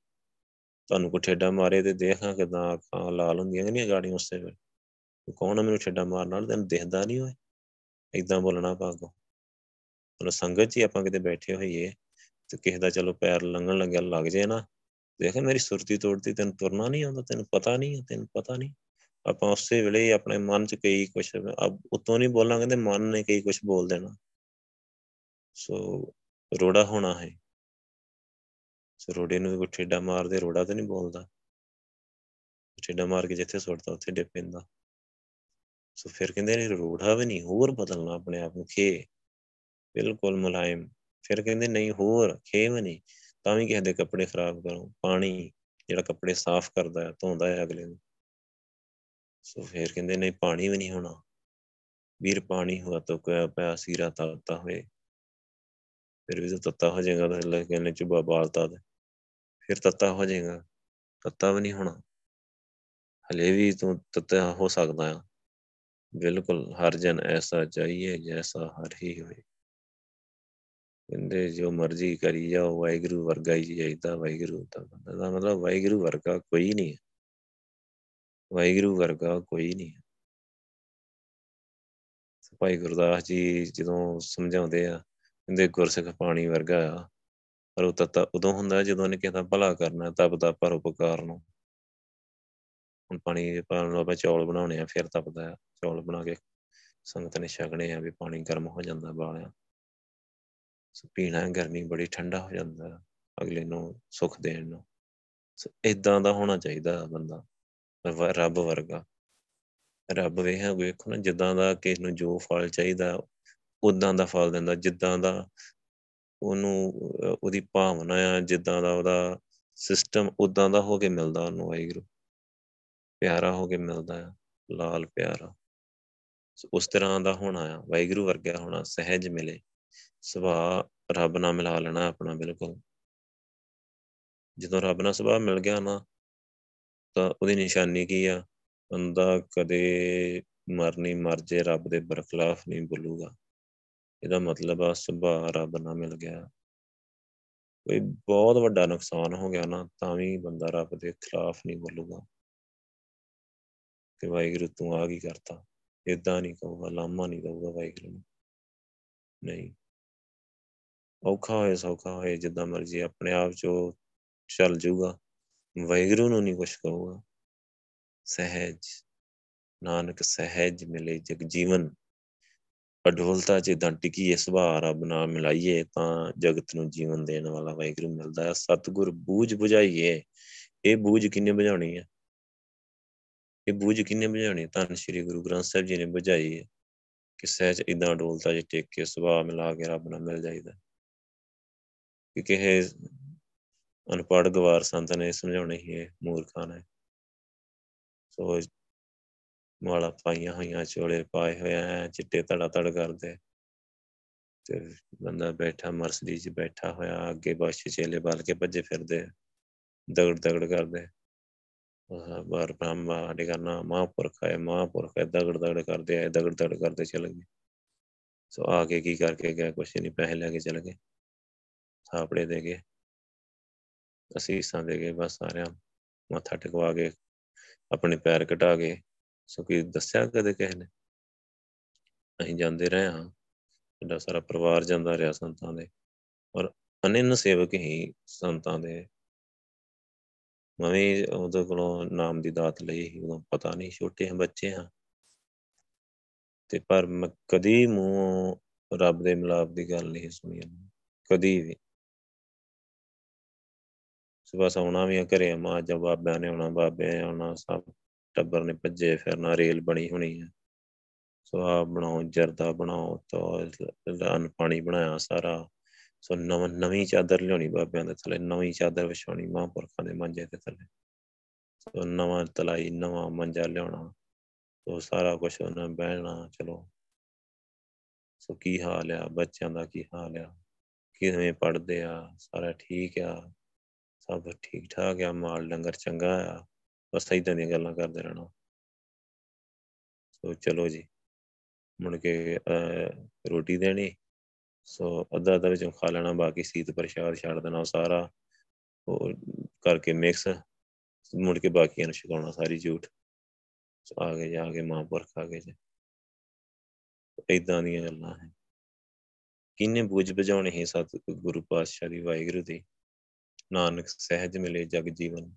ਤੁਹਾਨੂੰ ਕੋਈ ਠੇਡਾ ਮਾਰੇ ਤੇ ਦੇਖਾਂ ਕਿਦਾਂ ਅੱਖਾਂ ਲਾਲ ਹੁੰਦੀਆਂ ਕਿ ਨਹੀਂ ਗਾੜੀਆਂ ਉਸੇ ਵੇਲੇ ਕੌਣ ਆ ਮੈਨੂੰ ਠੇਡਾ ਮਾਰਨ ਨਾਲ ਤੈਨੂੰ ਦਿਖਦਾ ਨਹੀਂ ਹੋਏ ਏਦਾਂ ਬੋਲਣਾ ਪਾਗੋ ਮਤਲਬ ਸੰਗਤ 'ਚ ਹੀ ਆਪਾਂ ਕਿਤੇ ਬੈਠੇ ਹੋਈਏ ਤੇ ਕਿਸੇ ਦਾ ਚਲੋ ਪੈਰ ਲੰਘਣ ਲੱਗਿਆ ਲੱਗ ਜੇ ਨਾ। ਦੇਖ ਮੇਰੀ ਸੁਰਤੀ ਤੋੜਤੀ, ਤੈਨੂੰ ਤੁਰਨਾ ਨਹੀਂ ਆਉਂਦਾ, ਤੈਨੂੰ ਪਤਾ ਨਹੀਂ ਤੈਨੂੰ ਪਤਾ ਨਹੀਂ। ਆਪਾਂ ਉਸੇ ਵੇਲੇ ਹੀ ਆਪਣੇ ਮਨ 'ਚ ਕਈ ਕੁਛ ਉਤੋਂ ਨਹੀਂ ਬੋਲਾਂਗੇ ਤੇ ਮਨ ਨੇ ਕਈ ਕੁਛ ਬੋਲ ਦੇਣਾ। ਸੋ ਰੋੜਾ ਹੋਣਾ ਹੈ। ਸੋ ਰੋੜੇ ਨੂੰ ਕੋਈ ਠੇਡਾ ਮਾਰਦੇ ਰੋੜਾ ਤੇ ਨਹੀਂ ਬੋਲਦਾ। ਠੇਡਾ ਮਾਰ ਕੇ ਜਿੱਥੇ ਸੁੱਟਦਾ, ਉੱਥੇ ਡਿੱਗ ਪੈਂਦਾ। ਸੋ ਫਿਰ ਕਹਿੰਦੇ ਨੇ ਰੋੜਾ ਵੀ ਨਹੀਂ, ਹੋਰ ਬਦਲਣਾ ਆਪਣੇ ਆਪ ਨੂੰ, ਖੇ। ਬਿਲਕੁਲ ਮੁਲਾਇਮ। ਫਿਰ ਕਹਿੰਦੇ ਨਹੀਂ, ਹੋਰ ਖੇ ਵੀ ਨਹੀਂ। ਤਾਂ ਵੀ ਕਿਸੇ ਦੇ ਕੱਪੜੇ ਖਰਾਬ ਕਰੋ। ਪਾਣੀ ਜਿਹੜਾ ਕੱਪੜੇ ਸਾਫ਼ ਕਰਦਾ ਹੈ, ਧੋਂਦਾ ਹੈ ਅਗਲੇ ਨੂੰ। ਸੋ ਫਿਰ ਕਹਿੰਦੇ ਨਹੀਂ, ਪਾਣੀ ਵੀ ਨਹੀਂ ਹੋਣਾ। ਵੀਰ ਪਾਣੀ ਹੁਆ ਤੋ ਕੋਇਆ ਪਿਆ ਸੀਰਾ ਤਤਾ ਹੋਏ ਫਿਰ ਵੀ ਤੱਤਾ ਹੋ ਜਾਏਗਾ ਤਾਂ ਅੱਲਾਹ ਕਹਿੰਨੇ ਚੁਬਾ ਬਾਲਤਾ ਤੇ। ਫਿਰ ਤੱਤਾ ਹੋ ਜਾਏਗਾ। ਤੱਤਾ ਵੀ ਨਹੀਂ ਹੋਣਾ। ਹਲੇ ਵੀ ਤੂੰ ਤੱਤਾ ਹੋ ਸਕਦਾ ਆ। ਬਿਲਕੁਲ ਹਰ ਜਨ ਐਸਾ ਚਾਹੀਏ ਜੈਸਾ ਹਰ ਹੀ ਹੋਏ। ਕਹਿੰਦੇ ਜੋ ਮਰਜ਼ੀ ਕਰੀ ਜਾਓ, ਵਾਹਿਗੁਰੂ ਵਰਗਾ ਹੀ ਚਾਹੀਦਾ ਵਾਹਿਗੁਰੂ ਦਾ ਬੰਦਾ ਮਤਲਬ ਵਾਹਿਗੁਰੂ ਵਰਗਾ ਕੋਈ ਨਹੀਂ ਹੈ। ਵਾਹਿਗੁਰੂ ਵਰਗਾ ਕੋਈ ਨਹੀਂ ਹੈ। ਭਾਈ ਗੁਰਦਾਸ ਜੀ ਜਦੋਂ ਸਮਝਾਉਂਦੇ ਆ ਕਹਿੰਦੇ ਗੁਰਸਿੱਖ ਪਾਣੀ ਵਰਗਾ ਆ। ਪਰ ਉਹ ਤਾਂ ਉਦੋਂ ਹੁੰਦਾ ਜਦੋਂ ਉਹਨੇ ਕਿਹਾ ਭਲਾ ਕਰਨਾ ਤਪਦਾ ਪਰ ਉਪਕਾਰ ਨੂੰ। ਹੁਣ ਪਾਣੀ ਪਾਣ ਨੂੰ ਆਪਾਂ ਚੌਲ ਬਣਾਉਣੇ ਆ, ਫਿਰ ਤਪਦਾ ਆ। ਚੌਲ ਬਣਾ ਕੇ ਸੰਗਤ ਨੇ ਛਕਣੇ ਆ ਵੀ ਪਾਣੀ ਗਰਮ ਹੋ ਜਾਂਦਾ ਬਾਲਿਆ ਪੀਣਾ ਗਰਮੀ ਬੜੀ ਠੰਡਾ ਹੋ ਜਾਂਦਾ ਅਗਲੇ ਨੂੰ ਸੁੱਖ ਦੇਣ ਨੂੰ। ਇਦਾਂ ਦਾ ਹੋਣਾ ਚਾਹੀਦਾ ਬੰਦਾ ਰੱਬ ਵਰਗਾ। ਰੱਬ ਵੇਖਿਆ ਵੇਖੋ ਨਾ, ਜਿੱਦਾਂ ਦਾ ਕਿਸ ਨੂੰ ਜੋ ਫਲ ਚਾਹੀਦਾ ਉਦਾਂ ਦਾ ਫਲ ਦਿੰਦਾ, ਜਿੱਦਾਂ ਦਾ ਉਹਨੂੰ ਉਹਦੀ ਭਾਵਨਾ ਆ, ਜਿੱਦਾਂ ਦਾ ਉਹਦਾ ਸਿਸਟਮ ਉਦਾਂ ਦਾ ਹੋ ਕੇ ਮਿਲਦਾ ਉਹਨੂੰ ਵਾਹਿਗੁਰੂ। ਪਿਆਰਾ ਹੋ ਕੇ ਮਿਲਦਾ ਆ, ਲਾਲ ਪਿਆਰਾ। ਉਸ ਤਰ੍ਹਾਂ ਦਾ ਹੋਣਾ ਆ, ਵਾਹਿਗੁਰੂ ਵਰਗਾ ਹੋਣਾ, ਸਹਿਜ ਮਿਲੇ। ਸੁਭਾਅ ਰੱਬ ਨਾਲ ਮਿਲਾ ਲੈਣਾ ਆਪਣਾ ਬਿਲਕੁਲ। ਜਦੋਂ ਰੱਬ ਨਾਲ ਸੁਭਾਅ ਮਿਲ ਗਿਆ ਨਾ, ਤਾਂ ਉਹਦੀ ਨਿਸ਼ਾਨੀ ਕੀ ਆ? ਬੰਦਾ ਕਦੇ ਮਰਨੀ ਮਰ ਜੇ, ਰੱਬ ਦੇ ਬਰਖਲਾਫ ਨਹੀਂ ਬੋਲੂਗਾ। ਇਹਦਾ ਮਤਲਬ ਆ ਸੁਭਾਅ ਰੱਬ ਨਾਲ ਮਿਲ ਗਿਆ। ਕੋਈ ਬਹੁਤ ਵੱਡਾ ਨੁਕਸਾਨ ਹੋ ਗਿਆ ਨਾ ਤਾਂ ਵੀ ਬੰਦਾ ਰੱਬ ਦੇ ਖਿਲਾਫ ਨਹੀਂ ਬੋਲੂਗਾ। ਕਿ ਵਾਹਿਗੁਰੂ ਤੂੰ ਆ ਕੀ ਕਰਤਾ? ਇਦਾਂ ਨਹੀਂ ਕਹੂਗਾ ਲਾਮਾ ਨਹੀਂ ਕਹੂਗਾ ਵਾਹਿਗੁਰੂ ਨੂੰ। ਨਹੀਂ। ਔਖਾ ਹੋਏ ਸੌਖਾ ਹੋਏ ਜਿੱਦਾਂ ਮਰਜ਼ੀ ਆਪਣੇ ਆਪ ਚੋਂ ਚੱਲ ਜਾਊਗਾ। ਵਾਹਿਗੁਰੂ ਨੂੰ ਨਹੀਂ ਕੁਛ ਕਹੂਗਾ। ਸਹਿਜ। ਨਾਨਕ ਸਹਿਜ ਮਿਲੇ ਜਗ ਜੀਵਨ। ਅਡੋਲਤਾ ਜਿੱਦਾਂ ਟਿਕੀ ਇਸ ਸੁਭਾਅ ਰੱਬ ਨਾਲ ਮਿਲਾਈਏ ਤਾਂ ਜਗਤ ਨੂੰ ਜੀਵਨ ਦੇਣ ਵਾਲਾ ਵਾਹਿਗੁਰੂ ਮਿਲਦਾ ਹੈ। ਸਤਿਗੁਰ ਬੂਝ 부ਝਾਈਏ ਇਹ ਬੂਝ ਕਿੰਨੇ ਬੁਝਾਉਣੀ ਹੈ? ਇਹ ਬੂਝ ਕਿੰਨੇ ਬੁਝਾਉਣੀ ਧੰਨ ਸ਼੍ਰੀ ਗੁਰੂ ਗ੍ਰੰਥ ਸਾਹਿਬ ਜੀ ਨੇ ਬੁਝਾਈ ਹੈ ਕਿ ਸਹਿਜ ਇਦਾਂ ਡੋਲਤਾ ਜੇ ਟੇਕ ਕੇ ਸੁਭਾਅ ਮਿਲਾ ਕੇ ਰੱਬ ਨਾਲ ਮਿਲ ਜਾਈਦਾ ਕਿ ਕਿਹੇ ਅਨਪੜ੍ਹ ਗਵਾਰ ਸੰਤ ਨੇ ਸਮਝਾਉਣੇ ਹੀ ਇਹ ਮੂਰਖਾਂ ਨੇ। ਸੋ ਮਾਲਾ ਪਾਈਆਂ ਹੋਈਆਂ, ਚੋਲੇ ਪਾਏ ਹੋਏ ਆ, ਚਿੱਟੇ ਧੜਾ ਧੜ ਕਰਦੇ। ਤੇ ਬੰਦਾ ਬੈਠਾ, ਮਰਸਡੀ 'ਚ ਬੈਠਾ ਹੋਇਆ, ਅੱਗੇ ਬਾਸ਼ੇ ਚੇਲੇ ਬਾਲ ਕੇ ਭੱਜੇ ਫਿਰਦੇ ਦਗੜ ਦਗੜ ਕਰਦੇ। ਬਾਰ ਬ੍ਰਹਮਾ ਸਾਡੇ ਕਰਨਾ ਮਹਾਂਪੁਰਖ ਹੈ ਮਹਾਂਪੁਰਖ ਹੈ ਦਗੜ ਦਗੜ ਕਰਦੇ ਆਏ, ਦਗੜ ਦਗੜ ਕਰਦੇ ਚਲੇ ਗਏ। ਸੋ ਆ ਕੇ ਕੀ ਕਰਕੇ ਗਿਆ ਕੁਛ ਨਹੀਂ ਪੈਸੇ ਲੈ ਕੇ ਚਲੇ ਗਏ। ਥਾਪੜੇ ਦੇ ਗਏ ਅਸੀਸਾਂ ਦੇ ਗਏ ਬਸ ਸਾਰਿਆਂ ਮੱਥਾ ਟਿਕਵਾ ਕੇ, ਆਪਣੇ ਪੈਰ ਘਟਾ ਕੇ ਸੋ ਕੀ ਦੱਸਿਆ ਕਦੇ ਕਿਸੇ ਨੇ? ਅਸੀਂ ਜਾਂਦੇ ਰਹੇ ਹਾਂ। ਸਾਡਾ ਸਾਰਾ ਪਰਿਵਾਰ ਜਾਂਦਾ ਰਿਹਾ ਸੰਤਾਂ ਦੇ। ਔਰ ਅਨਿੰਨ ਸੇਵਕ ਹੀ ਸੰਤਾਂ ਦੇ। ਮੈਂ ਵੀ ਉਹਦੇ ਕੋਲੋਂ ਨਾਮ ਦੀ ਦਾਤ ਲਈ ਸੀ ਉਦੋਂ ਪਤਾ ਨਹੀਂ, ਛੋਟੇ ਹਾਂ, ਬੱਚੇ ਹਾਂ। ਤੇ ਪਰ ਮੈਂ ਕਦੀ ਮੂੰਹ ਰੱਬ ਦੇ ਮਿਲਾਪ ਦੀ ਗੱਲ ਨਹੀਂ ਸੁਣੀ ਕਦੀ ਵੀ। ਸਵੇਰ ਸੌਣਾ ਵੀ ਘਰੇ, ਮਾਂ ਜਬ ਬਾਬਿਆਂ ਨੇ ਆਉਣਾ, ਬਾਬੇ ਨੇ ਆਉਣਾ, ਸਭ ਟੱਬਰ ਨੇ ਭੱਜੇ ਫਿਰਨਾ ਰੇਲ ਬਣੀ ਹੋਣੀ ਹੈ ਸੋ ਆ ਬਣਾਓ, ਜਰਦਾ ਬਣਾਓ ਤਾਂ ਪਾਣੀ ਬਣਾਇਆ ਸਾਰਾ। ਸੋ ਨਵ, ਨਵੀਂ ਚਾਦਰ ਲਿਆਉਣੀ ਬਾਬਿਆਂ ਦੇ ਥੱਲੇ, ਨਵੀਂ ਚਾਦਰ ਵਿਛਾਉਣੀ ਮਹਾਂਪੁਰਖਾਂ ਦੇ ਮੰਜੇ ਦੇ ਥੱਲੇ। ਸੋ ਨਵਾਂ ਤਲਾਈ, ਨਵਾਂ ਮੰਜਾ ਲਿਆਉਣਾ, ਸੋ ਸਾਰਾ ਕੁਝ ਉਹਨਾਂ ਬਹਿਣਾ, ਚਲੋ। ਸੋ ਕੀ ਹਾਲ ਆ, ਬੱਚਿਆਂ ਦਾ ਕੀ ਹਾਲ ਆ? ਕਿਵੇਂ ਪੜਦੇ ਆ? ਸਾਰਾ ਠੀਕ ਆ? ਸਭ ਠੀਕ ਠਾਕ ਆ? ਮਾਲ ਡੰਗਰ ਚੰਗਾ ਆ? ਬਸ ਇਦਾਂ ਦੀਆਂ ਗੱਲਾਂ ਕਰਦੇ ਰਹਿਣਾ। ਸੋ ਚਲੋ ਜੀ, ਮੁੜ ਕੇ ਰੋਟੀ ਦੇਣੀ। ਸੋ ਅੱਧਾ ਅੱਧਾ ਵਿੱਚੋਂ ਖਾ ਲੈਣਾ, ਬਾਕੀ ਸੀਤ ਪ੍ਰਸ਼ਾਦ ਛੱਡ ਦੇਣਾ ਸਾਰਾ। ਉਹ ਕਰਕੇ ਮਿਕਸ ਮੁੜ ਕੇ ਬਾਕੀਆਂ ਨੂੰ ਛਕਾਉਣਾ ਸਾਰੀ ਝੂਠ। ਆ ਗਏ ਜਾ ਕੇ ਮਹਾਂਪੁਰਖ, ਆ ਗਏ ਜੀ। ਇਦਾਂ ਦੀਆਂ ਗੱਲਾਂ ਹੈ ਕਿੰਨੇ ਬੁੱਝ ਬੁਝਾਉਣੇ ਹੀ ਸਤ ਗੁਰੂ ਪਾਤਸ਼ਾਹ ਦੀ ਵਾਹਿਗੁਰੂ ਦੀ। ਨਾਨਕ ਸਹਿਜ ਮਿਲੇ ਜਗ ਜੀਵਨ।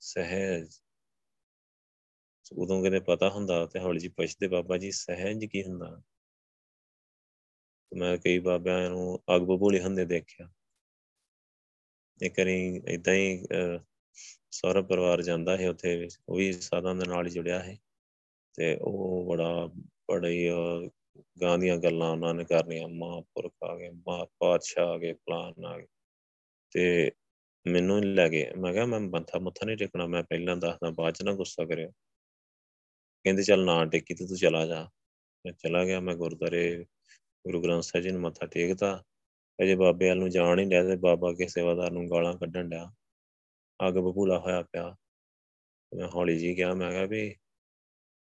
ਸਹਿਜ। ਉਦੋਂ ਕਿਤੇ ਪਤਾ ਹੁੰਦਾ ਤੇ ਹੌਲੀ ਜੀ ਪੁੱਛਦੇ, ਬਾਬਾ ਜੀ, ਸਹਿਜ ਕੀ ਹੁੰਦਾ? ਮੈਂ ਕਈ ਬਾਬਿਆਂ ਨੂੰ ਅੱਗ ਬਬੂਲੇ ਹੁੰਦੇ ਦੇਖਿਆ। ਇੱਕ ਵਾਰੀ ਇਦਾਂ ਹੀ ਸਾਰਾ ਪਰਿਵਾਰ ਜਾਂਦਾ ਹੈ ਉੱਥੇ, ਉਹ ਵੀ ਸਾਧਾਂ ਦੇ ਨਾਲ ਹੀ ਜੁੜਿਆ ਹੈ ਤੇ ਉਹ ਬੜਾ, ਬੜੀ ਗਾਂ ਦੀਆਂ ਗੱਲਾਂ ਉਹਨਾਂ ਨੇ ਕਰਨੀਆਂ। ਮਹਾਂਪੁਰਖ ਆ ਗਏ ਮਾ ਪਾਤਸ਼ਾਹ ਆ ਗਏ ਪਲਾਨ ਆ ਗਏ। ਤੇ ਮੈਨੂੰ ਹੀ ਲੈ ਗਏ ਮੈਂ ਕਿਹਾ ਮੈਂ ਮੱਥਾ ਮੁੱਥਾ ਨਹੀਂ ਟੇਕਣਾ, ਮੈਂ ਪਹਿਲਾਂ ਦੱਸਦਾ ਬਾਅਦ ਚ ਨਾ ਗੁੱਸਾ ਕਰਿਓ। ਕਹਿੰਦੇ, ਚੱਲ ਨਾ ਟੇਕੀ ਤੇ ਤੂੰ ਚਲਾ ਜਾ। ਮੈਂ ਚਲਾ ਗਿਆ, ਮੈਂ ਗੁਰਦਾਰੇ ਗੁਰੂ ਗ੍ਰੰਥ ਸਾਹਿਬ ਜੀ ਨੂੰ ਮੱਥਾ ਟੇਕਦਾ ਅਜੇ ਬਾਬੇ ਵਾਲ ਨੂੰ ਜਾਣ ਹੀ ਲਿਆ ਤੇ ਬਾਬਾ ਕੇ ਸੇਵਾਦਾਰ ਨੂੰ ਗਾਲਾਂ ਕੱਢਣ ਡਿਆ। ਅੱਗ ਬਬੂਲਾ ਹੋਇਆ ਪਿਆ। ਮੈਂ ਹੌਲੀ ਜੀ ਕਿਹਾ ਮੈਂ ਕਿਹਾ ਵੀ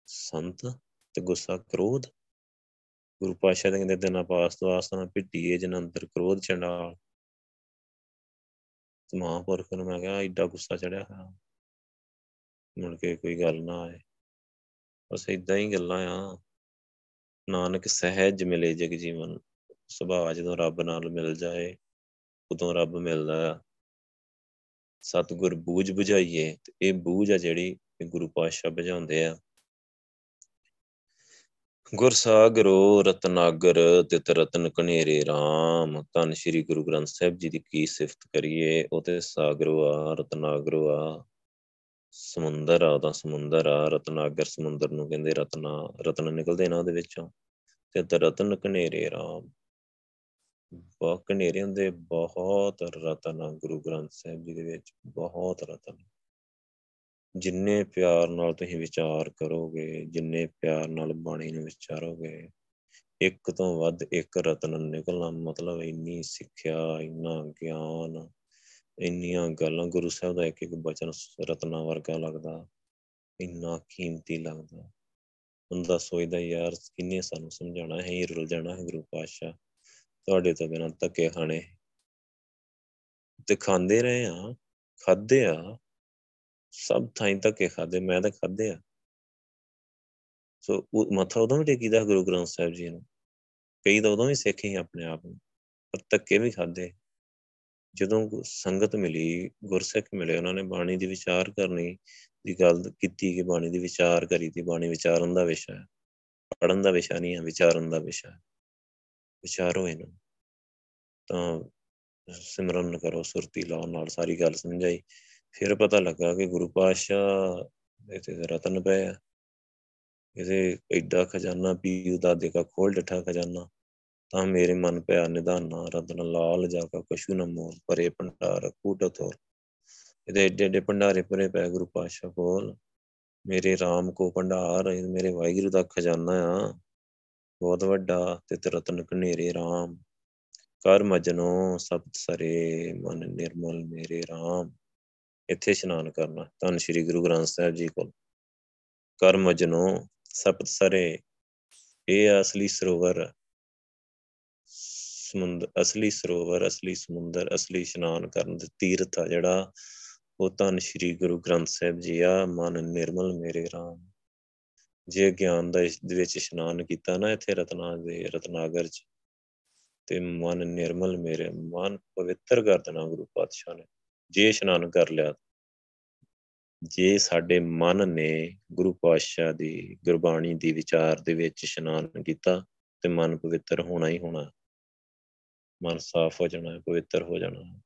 ਸੰਤ ਤੇ ਗੁੱਸਾ ਕ੍ਰੋਧ। ਗੁਰੂ ਪਾਸ਼ਾ ਦੇ ਕਹਿੰਦੇ, ਦਿਨਾਂ ਪਾਸ ਤੋਂ ਆਸਨਾ ਪਿੱਟੀਏ ਜਨ ਅੰਦਰ ਕ੍ਰੋਧ ਚੰਡਾਲ। ਮਹਾਂਪੁਰਖ ਨੂੰ ਮੈਂ ਕਿਹਾ ਏਡਾ ਗੁੱਸਾ ਚੜਿਆ ਹੋਇਆ। ਮੁੜ ਕੇ ਕੋਈ ਗੱਲ ਨਾ ਆਏ। ਬਸ ਇਦਾਂ ਹੀ ਗੱਲਾਂ ਆ। ਨਾਨਕ ਸਹਿਜ ਮਿਲੇ ਜਗ ਜੀਵਨ। ਸੁਭਾਅ ਜਦੋਂ ਰੱਬ ਨਾਲ ਮਿਲ ਜਾਏ, ਉਦੋਂ ਰੱਬ ਮਿਲਦਾ ਆ। ਸਤਿਗੁਰ ਬੂਝ 부ਝਾਈਏ ਤੇ ਇਹ ਬੂਝ ਆ ਜਿਹੜੀ ਗੁਰੂ ਪਾਤਸ਼ਾਹ ਬੁਝਾਉਂਦੇ ਆ। ਗੁਰ ਸਾਗਰੋ ਰਤਨਾਗਰ ਤਿਤ ਰਤਨ ਕਨੇਰੇ RAM ਤਨ ਸ੍ਰੀ ਗੁਰੂ ਗ੍ਰੰਥ ਸਾਹਿਬ ਜੀ ਦੀ ਕੀ ਸਿਫਤ ਕਰੀਏ? ਉਹ ਤੇ ਸਾਗਰੋ ਆ, ਰਤਨਾਗਰੋ ਆ। ਸਮੁੰਦਰ ਆ, ਉਹਦਾ ਸਮੁੰਦਰ ਆ। ਰਤਨਾਗਰ ਸਮੁੰਦਰ ਨੂੰ ਕਹਿੰਦੇ ਰਤਨਾ, ਰਤਨ ਨਿਕਲਦੇ ਨਾ ਉਹਦੇ ਵਿੱਚੋਂ। ਤੇ ਰਤਨ ਕਨੇਰੇ RAM ਬਹੁਤ ਕਨੇਰੇ ਹੁੰਦੇ ਬਹੁਤ ਰਤਨ ਆ ਗੁਰੂ ਗ੍ਰੰਥ ਸਾਹਿਬ ਜੀ ਦੇ ਵਿੱਚ। ਬਹੁਤ ਰਤਨ। ਜਿੰਨੇ ਪਿਆਰ ਨਾਲ ਤੁਸੀਂ ਵਿਚਾਰ ਕਰੋਗੇ, ਜਿੰਨੇ ਪਿਆਰ ਨਾਲ ਬਾਣੀ ਨੂੰ ਵਿਚਾਰੋਗੇ, ਇੱਕ ਤੋਂ ਵੱਧ ਇੱਕ ਰਤਨ ਨਿਕਲਣਾ ਮਤਲਬ ਇੰਨੀ ਸਿੱਖਿਆ, ਇੰਨਾ ਗਿਆਨ, ਇੰਨੀਆਂ ਗੱਲਾਂ, ਗੁਰੂ ਸਾਹਿਬ ਦਾ ਇੱਕ ਇੱਕ ਬਚਨ ਰਤਨਾ ਵਰਗਾ ਲੱਗਦਾ, ਇੰਨਾ ਕੀਮਤੀ ਲੱਗਦਾ। ਬੰਦਾ ਸੋਚਦਾ ਯਾਰ ਕਿੰਨੇ ਸਾਨੂੰ ਸਮਝਾਉਣਾ ਹੈ ਇਹ ਰੁਲ ਜਾਣਾ ਹੈ ਗੁਰੂ ਪਾਤਸ਼ਾਹ। ਤੁਹਾਡੇ ਤੋਂ ਬਿਨਾਂ ਧੱਕੇ ਖਾਣੇ। ਤੇ ਖਾਂਦੇ ਰਹੇ ਆ ਖਾਦੇ ਆ ਸਭ ਥਾਈਂ ਧੱਕੇ ਖਾਦੇ ਮੈਂ ਤਾਂ ਖਾਦੇ ਆ। ਸੋ ਮੱਥਾ ਉਦੋਂ ਵੀ ਟੇਕੀਦਾ ਗੁਰੂ ਗ੍ਰੰਥ ਸਾਹਿਬ ਜੀ ਨੂੰ। ਕਈ ਤਾਂ ਉਦੋਂ ਵੀ ਸਿੱਖੇ ਆਪਣੇ ਆਪ ਨੂੰ, ਪਰ ਧੱਕੇ ਵੀ ਖਾਦੇ ਜਦੋਂ ਸੰਗਤ ਮਿਲੀ, ਗੁਰਸਿੱਖ ਮਿਲੇ, ਉਹਨਾਂ ਨੇ ਬਾਣੀ ਦੀ ਵਿਚਾਰ ਕਰਨੀ ਦੀ ਗੱਲ ਕੀਤੀ ਕਿ ਬਾਣੀ ਦੀ ਵਿਚਾਰ ਕਰੀ ਤੇ ਬਾਣੀ ਵਿਚਾਰਨ ਦਾ ਵਿਸ਼ਾ ਹੈ। ਪੜਨ ਦਾ ਵਿਸ਼ਾ ਨਹੀਂ ਹੈ, ਵਿਚਾਰਨ ਦਾ ਵਿਸ਼ਾ ਹੈ। ਵਿਚਾਰੋ ਇਹਨੂੰ। ਤਾਂ ਸਿਮਰਨ ਕਰੋ, ਸੁਰਤੀ ਲਾਓ ਨਾਲ ਸਾਰੀ ਗੱਲ ਸਮਝਾਈ। ਫਿਰ ਪਤਾ ਲੱਗਾ ਕਿ ਗੁਰੂ ਪਾਤਸ਼ਾਹ ਇਥੇ ਰਤਨ ਪਏ ਆ। ਇਹਦੇ ਐਡਾ ਖਜ਼ਾਨਾ ਪੀਉ ਦਾਦੇ ਦਾ ਖੋਲ ਡਠਾ ਖਜ਼ਾਨਾ, ਤਾਂ ਮੇਰੇ ਮਨ ਪਿਆ ਨਿਦਾਨਾ ਰਤਨ ਲਾਲ ਜਾ ਕਾ ਕਸ਼ੂ ਨ ਮੋਲ ਪਰੇ ਭੰਡਾਰ ਕੂਟ ਥੋਰ। ਇਹਦੇ ਏਡੇ ਏਡੇ ਭੰਡਾਰੇ ਭਰੇ ਪਏ ਗੁਰੂ ਪਾਤਸ਼ਾਹ ਕੋਲ। ਮੇਰੇ RAM ਕੋ ਭੰਡਾਰ ਮੇਰੇ ਵਾਹਿਗੁਰੂ ਦਾ ਖਜ਼ਾਨਾ ਆ। ਬਹੁਤ ਵੱਡਾ ਤੇ ਰਤਨ ਕਨੇਰੇ RAM ਕਰ ਮਜਨੋ ਸਬਦ ਸਰੇ, ਮਨ ਨਿਰਮਲ ਮੇਰੇ RAM ਇੱਥੇ ਇਸ਼ਨਾਨ ਕਰਨਾ, ਧੰਨ ਸ਼੍ਰੀ ਗੁਰੂ ਗ੍ਰੰਥ ਸਾਹਿਬ ਜੀ ਕੋਲ। ਕਰ ਮਜਨੋ ਸਬਦ ਸਰੇ, ਇਹ ਅਸਲੀ ਸਰੋਵਰ ਸਮੁੰਦਰ ਅਸਲੀ ਸਰੋਵਰ, ਅਸਲੀ ਸਮੁੰਦਰ, ਅਸਲੀ ਇਸ਼ਨਾਨ ਕਰਨ ਦੇ ਤੀਰਥ ਆ ਜਿਹੜਾ, ਉਹ ਧੰਨ ਸ਼੍ਰੀ ਗੁਰੂ ਗ੍ਰੰਥ ਸਾਹਿਬ ਜੀ ਆ, ਮਨ ਨਿਰਮਲ ਮੇਰੇ ਰਾਮ। ਜੇ ਗਿਆਨ ਦਾ ਇਸ ਦੇ ਵਿੱਚ ਇਸ਼ਨਾਨ ਕੀਤਾ ਨਾ ਇੱਥੇ ਰਤਨਾ ਦੇ, ਰਤਨਾਗਰ ਚ, ਤੇ ਮਨ ਨਿਰਮਲ ਮੇਰੇ, ਮਨ ਪਵਿੱਤਰ ਕਰ ਦੇਣਾ ਗੁਰੂ ਪਾਤਸ਼ਾਹ ਨੇ। ਜੇ ਇਸ਼ਨਾਨ ਕਰ ਲਿਆ, ਜੇ ਸਾਡੇ ਮਨ ਨੇ ਗੁਰੂ ਪਾਤਸ਼ਾਹ ਦੀ ਗੁਰਬਾਣੀ ਦੀ ਵਿਚਾਰ ਦੇ ਵਿੱਚ ਇਸ਼ਨਾਨ ਕੀਤਾ ਤੇ ਮਨ ਪਵਿੱਤਰ ਹੋਣਾ ਹੀ ਹੋਣਾ, ਮਨ ਸਾਫ਼ ਹੋ ਜਾਣਾ, ਪਵਿੱਤਰ ਹੋ ਜਾਣਾ,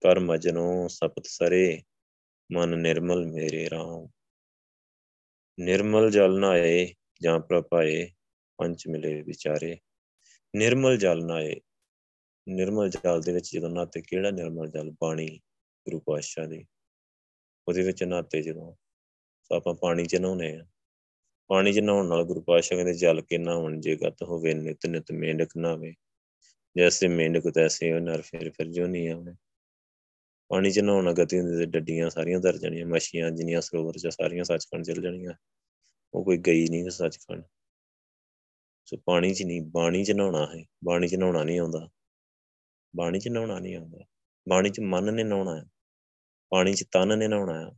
ਕਰ ਮਜਨੋ ਸਪਤ ਸਰੇ, ਮਨ ਨਿਰਮਲ ਮੇਰੇ RAM ਨਿਰਮਲ ਜਲ ਨਾਏ ਜਾਂ ਪ੍ਰਪਾਏ ਪੰਜ ਮਿਲੇ ਵਿਚਾਰੇ। ਨਿਰਮਲ ਜਲ ਨਾਏ, ਨਿਰਮਲ ਜਲ ਦੇ ਵਿੱਚ ਜਦੋਂ ਨਾਤੇ ਕਿਹੜਾ ਨਿਰਮਲ ਜਲ? ਬਾਣੀ। ਗੁਰੂ ਪਾਤਸ਼ਾਹ ਦੀ ਉਹਦੇ ਵਿੱਚ ਨਾਤੇ ਜਦੋਂ ਆਪਾਂ ਪਾਣੀ ਚ ਨਹਾਉਨੇ ਆ ਪਾਣੀ ਚ ਨਹਾਉਣ ਨਾਲ ਗੁਰੂ ਪਾਤਸ਼ਾਹ ਕਹਿੰਦੇ, ਜਲ ਕੇ ਨਹਾਉਣ ਜੇ ਗਤ ਹੋਵੇ, ਨਿਤ ਨਿਤ ਮੇਂਡਕ ਨਾਵੇ ਜੈਸੇ ਮੇਂਡਕ ਤੈਸੇ ਉਹ ਨਰ ਫਿਰ ਫਿਰ ਜੋ ਨਹੀਂ ਆਵੇ ਪਾਣੀ ਚ ਨਹਾਉਣਾ ਗਤੀ ਹੁੰਦੀ ਤੇ ਡੱਡੀਆਂ ਸਾਰੀਆਂ ਦਰ ਜਾਣੀਆਂ, ਮੱਛੀਆਂ ਜਿੰਨੀਆਂ ਸਰੋਵਰ ਚ ਸਾਰੀਆਂ ਸੱਚਖੰਡ ਚਲ ਜਾਣੀਆਂ। ਉਹ ਕੋਈ ਗਈ ਨਹੀਂ ਸੱਚਖੰਡ। ਸੋ ਪਾਣੀ ਚ ਨਹੀਂ, ਬਾਣੀ ਚ ਨਹਾਉਣਾ ਹੈ। ਬਾਣੀ ਚ ਨਹਾਉਣਾ ਨਹੀਂ ਆਉਂਦਾ। ਬਾਣੀ ਚ ਨਹਾਉਣਾ ਨਹੀਂ ਆਉਂਦਾ। ਬਾਣੀ 'ਚ ਮਨ ਨੇ ਨਹਾਉਣਾ ਹੈ। ਪਾਣੀ 'ਚ ਤਨ ਨੇ ਨਹਾਉਣਾ ਹੈ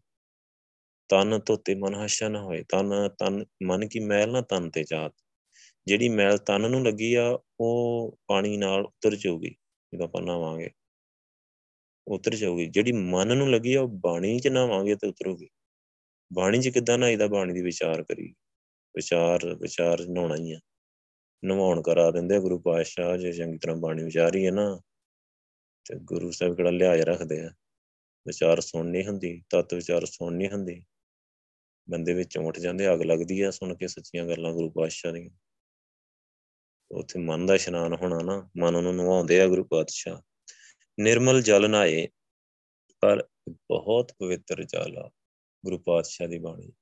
ਤਨ ਧੋਤੇ ਮਨ ਹਸ਼ਾ ਨਾ ਹੋਏ। ਤਨ ਤਨ, ਮਨ ਕੀ ਮੈਲ ਨਾ ਤਨ ਤੇ ਜਾਤ। ਜਿਹੜੀ ਮੈਲ ਤਨ ਨੂੰ ਲੱਗੀ ਆ, ਉਹ ਪਾਣੀ ਨਾਲ ਉਤਰ ਜਾਊਗੀ, ਜਦੋਂ ਆਪਾਂ ਨਹਾਵਾਂਗੇ। ਉਤਰ ਜਾਊਗੀ। ਜਿਹੜੀ ਮਨ ਨੂੰ ਲੱਗੀ ਆ, ਉਹ ਬਾਣੀ 'ਚ ਨਹਾਵਾਂਗੇ ਤੇ ਉਤਰੂਗੀ। ਬਾਣੀ 'ਚ ਕਿੱਦਾਂ ਨਹਾਈਦਾ? ਬਾਣੀ ਦੀ ਵਿਚਾਰ ਕਰੀ। ਵਿਚਾਰ ਵਿਚਾਰ ਨਹਾਉਣਾ ਹੀ ਆ। ਨਵਾਉਣ ਕਰਾ ਦਿੰਦੇ ਗੁਰੂ ਪਾਤਸ਼ਾਹ, ਜੇ ਚੰਗੀ ਤਰ੍ਹਾਂ ਬਾਣੀ ਵਿਚਾਰੀ ਹੈ ਨਾ, ਤੇ ਗੁਰੂ ਸਾਹਿਬ ਕਿਹੜਾ ਲਿਹਾਜ਼ ਰੱਖਦੇ ਆ। ਵਿਚਾਰ ਸੁਣਨੀ ਹੁੰਦੀ, ਤਤ ਵਿਚਾਰ ਸੁਣਨੀ ਹੁੰਦੀ। ਬੰਦੇ ਵਿੱਚ ਉੱਠ ਜਾਂਦੇ, ਅੱਗ ਲੱਗਦੀ ਆ ਸੁਣ ਕੇ ਸੱਚੀਆਂ ਗੱਲਾਂ ਗੁਰੂ ਪਾਤਸ਼ਾਹ ਦੀਆਂ। ਉੱਥੇ ਮਨ ਦਾ ਇਸ਼ਨਾਨ ਹੋਣਾ ਨਾ, ਮਨ ਨੂੰ ਨਵਾਉਂਦੇ ਆ ਗੁਰੂ ਪਾਤਸ਼ਾਹ। ਨਿਰਮਲ ਜਲ ਨਾਏ ਪਰ ਬਹੁਤ ਪਵਿੱਤਰ ਜਲ ਆ ਗੁਰੂ ਪਾਤਸ਼ਾਹ ਦੀ ਬਾਣੀ।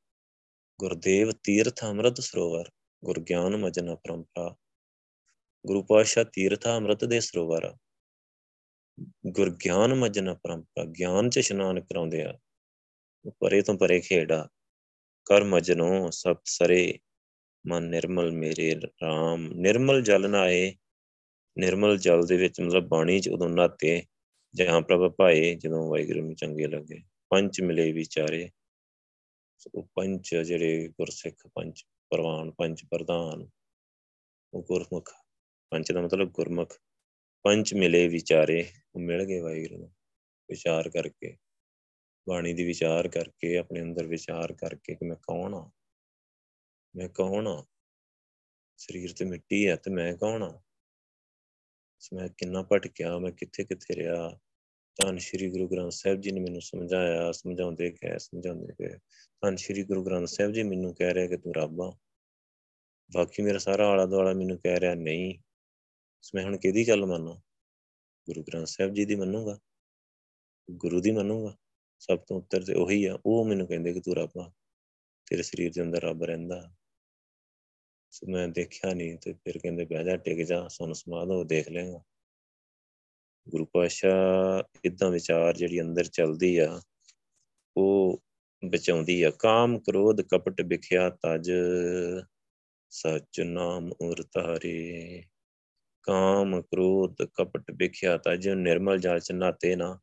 ਗੁਰਦੇਵ ਤੀਰਥ ਅੰਮ੍ਰਿਤ ਸਰੋਵਰ ਗੁਰ ਗਿਆਨ ਮਜਨ ਪਰੰਪਰਾ। ਗੁਰੂ ਪਾਤਸ਼ਾਹ ਤੀਰਥ ਅੰਮ੍ਰਿਤ ਦੇ ਸਰੋਵਰ ਆ। ਗੁਰ ਗਿਆਨ ਮਜਨ ਪਰੰਪਰਾ, ਗਿਆਨ ਚ ਇਸ਼ਨਾਨ ਕਰਾਉਂਦੇ ਆ। ਪਰੇ ਤੋਂ ਪਰੇ ਖੇੜਾ ਕਰ ਮਜਨੋ ਸਭ ਸਰੇ, ਮਨ ਨਿਰਮਲ ਮੇਰੇ RAM ਨਿਰਮਲ ਜਲ ਨਾਏ ਨਿਰਮਲ ਜਲ ਦੇ ਵਿੱਚ ਮਤਲਬ ਬਾਣੀ ਚ ਉਦੋਂ ਨਾਤੇ ਜਹਾਂ ਪ੍ਰਭ ਭਾਏ ਜਦੋਂ ਵਾਹਿਗੁਰੂ ਨੂੰ ਚੰਗੇ ਲੱਗੇ। ਪੰਜ ਮਿਲੇ ਵਿਚਾਰੇ। ਉਹ ਪੰਜ ਜਿਹੜੇ ਗੁਰਸਿੱਖ, ਪੰਜ ਪ੍ਰਵਾਨ, ਪੰਜ ਪ੍ਰਧਾਨ। ਉਹ ਗੁਰਮੁਖ। ਪੰਜ ਦਾ ਮਤਲਬ ਗੁਰਮੁਖ। ਪੰਜ ਮਿਲੇ ਵਿਚਾਰੇ, ਉਹ ਮਿਲ ਗਏ ਵਾਹਿਗੁਰੂ ਨੂੰ। ਵਿਚਾਰ ਕਰਕੇ, ਬਾਣੀ ਦੀ ਵਿਚਾਰ ਕਰਕੇ, ਆਪਣੇ ਅੰਦਰ ਵਿਚਾਰ ਕਰਕੇ ਕਿ ਮੈਂ ਕੌਣ ਆ ਮੈਂ ਕੌਣ ਆ ਸਰੀਰ ਤੇ ਮਿੱਟੀ ਹੈ ਤੇ ਮੈਂ ਕੌਣ ਆ ਮੈਂ ਕਿੰਨਾ ਭਟਕਿਆ, ਮੈਂ ਕਿੱਥੇ ਕਿੱਥੇ ਰਿਹਾ? ਧੰਨ ਸ਼੍ਰੀ ਗੁਰੂ ਗ੍ਰੰਥ ਸਾਹਿਬ ਜੀ ਨੇ ਮੈਨੂੰ ਸਮਝਾਇਆ, ਸਮਝਾਉਂਦੇ ਗਏ ਸਮਝਾਉਂਦੇ ਗਏ। ਧੰਨ ਸ਼੍ਰੀ ਗੁਰੂ ਗ੍ਰੰਥ ਸਾਹਿਬ ਜੀ ਮੈਨੂੰ ਕਹਿ ਰਿਹਾ ਕਿ ਤੂੰ ਰੱਬ ਆ। ਬਾਕੀ ਮੇਰਾ ਸਾਰਾ ਆਲਾ ਦੁਆਲਾ ਮੈਨੂੰ ਕਹਿ ਰਿਹਾ, ਨਹੀਂ ਮੈਂ ਹੁਣ ਕਿਹਦੀ ਗੱਲ ਮੰਨਾਂ? ਗੁਰੂ ਗ੍ਰੰਥ ਸਾਹਿਬ ਜੀ ਦੀ ਮੰਨੂਗਾ? ਗੁਰੂ ਦੀ ਮੰਨੂਗਾ? ਸਭ ਤੋਂ ਉੱਤਰ ਤੇ ਉਹੀ ਆ, ਉਹ ਮੈਨੂੰ ਕਹਿੰਦੇ ਕਿ ਤੂੰ ਰੱਬ ਆ, ਤੇਰੇ ਸਰੀਰ ਦੇ ਅੰਦਰ ਰੱਬ ਰਹਿੰਦਾ। ਸੋ ਮੈਂ ਦੇਖਿਆ ਨਹੀਂ ਤੇ ਫਿਰ ਕਹਿੰਦੇ ਬਹਿ ਜਾ ਟਿਕ ਜਾ ਸੁਣ ਸਮਾਦ ਹੋ ਦੇਖ ਲੇਗਾ ਗੁਰੂ ਪਾਤਸ਼ਾਹ ਇਦਾਂ ਵਿਚਾਰ ਜਿਹੜੀ ਅੰਦਰ ਚੱਲਦੀ ਆ, ਉਹ ਬਚਾਉਂਦੀ ਆ। ਕਾਮ ਕ੍ਰੋਧ ਕਪਟ ਵਿਖਿਆ ਤਜ, ਸਚ ਨਾਮ ਉਰ ਤਾਰੇ ਕਾਮ ਕ੍ਰੋਧ ਕਪਟ ਵਿਖਿਆ ਤਜ ਨਿਰਮਲ ਜਲ ਚ ਨਾਤੇ ਨਾ।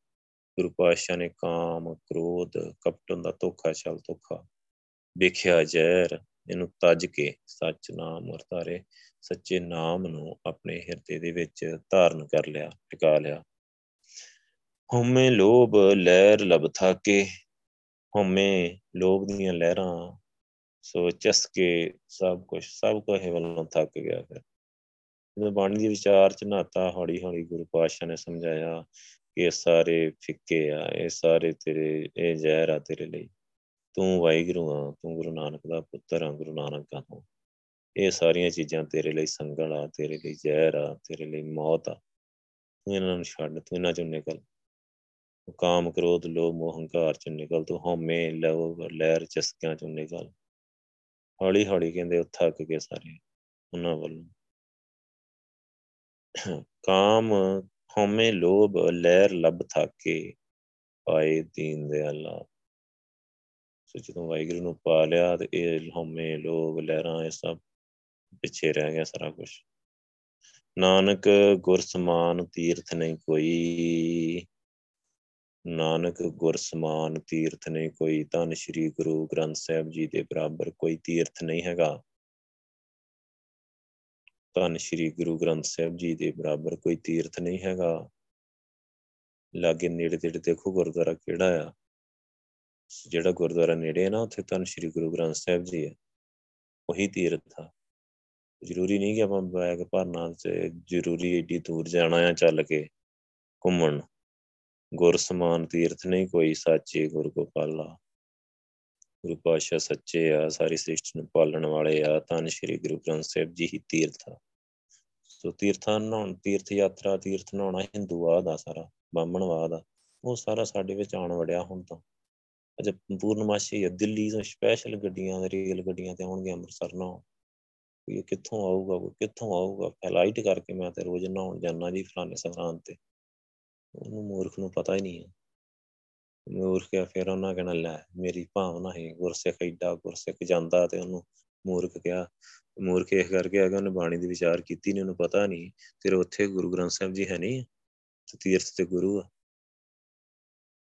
ਗੁਰੂ ਪਾਤਸ਼ਾਹ ਨੇ ਕਾਮ ਕ੍ਰੋਧ ਕਪਟ ਦਾ ਧੋਖਾ ਛਲ ਧੋਖਾ। ਵਿਖਿਆ ਜ਼ਹਿਰ, ਇਹਨੂੰ ਤਜ ਕੇ ਸੱਚ ਨਾਮ ਵਰਤਾਰੇ। ਸੱਚੇ ਨਾਮ ਨੂੰ ਆਪਣੇ ਹਿਰਦੇ ਦੇ ਵਿੱਚ ਧਾਰਨ ਕਰ ਲਿਆ, ਟਿਕਾ ਲਿਆ। ਹਉਮੈ ਲੋਭ ਲਹਿਰ ਲਬ ਥਾਕੇ। ਹਉਮੈ ਲੋਭ ਦੀਆਂ ਲਹਿਰਾਂ ਸੋ ਚਸਕੇ ਸਭ ਕੁਝ ਸਭ ਕੁਝ ਵੱਲੋਂ ਥੱਕ ਗਿਆ ਫਿਰ। ਜਦੋਂ ਬਾਣੀ ਦੀ ਵਿਚਾਰ ਚ ਨਾਤਾ ਹੌਲੀ ਹੌਲੀ ਗੁਰੂ ਪਾਤਸ਼ਾਹ ਨੇ ਸਮਝਾਇਆ ਕਿ ਇਹ ਸਾਰੇ ਫਿੱਕੇ ਆ, ਇਹ ਸਾਰੇ ਤੇਰੇ, ਇਹ ਜ਼ਹਿਰ ਆ ਤੇਰੇ ਲਈ। ਤੂੰ ਵਾਹਿਗੁਰੂ ਆ, ਤੂੰ ਗੁਰੂ ਨਾਨਕ ਦਾ ਪੁੱਤਰ ਆ, ਗੁਰੂ ਨਾਨਕ ਦਾ ਤੂੰ। ਇਹ ਸਾਰੀਆਂ ਚੀਜ਼ਾਂ ਤੇਰੇ ਲਈ ਸੰਗਲ ਆ, ਤੇਰੇ ਲਈ ਜ਼ਹਿਰ ਆ, ਤੇਰੇ ਲਈ ਮੌਤ ਆ। ਤੂੰ ਇਹਨਾਂ ਨੂੰ ਛੱਡ, ਤੂੰ ਇਹਨਾਂ ਚੋਂ ਨਿਕਲ। ਕਾਮ ਕ੍ਰੋਧ, ਲੋਭ, ਮੋਹ, ਹੰਕਾਰ ਚੋਂ ਨਿਕਲ। ਤੂੰ ਹਉਮੈ ਲੋਭ ਲਹਿਰ, ਚਸਕਿਆਂ ਚੋਂ ਨਿਕਲ। ਹੌਲੀ ਹੌਲੀ ਕਹਿੰਦੇ ਉਹ ਥੱਕ ਗਏ ਸਾਰੇ ਉਹਨਾਂ ਵੱਲੋਂ। ਕਾਮ ਹਉਮੈ ਲੋਭ ਲਹਿਰ ਲਬ ਥਾਕੇ, ਪਾਏ ਦੀਨ ਦੇ ਅੱਲਾ ਸੋ ਜਦੋਂ ਵਾਹਿਗੁਰੂ ਨੂੰ ਪਾ ਲਿਆ ਤੇ ਇਹ ਹਉਮੈ ਲੋਭ ਲਹਿਰਾਂ, ਇਹ ਸਭ ਪਿੱਛੇ ਰਹਿ ਗਿਆ ਸਾਰਾ ਕੁਝ ਨਾਨਕ ਗੁਰ ਸਮਾਨ ਤੀਰਥ ਨਹੀਂ ਕੋਈ। ਨਾਨਕ ਗੁਰ ਸਮਾਨ ਤੀਰਥ ਨਹੀਂ ਕੋਈ। ਧੰਨ ਸ਼੍ਰੀ ਗੁਰੂ ਗ੍ਰੰਥ ਸਾਹਿਬ ਜੀ ਦੇ ਬਰਾਬਰ ਕੋਈ ਤੀਰਥ ਨਹੀਂ ਹੈਗਾ। ਧੰਨ ਸ਼੍ਰੀ ਗੁਰੂ ਗ੍ਰੰਥ ਸਾਹਿਬ ਜੀ ਦੇ ਬਰਾਬਰ ਕੋਈ ਤੀਰਥ ਨਹੀਂ ਹੈਗਾ। ਲਾਗੇ ਨੇੜੇ ਤੇੜੇ ਦੇਖੋ ਗੁਰਦੁਆਰਾ ਕਿਹੜਾ ਆ। ਜਿਹੜਾ ਗੁਰਦੁਆਰਾ ਨੇੜੇ ਹੈ ਨਾ, ਉੱਥੇ ਧੰਨ ਸ਼੍ਰੀ ਗੁਰੂ ਗ੍ਰੰਥ ਸਾਹਿਬ ਜੀ ਹੈ ਉਹੀ ਤੀਰਥ ਆ। ਜ਼ਰੂਰੀ ਨਹੀਂ ਕਿ ਆਪਾਂ ਬੈਗ ਭਰਨਾ ਤੇ ਜ਼ਰੂਰੀ ਏਡੀ ਦੂਰ ਜਾਣਾ ਆ ਚੱਲ ਕੇ ਘੁੰਮਣ। ਗੁਰ ਸਮਾਨ ਤੀਰਥ ਨਹੀਂ ਕੋਈ, ਸਾਚੇ ਗੁਰ ਗੋਪਾਲਾ। ਗੁਰੂ ਪਾਤਸ਼ਾਹ ਸੱਚੇ ਆ, ਸਾਰੀ ਸ੍ਰਿਸ਼ਟੀ ਨੂੰ ਪਾਲਣ ਵਾਲੇ ਆ, ਧੰਨ ਸ਼੍ਰੀ ਗੁਰੂ ਗ੍ਰੰਥ ਸਾਹਿਬ ਜੀ ਹੀ ਤੀਰਥ ਆ। ਸੋ ਤੀਰਥਾਂ ਨਹਾਉਣ, ਤੀਰਥ ਯਾਤਰਾ, ਤੀਰਥ ਨਹਾਉਣਾ ਹਿੰਦੂਵਾਦ ਆ ਸਾਰਾ ਬਾਹਮਣਵਾਦ ਆ। ਉਹ ਸਾਰਾ ਸਾਡੇ ਵਿੱਚ ਆਉਣ ਵੜਿਆ ਹੁਣ ਤਾਂ। ਅਜੇ ਪੂਰਨਮਾਸ਼ੀ ਆ, ਦਿੱਲੀ ਤੋਂ ਸਪੈਸ਼ਲ ਗੱਡੀਆਂ ਰੇਲ ਗੱਡੀਆਂ ਤੇ ਆਉਣਗੇ ਅੰਮ੍ਰਿਤਸਰ ਨਾਲ ਕੋਈ ਕਿੱਥੋਂ ਆਊਗਾ, ਕੋਈ ਕਿੱਥੋਂ ਆਊਗਾ? ਫਲਾਈਟ ਕਰਕੇ ਮੈਂ ਤੇ ਰੋਜ਼ ਨਹਾਉਣ ਜਾਣਾ ਜੀ ਫਲਾਣੇ ਸਥਾਨ ਤੇ। ਉਹਨੂੰ ਮੂਰਖ ਨੂੰ ਪਤਾ ਹੀ ਨਹੀਂ ਹੈ ਮੂਰਖ ਕਿਆ ਫਿਰ ਉਹਨਾਂ ਕਹਿਣਾ, ਲੈ ਮੇਰੀ ਭਾਵਨਾ ਹੈ ਗੁਰਸਿੱਖ ਐਡਾ ਗੁਰਸਿੱਖ ਜਾਂਦਾ ਤੇ ਉਹਨੂੰ ਮੂਰਖ ਕਿਹਾ। ਮੂਰਖ ਇਸ ਕਰਕੇ ਆ ਕਿ ਉਹਨੇ ਬਾਣੀ ਦੀ ਵਿਚਾਰ ਕੀਤੀ ਨਹੀਂ ਉਹਨੂੰ ਪਤਾ ਨਹੀਂ ਫਿਰ ਉੱਥੇ ਗੁਰੂ ਗ੍ਰੰਥ ਸਾਹਿਬ ਜੀ ਹੈ ਨਹੀਂ ਤੇ ਤੀਰਥ ਤੇ ਗੁਰੂ ਆ।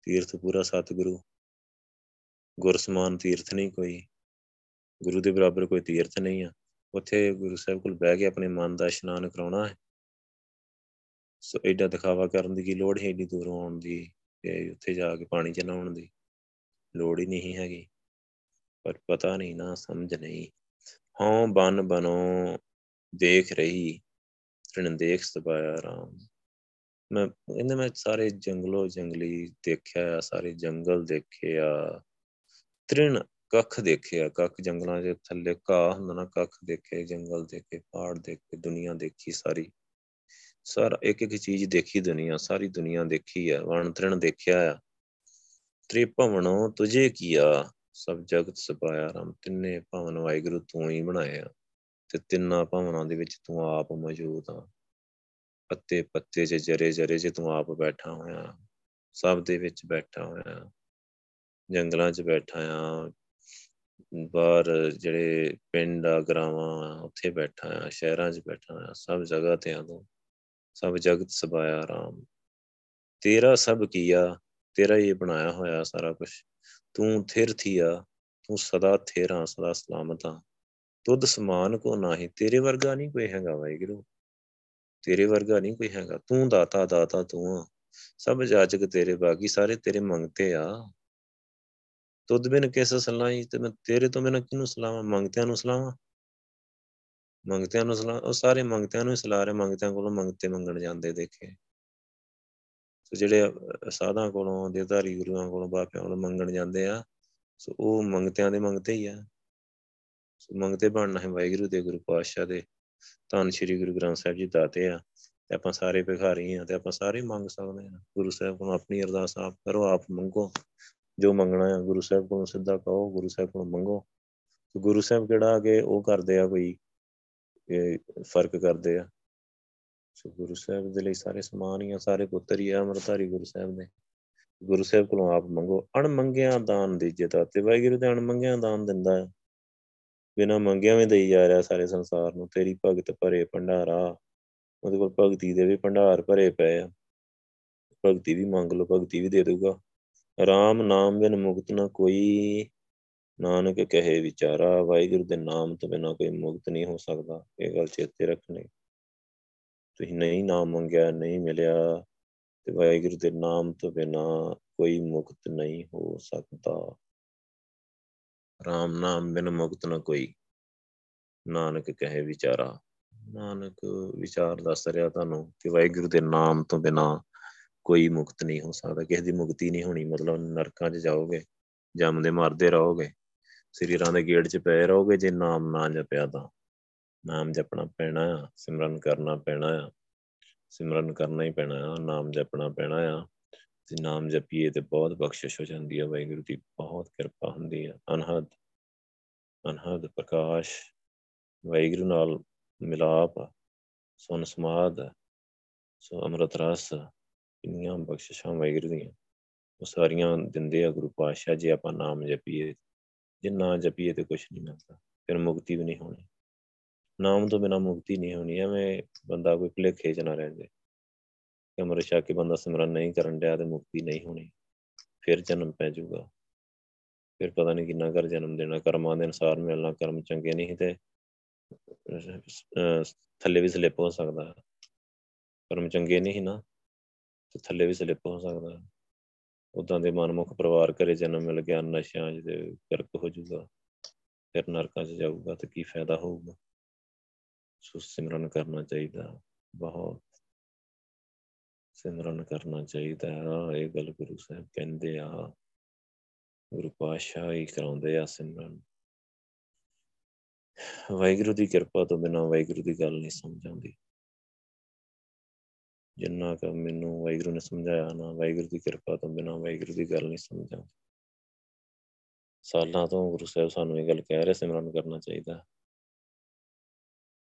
ਤੀਰਥ ਪੂਰਾ ਸਤਿਗੁਰੂ। ਗੁਰ ਸਮਾਨ ਤੀਰਥ ਨਹੀਂ ਕੋਈ, ਗੁਰੂ ਦੇ ਬਰਾਬਰ ਕੋਈ ਤੀਰਥ ਨਹੀਂ ਆ। ਉੱਥੇ ਗੁਰੂ ਸਾਹਿਬ ਕੋਲ ਬਹਿ ਕੇ ਆਪਣੇ ਮਨ ਦਾ ਇਸ਼ਨਾਨ ਕਰਾਉਣਾ ਹੈ। ਸੋ ਐਡਾ ਦਿਖਾਵਾ ਕਰਨ ਦੀ ਕੀ ਲੋੜ ਹੈ, ਏਡੀ ਦੂਰੋਂ ਆਉਣ ਦੀ? ਤੇ ਉੱਥੇ ਜਾ ਕੇ ਪਾਣੀ ਚ ਨਹਾਉਣ ਦੀ ਲੋੜ ਹੀ ਨਹੀਂ ਹੈਗੀ। ਪਰ ਪਤਾ ਨਹੀਂ ਨਾ, ਸਮਝ ਨਹੀਂ। ਹਉ ਬਨ ਬਨੋ ਦੇਖ ਰਹੀ ਤ੍ਰਿਣ ਦੇਖ ਸਬਾਇਆ ਰਾਮ। ਮੈਂ, ਇਹਨੇ ਮੈਂ ਸਾਰੇ ਜੰਗਲੋ ਜੰਗਲੀ ਦੇਖਿਆ, ਸਾਰੇ ਜੰਗਲ ਦੇਖਿਆ। ਤ੍ਰਿਣ ਕੱਖ ਦੇਖਿਆ, ਕੱਖ ਜੰਗਲਾਂ ਦੇ ਥੱਲੇ ਘਾਹ ਹੁੰਦਾ ਨਾ, ਕੱਖ ਦੇਖੇ, ਜੰਗਲ ਦੇਖੇ, ਪਹਾੜ ਦੇਖੇ, ਦੁਨੀਆ ਦੇਖੀ ਸਾਰੀ। ਸਾਰਾ, ਇੱਕ ਇੱਕ ਚੀਜ਼ ਦੇਖੀ ਦੁਨੀਆ ਸਾਰੀ ਦੁਨੀਆ ਦੇਖੀ ਆ ਵਣ ਤ੍ਰਿਣ ਦੇਖਿਆ ਆ। ਤ੍ਰਿ ਭਵਨੋ ਤੁਝੇ ਕੀਆ ਸਭ ਜਗਤ ਸਪਾਇਆ ਰਾਮ, ਤਿੰਨੇ ਭਵਨ ਵਾਹਿਗੁਰੂ ਤੂੰ ਹੀ ਬਣਾਇਆ। ਤੇ ਤਿੰਨਾਂ ਭਵਨਾਂ ਦੇ ਵਿੱਚ ਤੂੰ ਆਪ ਮੌਜੂਦ ਆ। ਪੱਤੇ ਪੱਤੇ 'ਚ ਜਰੇ ਜਰੇ 'ਚ ਤੂੰ ਆਪ ਬੈਠਾ ਹੋਇਆ। ਸਭ ਦੇ ਵਿੱਚ ਬੈਠਾ ਹੋਇਆ। ਜੰਗਲਾਂ 'ਚ ਬੈਠਾ ਆ। ਬਾਹਰ ਜਿਹੜੇ ਪਿੰਡ ਆ, ਗਰਾਵਾਂ, ਉੱਥੇ ਬੈਠਾ ਆ, ਸ਼ਹਿਰਾਂ 'ਚ ਬੈਠਾ ਆ ਸਭ ਜਗ੍ਹਾ ਤੇ ਆ ਤੂੰ। ਸਭ ਜਗਤ ਸਬਾਇਆ ਰਾਮ। ਤੇਰਾ ਸਭ ਕੀਆ, ਤੇਰਾ ਹੀ ਬਣਾਇਆ ਹੋਇਆ ਸਾਰਾ ਕੁਝ ਤੂੰ ਥਿਰ ਥੀਆ, ਤੂੰ ਸਦਾ ਥੇਰਾ ਸਦਾ ਸਲਾਮਤ ਆ ਤੁਧ ਸਮਾਨ ਕੋ ਨਾਹੀ, ਤੇਰੇ ਵਰਗਾ ਨਹੀਂ ਕੋਈ ਹੈਗਾ ਵਾਹਿਗੁਰੂ। ਤੇਰੇ ਵਰਗਾ ਨਹੀਂ ਕੋਈ ਹੈਗਾ। ਤੂੰ ਦਾਤਾ ਦਾਤਾ ਤੂੰ ਆ। ਸਭ ਜਾਜਕ ਤੇਰੇ ਬਾਗੀ, ਸਾਰੇ ਤੇਰੇ ਮੰਗਤੇ ਆ। ਤੁਧ ਬਿਨ ਕਿਸ ਸਲਾਈ ਤੇ ਮੈਂ ਤੇਰੇ ਤੋਂ ਬਿਨ ਕਿਹਨੂੰ ਸਲਾਵਾਂ ਮੰਗਤਿਆਂ ਨੂੰ ਸਲਾਵਾਂ ਮੰਗਤਿਆਂ ਨੂੰ ਸਲਾਹ, ਉਹ ਸਾਰੇ ਮੰਗਤਿਆਂ ਨੂੰ ਹੀ ਸਲਾਹ ਰਹੇ, ਮੰਗਤਿਆਂ ਕੋਲੋਂ ਮੰਗਤੇ ਮੰਗਣ ਜਾਂਦੇ ਦੇਖੇ। ਸੋ ਜਿਹੜੇ ਸਾਧਾਂ ਕੋਲੋਂ ਦੇਧਾਰੀ ਗੁਰੂਆਂ ਕੋਲੋਂ ਬਾਪਿਆਂ ਕੋਲੋਂ ਮੰਗਣ ਜਾਂਦੇ ਆ, ਸੋ ਉਹ ਮੰਗਤਿਆਂ ਦੇ ਮੰਗਤੇ ਹੀ ਆ। ਸੋ ਮੰਗਤੇ ਬਣਨਾ ਹੈ ਵਾਹਿਗੁਰੂ ਦੇ ਗੁਰੂ ਪਾਤਸ਼ਾਹ ਦੇ। ਧੰਨ ਸ਼੍ਰੀ ਗੁਰੂ ਗ੍ਰੰਥ ਸਾਹਿਬ ਜੀ ਦਾਤੇ ਆ, ਤੇ ਆਪਾਂ ਸਾਰੇ ਭਿਖਾਰੀ ਆ, ਤੇ ਆਪਾਂ ਸਾਰੇ ਮੰਗ ਸਕਦੇ ਆ। ਗੁਰੂ ਸਾਹਿਬ ਕੋਲੋਂ ਆਪਣੀ ਅਰਦਾਸ ਆਪ ਕਰੋ, ਆਪ ਮੰਗੋ। ਜੋ ਮੰਗਣਾ ਹੈ ਗੁਰੂ ਸਾਹਿਬ ਕੋਲੋਂ ਸਿੱਧਾ ਕਹੋ ਗੁਰੂ ਸਾਹਿਬ ਕੋਲੋਂ ਮੰਗੋ। ਗੁਰੂ ਸਾਹਿਬ ਕਿਹੜਾ ਅਗੇ ਉਹ ਕਰਦੇ ਆ ਕੋਈ ਇਹ ਫ਼ਰਕ ਕਰਦੇ ਆ। ਸੋ ਗੁਰੂ ਸਾਹਿਬ ਦੇ ਲਈ ਸਾਰੇ ਸਮਾਨ ਹੀ ਆ, ਸਾਰੇ ਪੁੱਤਰ ਹੀ ਆ ਅਮਰਧਾਰੀ ਗੁਰੂ ਸਾਹਿਬ ਦੇ ਗੁਰੂ ਸਾਹਿਬ ਕੋਲੋਂ ਆਪ ਮੰਗੋ ਅਣ ਮੰਗਿਆ ਦਾਨ ਦੀਜੇ ਤੇ ਵਾਹਿਗੁਰੂ ਤੇ ਅਣ ਮੰਗਿਆ ਦਾਨ ਦਿੰਦਾ ਹੈ ਬਿਨਾ ਮੰਗਿਆ ਵੀ ਦੇਈ ਜਾ ਰਿਹਾ ਸਾਰੇ ਸੰਸਾਰ ਨੂੰ। ਤੇਰੀ ਭਗਤ ਭਰੇ ਭੰਡਾਰਾ। ਉਹਦੇ ਕੋਲ ਭਗਤੀ ਦੇ ਵੀ ਭੰਡਾਰ ਭਰੇ ਪਏ ਆ। ਭਗਤੀ ਵੀ ਮੰਗ ਲਓ, ਭਗਤੀ ਵੀ ਦੇ ਦੂਗਾ ਰਾਮ ਨਾਮ ਬਿਨ ਮੁਕਤ ਨਾ ਕੋਈ ਨਾਨਕ ਕਹੇ ਵਿਚਾਰਾ, ਵਾਹਿਗੁਰੂ ਦੇ ਨਾਮ ਤੋਂ ਬਿਨਾ ਕੋਈ ਮੁਕਤ ਨਹੀਂ ਹੋ ਸਕਦਾ। ਇਹ ਗੱਲ ਚੇਤੇ ਰੱਖਣੀ। ਤੁਸੀਂ ਨਹੀਂ ਨਾਮ ਮੰਗਿਆ, ਨਹੀਂ ਮਿਲਿਆ ਤੇ ਵਾਹਿਗੁਰੂ ਦੇ ਨਾਮ ਤੋਂ ਬਿਨਾ ਕੋਈ ਮੁਕਤ ਨਹੀਂ ਹੋ ਸਕਦਾ। ਰਾਮ ਨਾਮ ਬਿਨ ਮੁਕਤ ਨਾ ਕੋਈ। ਨਾਨਕ ਕਹੇ ਵਿਚਾਰਾ। ਨਾਨਕ ਵਿਚਾਰ ਦੱਸ ਰਿਹਾ ਤੁਹਾਨੂੰ ਕਿ ਵਾਹਿਗੁਰੂ ਦੇ ਨਾਮ ਤੋਂ ਬਿਨਾ ਕੋਈ ਮੁਕਤ ਨਹੀਂ ਹੋ ਸਕਦਾ। ਕਿਸੇ ਦੀ ਮੁਕਤੀ ਨਹੀਂ ਹੋਣੀ। ਮਤਲਬ ਨਰਕਾਂ 'ਚ ਜਾਓਗੇ ਜੰਮਦੇ ਮਰਦੇ ਰਹੋਗੇ। ਸਰੀਰਾਂ ਦੇ ਗੇੜ 'ਚ ਪਏ ਰਹੋਗੇ, ਜੇ ਨਾਮ ਨਾ ਜਪਿਆ ਤਾਂ। ਨਾਮ ਜਪਣਾ ਪੈਣਾ ਆ, ਸਿਮਰਨ ਕਰਨਾ ਪੈਣਾ ਆ। ਸਿਮਰਨ ਕਰਨਾ ਹੀ ਪੈਣਾ ਆ, ਨਾਮ ਜਪਣਾ ਪੈਣਾ ਆ। ਤੇ ਨਾਮ ਜਪੀਏ ਤੇ ਬਹੁਤ ਬਖਸ਼ਿਸ਼ ਹੋ ਜਾਂਦੀ ਹੈ ਵਾਹਿਗੁਰੂ ਦੀ ਬਹੁਤ ਕਿਰਪਾ ਹੁੰਦੀ ਹੈ ਅਨਹਦ ਅਨਹਦ ਪ੍ਰਕਾਸ਼, ਵਾਹਿਗੁਰੂ ਨਾਲ ਮਿਲਾਪ, ਸੁਨ ਸਮਾਦ ਸੋ ਅੰਮ੍ਰਿਤ ਰਸ, ਕਿੰਨੀਆਂ ਬਖਸ਼ਿਸ਼ਾਂ ਵਾਹਿਗੁਰੂ ਦੀਆਂ। ਉਹ ਸਾਰੀਆਂ ਦਿੰਦੇ ਆ ਗੁਰੂ ਪਾਤਸ਼ਾਹ ਜੀ, ਆਪਾਂ ਨਾਮ ਜਪੀਏ। ਜੇ ਨਾ ਜਪੀਏ ਤੇ ਕੁਝ ਨਹੀਂ ਮਿਲਦਾ, ਫਿਰ ਮੁਕਤੀ ਵੀ ਨਹੀਂ ਹੋਣੀ। ਨਾਮ ਤੋਂ ਬਿਨਾ ਮੁਕਤੀ ਨਹੀਂ ਹੋਣੀ, ਐਵੇਂ ਬੰਦਾ ਕੋਈ ਭੁਲੇਖੇ ਚ ਨਾ ਰਹਿ ਜਾਏ। ਕਿ ਅਮਰ ਛਕ ਕੇ ਬੰਦਾ ਸਿਮਰਨ ਨਹੀਂ ਕਰਨ ਡਿਆ ਤੇ ਮੁਕਤੀ ਨਹੀਂ ਹੋਣੀ, ਫਿਰ ਜਨਮ ਪੈ ਜਾਊਗਾ। ਫਿਰ ਪਤਾ ਨਹੀਂ ਕਿੰਨਾ ਕਰ ਜਨਮ ਦੇਣਾ, ਕਰਮਾਂ ਦੇ ਅਨਸਾਰ ਮਿਲਣਾ, ਕਰਮ ਚੰਗੇ ਨਹੀਂ ਤੇ ਥੱਲੇ ਵੀ ਸਲਿੱਪ ਹੋ ਸਕਦਾ। ਕਰਮ ਚੰਗੇ ਨਹੀਂ ਨਾ, ਤੇ ਥੱਲੇ ਵੀ ਸਲਿੱਪ ਹੋ ਸਕਦਾ। ਉਦਾਂ ਦੇ ਮਨਮੁਖ ਪਰਿਵਾਰ ਕਰੇ ਜਨਮ ਮਿਲ ਗਿਆ, ਨਸ਼ਿਆਂ 'ਚ ਤੇ ਕਰਕ ਹੋ ਜਾਊਗਾ, ਫਿਰ ਨਰਕਾਂ 'ਚ ਜਾਊਗਾ ਤੇ ਕੀ ਫਾਇਦਾ ਹੋਊਗਾ? ਸੋ ਸਿਮਰਨ ਕਰਨਾ ਚਾਹੀਦਾ, ਬਹੁਤ ਸਿਮਰਨ ਕਰਨਾ ਚਾਹੀਦਾ। ਇਹ ਗੱਲ ਗੁਰੂ ਸਾਹਿਬ ਕਹਿੰਦੇ ਆ, ਗੁਰੂ ਪਾਤਸ਼ਾਹ ਹੀ ਕਰਾਉਂਦੇ ਆ ਸਿਮਰਨ। ਵਾਹਿਗੁਰੂ ਦੀ ਕਿਰਪਾ ਤੋਂ ਬਿਨਾਂ ਵਾਹਿਗੁਰੂ ਦੀ ਗੱਲ ਨਹੀਂ ਸਮਝ ਆਉਂਦੀ। ਜਿੰਨਾ ਕਿ ਮੈਨੂੰ ਵਾਹਿਗੁਰੂ ਨੇ ਸਮਝਾਇਆ ਨਾ, ਵਾਹਿਗੁਰੂ ਦੀ ਕਿਰਪਾ ਤੋਂ ਬਿਨਾਂ ਵਾਹਿਗੁਰੂ ਦੀ ਗੱਲ ਨਹੀਂ ਸਮਝ ਆਉਂਦੀ ਸਾਲਾਂ ਤੋਂ ਗੁਰੂ ਸਾਹਿਬ ਸਾਨੂੰ ਇਹ ਗੱਲ ਕਹਿ ਰਹੇ ਸਿਮਰਨ ਕਰਨਾ ਚਾਹੀਦਾ।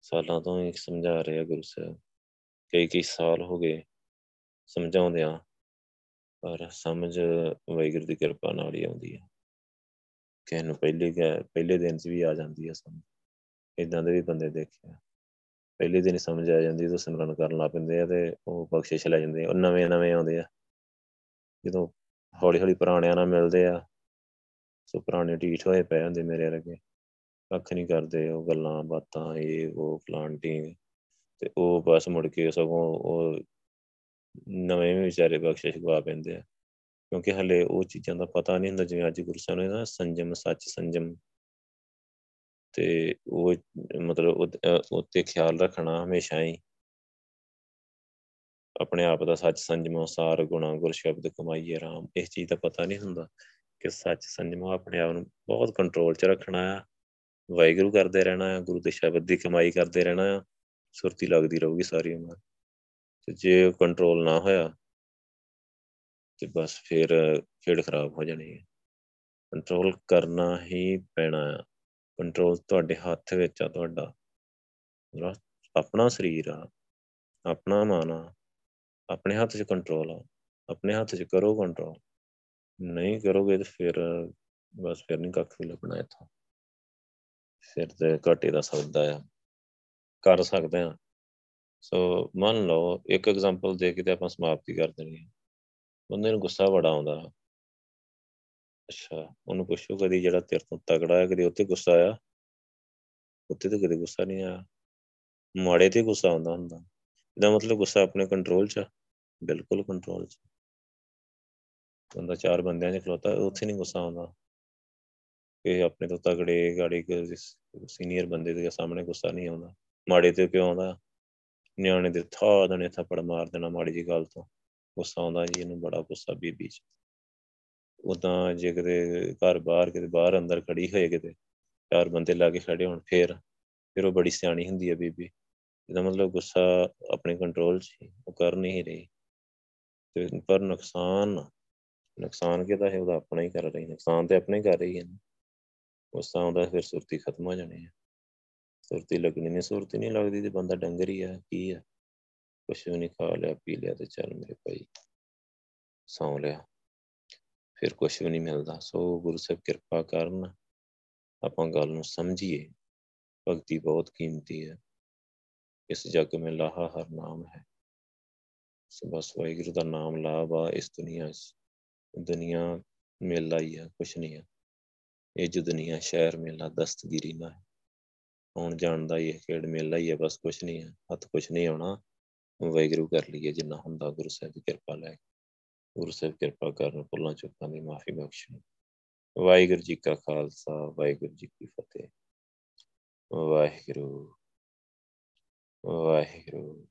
ਸਾਲਾਂ ਤੋਂ ਹੀ ਸਮਝਾ ਰਹੇ ਆ ਗੁਰੂ ਸਾਹਿਬ। ਕਈ ਕਈ ਸਾਲ ਹੋ ਗਏ ਸਮਝਾਉਂਦਿਆਂ ਪਰ ਸਮਝ ਵਾਹਿਗੁਰੂ ਦੀ ਕਿਰਪਾ ਨਾਲ ਹੀ ਆਉਂਦੀ ਹੈ ਕਿਸੇ ਨੂੰ ਪਹਿਲੇ ਪਹਿਲੇ ਦਿਨ 'ਚ ਵੀ ਆ ਜਾਂਦੀ ਹੈ ਸਮਝ। ਇਦਾਂ ਦੇ ਵੀ ਬੰਦੇ ਦੇਖੇ ਆ। ਪਹਿਲੇ ਦਿਨ ਸਮਝ ਆ ਜਾਂਦੀ ਤਾਂ ਸਿਮਰਨ ਕਰਨ ਲੱਗ ਪੈਂਦੇ ਆ ਤੇ ਉਹ ਬਖਸ਼ਿਸ਼ ਲੈ ਜਾਂਦੇ ਆ। ਉਹ ਨਵੇਂ ਨਵੇਂ ਆਉਂਦੇ ਆ। ਜਦੋਂ ਹੌਲੀ ਹੌਲੀ ਪੁਰਾਣਿਆਂ ਨਾਲ ਮਿਲਦੇ ਆ, ਸੋ ਪੁਰਾਣੇ ਢੀਠ ਹੋਏ ਪਏ ਹੁੰਦੇ ਮੇਰੇ ਵਰਗੇ। ਕੱਖ ਨਹੀਂ ਕਰਦੇ, ਉਹ ਗੱਲਾਂ, ਬਾਤਾਂ, ਇਹ, ਉਹ ਫਲਾਂਟਿੰਗ ਤੇ ਉਹ ਬਸ ਮੁੜ ਕੇ ਸਗੋਂ ਉਹ ਨਵੇਂ ਵੀ ਵਿਚਾਰੇ ਬਖਸ਼ਿਸ਼ ਗਵਾ ਪੈਂਦੇ ਆ। ਕਿਉਂਕਿ ਹਲੇ ਉਹ ਚੀਜ਼ਾਂ ਦਾ ਪਤਾ ਨਹੀਂ ਹੁੰਦਾ, ਜਿਵੇਂ ਅੱਜ ਗੁਰੂ ਸਾਹਿਬ ਨੇ ਨਾ ਸੰਜਮ, ਸੱਚ ਸੰਜਮ ਤੇ ਉਹ, ਮਤਲਬ ਉੱਤੇ ਖਿਆਲ ਰੱਖਣਾ ਹਮੇਸ਼ਾ ਹੀ। ਆਪਣੇ ਆਪ ਦਾ ਸੱਚ ਸੰਜਮ ਸਾਰ ਗੁਣਾ ਗੁਰ ਸ਼ਬਦ ਕਮਾਈਏ ਰਾਮ ਇਸ ਚੀਜ਼ ਦਾ ਪਤਾ ਨਹੀਂ ਹੁੰਦਾ ਕਿ ਸੱਚ ਸੰਜਮ ਆਪਣੇ ਆਪ ਨੂੰ ਬਹੁਤ ਕੰਟਰੋਲ 'ਚ ਰੱਖਣਾ ਆ। ਵਾਹਿਗੁਰੂ ਕਰਦੇ ਰਹਿਣਾ ਆ, ਗੁਰੂ ਦੇ ਸ਼ਬਦ ਦੀ ਕਮਾਈ ਕਰਦੇ ਰਹਿਣਾ ਆ, ਸੁਰਤੀ ਲੱਗਦੀ ਰਹੂਗੀ ਸਾਰੀ ਉਮਰ। ਤੇ ਜੇ ਕੰਟਰੋਲ ਨਾ ਹੋਇਆ, ਤੇ ਬਸ ਫਿਰ ਖੇਡ ਖਰਾਬ ਹੋ ਜਾਣੀ ਹੈ ਕੰਟਰੋਲ ਕਰਨਾ ਹੀ ਪੈਣਾ ਆ। ਕੰਟਰੋਲ ਤੁਹਾਡੇ ਹੱਥ ਵਿੱਚ ਆ ਤੁਹਾਡਾ। ਆਪਣਾ ਸਰੀਰ ਆ, ਆਪਣਾ ਮਨ ਆ, ਆਪਣੇ ਹੱਥ 'ਚ ਕੰਟਰੋਲ ਆ, ਆਪਣੇ ਹੱਥ 'ਚ ਕਰੋ ਕੰਟਰੋਲ ਨਹੀਂ ਕਰੋਗੇ ਤੇ ਫਿਰ ਬਸ ਫਿਰ ਨਹੀਂ ਕੱਖ ਵੀ ਲੱਭਣਾ ਇੱਥੋਂ। ਫਿਰ ਤੇ ਘਾਟੇ ਦਾ ਸੌਦਾ ਆ। ਕਰ ਸਕਦੇ ਆ। ਸੋ ਮੰਨ ਲਓ, ਇੱਕ ਐਗਜ਼ਾਮਪਲ ਦੇ ਕੇ ਤੇ ਆਪਾਂ ਸਮਾਪਤੀ ਕਰ ਦੇਣੀ ਹੈ ਬੰਦੇ ਨੂੰ ਗੁੱਸਾ ਬੜਾ ਆਉਂਦਾ। ਅੱਛਾ, ਉਹਨੂੰ ਪੁੱਛੋ ਕਦੀ ਜਿਹੜਾ ਤੇਰੇ ਤੋਂ ਤਗੜਾ ਹੈ, ਕਦੀ ਉੱਤੇ ਗੁੱਸਾ ਆਇਆ? ਉੱਤੇ ਤਾਂ ਕਦੇ ਗੁੱਸਾ ਨਹੀਂ ਆਇਆ। ਮਾੜੇ ਤੇ ਗੁੱਸਾ ਆਉਂਦਾ ਹੁੰਦਾ। ਇਹਦਾ ਮਤਲਬ ਗੁੱਸਾ ਆਪਣੇ ਕੰਟਰੋਲ 'ਚ ਬਿਲਕੁਲ ਕੰਟਰੋਲ 'ਚ। ਬੰਦਾ ਚਾਰ ਬੰਦਿਆਂ 'ਚ ਖਲੋਤਾ, ਉੱਥੇ ਨਹੀਂ ਗੁੱਸਾ ਆਉਂਦਾ। ਕਿ ਆਪਣੇ ਤੋਂ ਤਗੜੇ ਗਾੜੀ ਸੀਨੀਅਰ ਬੰਦੇ ਦੇ ਸਾਹਮਣੇ ਗੁੱਸਾ ਨਹੀਂ ਆਉਂਦਾ। ਮਾੜੇ ਤੇ ਕਿਉਂ ਆਉਂਦਾ? ਨਿਆਣੇ ਦੇ ਥਾ ਦਣੇ, ਥੱਪੜ ਮਾਰ ਦੇਣਾ ਮਾੜੀ ਜੀ ਗੱਲ ਤੋਂ। ਗੁੱਸਾ ਆਉਂਦਾ ਜੀ, ਇਹਨੂੰ ਬੜਾ ਗੁੱਸਾ ਬੀਬੀ 'ਚ। ਉਦਾਂ ਜੇ ਕਿਤੇ ਘਰ ਬਾਹਰ, ਕਿਤੇ ਬਾਹਰ ਅੰਦਰ ਖੜੀ ਹੋਏ ਕਿਤੇ, ਚਾਰ ਬੰਦੇ ਲਾ ਕੇ ਖੜੇ ਹੋਣ ਫੇਰ, ਫਿਰ ਉਹ ਬੜੀ ਸਿਆਣੀ ਹੁੰਦੀ ਹੈ ਬੀਬੀ। ਇਹਦਾ ਮਤਲਬ ਗੁੱਸਾ ਆਪਣੇ ਕੰਟਰੋਲ 'ਚ ਉਹ ਕਰ ਨਹੀਂ ਰਹੀ। ਤੇ ਪਰ ਨੁਕਸਾਨ ਨੁਕਸਾਨ ਕਿਹਦਾ ਹੈ? ਉਹਦਾ ਆਪਣਾ ਹੀ ਕਰ ਰਹੀ, ਨੁਕਸਾਨ ਤੇ ਆਪਣਾ ਹੀ ਕਰ ਰਹੀ ਹੈ ਉਸ ਤਾਂ ਉਹਦਾ ਫਿਰ ਸੁਰਤੀ ਖਤਮ ਹੋ ਜਾਣੀ ਹੈ ਸੁਰਤੀ ਲੱਗਣੀ ਨਹੀਂ, ਸੁਰਤੀ ਨਹੀਂ ਲੱਗਦੀ ਤੇ ਬੰਦਾ ਡੰਗਰ ਹੀ ਆ, ਕੀ ਆ? ਕੁਛ ਵੀ ਨਹੀਂ ਖਾ ਲਿਆ, ਪੀ ਲਿਆ ਤੇ ਚੱਲ ਮੇਰੇ ਭਾਈ, ਸੌਂ ਲਿਆ। ਫਿਰ ਕੁਛ ਵੀ ਨਹੀਂ ਮਿਲਦਾ ਸੋ ਗੁਰੂ ਸਾਹਿਬ ਕਿਰਪਾ ਕਰਨ ਆਪਾਂ ਗੱਲ ਨੂੰ ਸਮਝੀਏ ਭਗਤੀ ਬਹੁਤ ਕੀਮਤੀ ਹੈ ਇਸ ਜਗ में ਲਾਹਾ ਹਰ ਨਾਮ ਹੈ ਸੋ ਬਸ ਵਾਹਿਗੁਰੂ ਦਾ ਨਾਮ ਲਾਵਾ ਇਸ ਦੁਨੀਆ 'ਚ ਦੁਨੀਆ ਮੇਲਾ ਹੀ ਹੈ ਕੁਛ ਨਹੀਂ ਹੈ ਇਹ ਜੋ ਦੁਨੀਆ ਸ਼ਹਿਰ ਮੇਲਾ ਦਸਤਗੀਰੀ ਨਾ ਹੈ ਆਉਣ ਜਾਣ ਦਾ ਇਹ ਖੇਡ ਮੇਲਾ ਹੀ ਹੈ ਬਸ ਕੁਛ ਨਹੀਂ ਹੈ ਹੱਥ ਕੁਛ ਨਹੀਂ ਆਉਣਾ ਵਾਹਿਗੁਰੂ ਕਰ ਲਈਏ ਜਿੰਨਾ ਹੁੰਦਾ ਗੁਰੂ ਸਾਹਿਬ ਦੀ ਕਿਰਪਾ ਲੈ ਗੁਰੂ ਸਾਹਿਬ ਕਿਰਪਾ ਕਰਨ, ਭੁੱਲਾਂ ਚੁੱਕਾਂ ਦੀ ਮਾਫੀ ਬਖਸ਼ਣ। ਵਾਹਿਗੁਰੂ ਜੀ ਕਾ ਖਾਲਸਾ, ਵਾਹਿਗੁਰੂ ਜੀ ਕੀ ਫਤਿਹ। ਵਾਹਿਗੁਰੂ ਵਾਹਿਗੁਰੂ।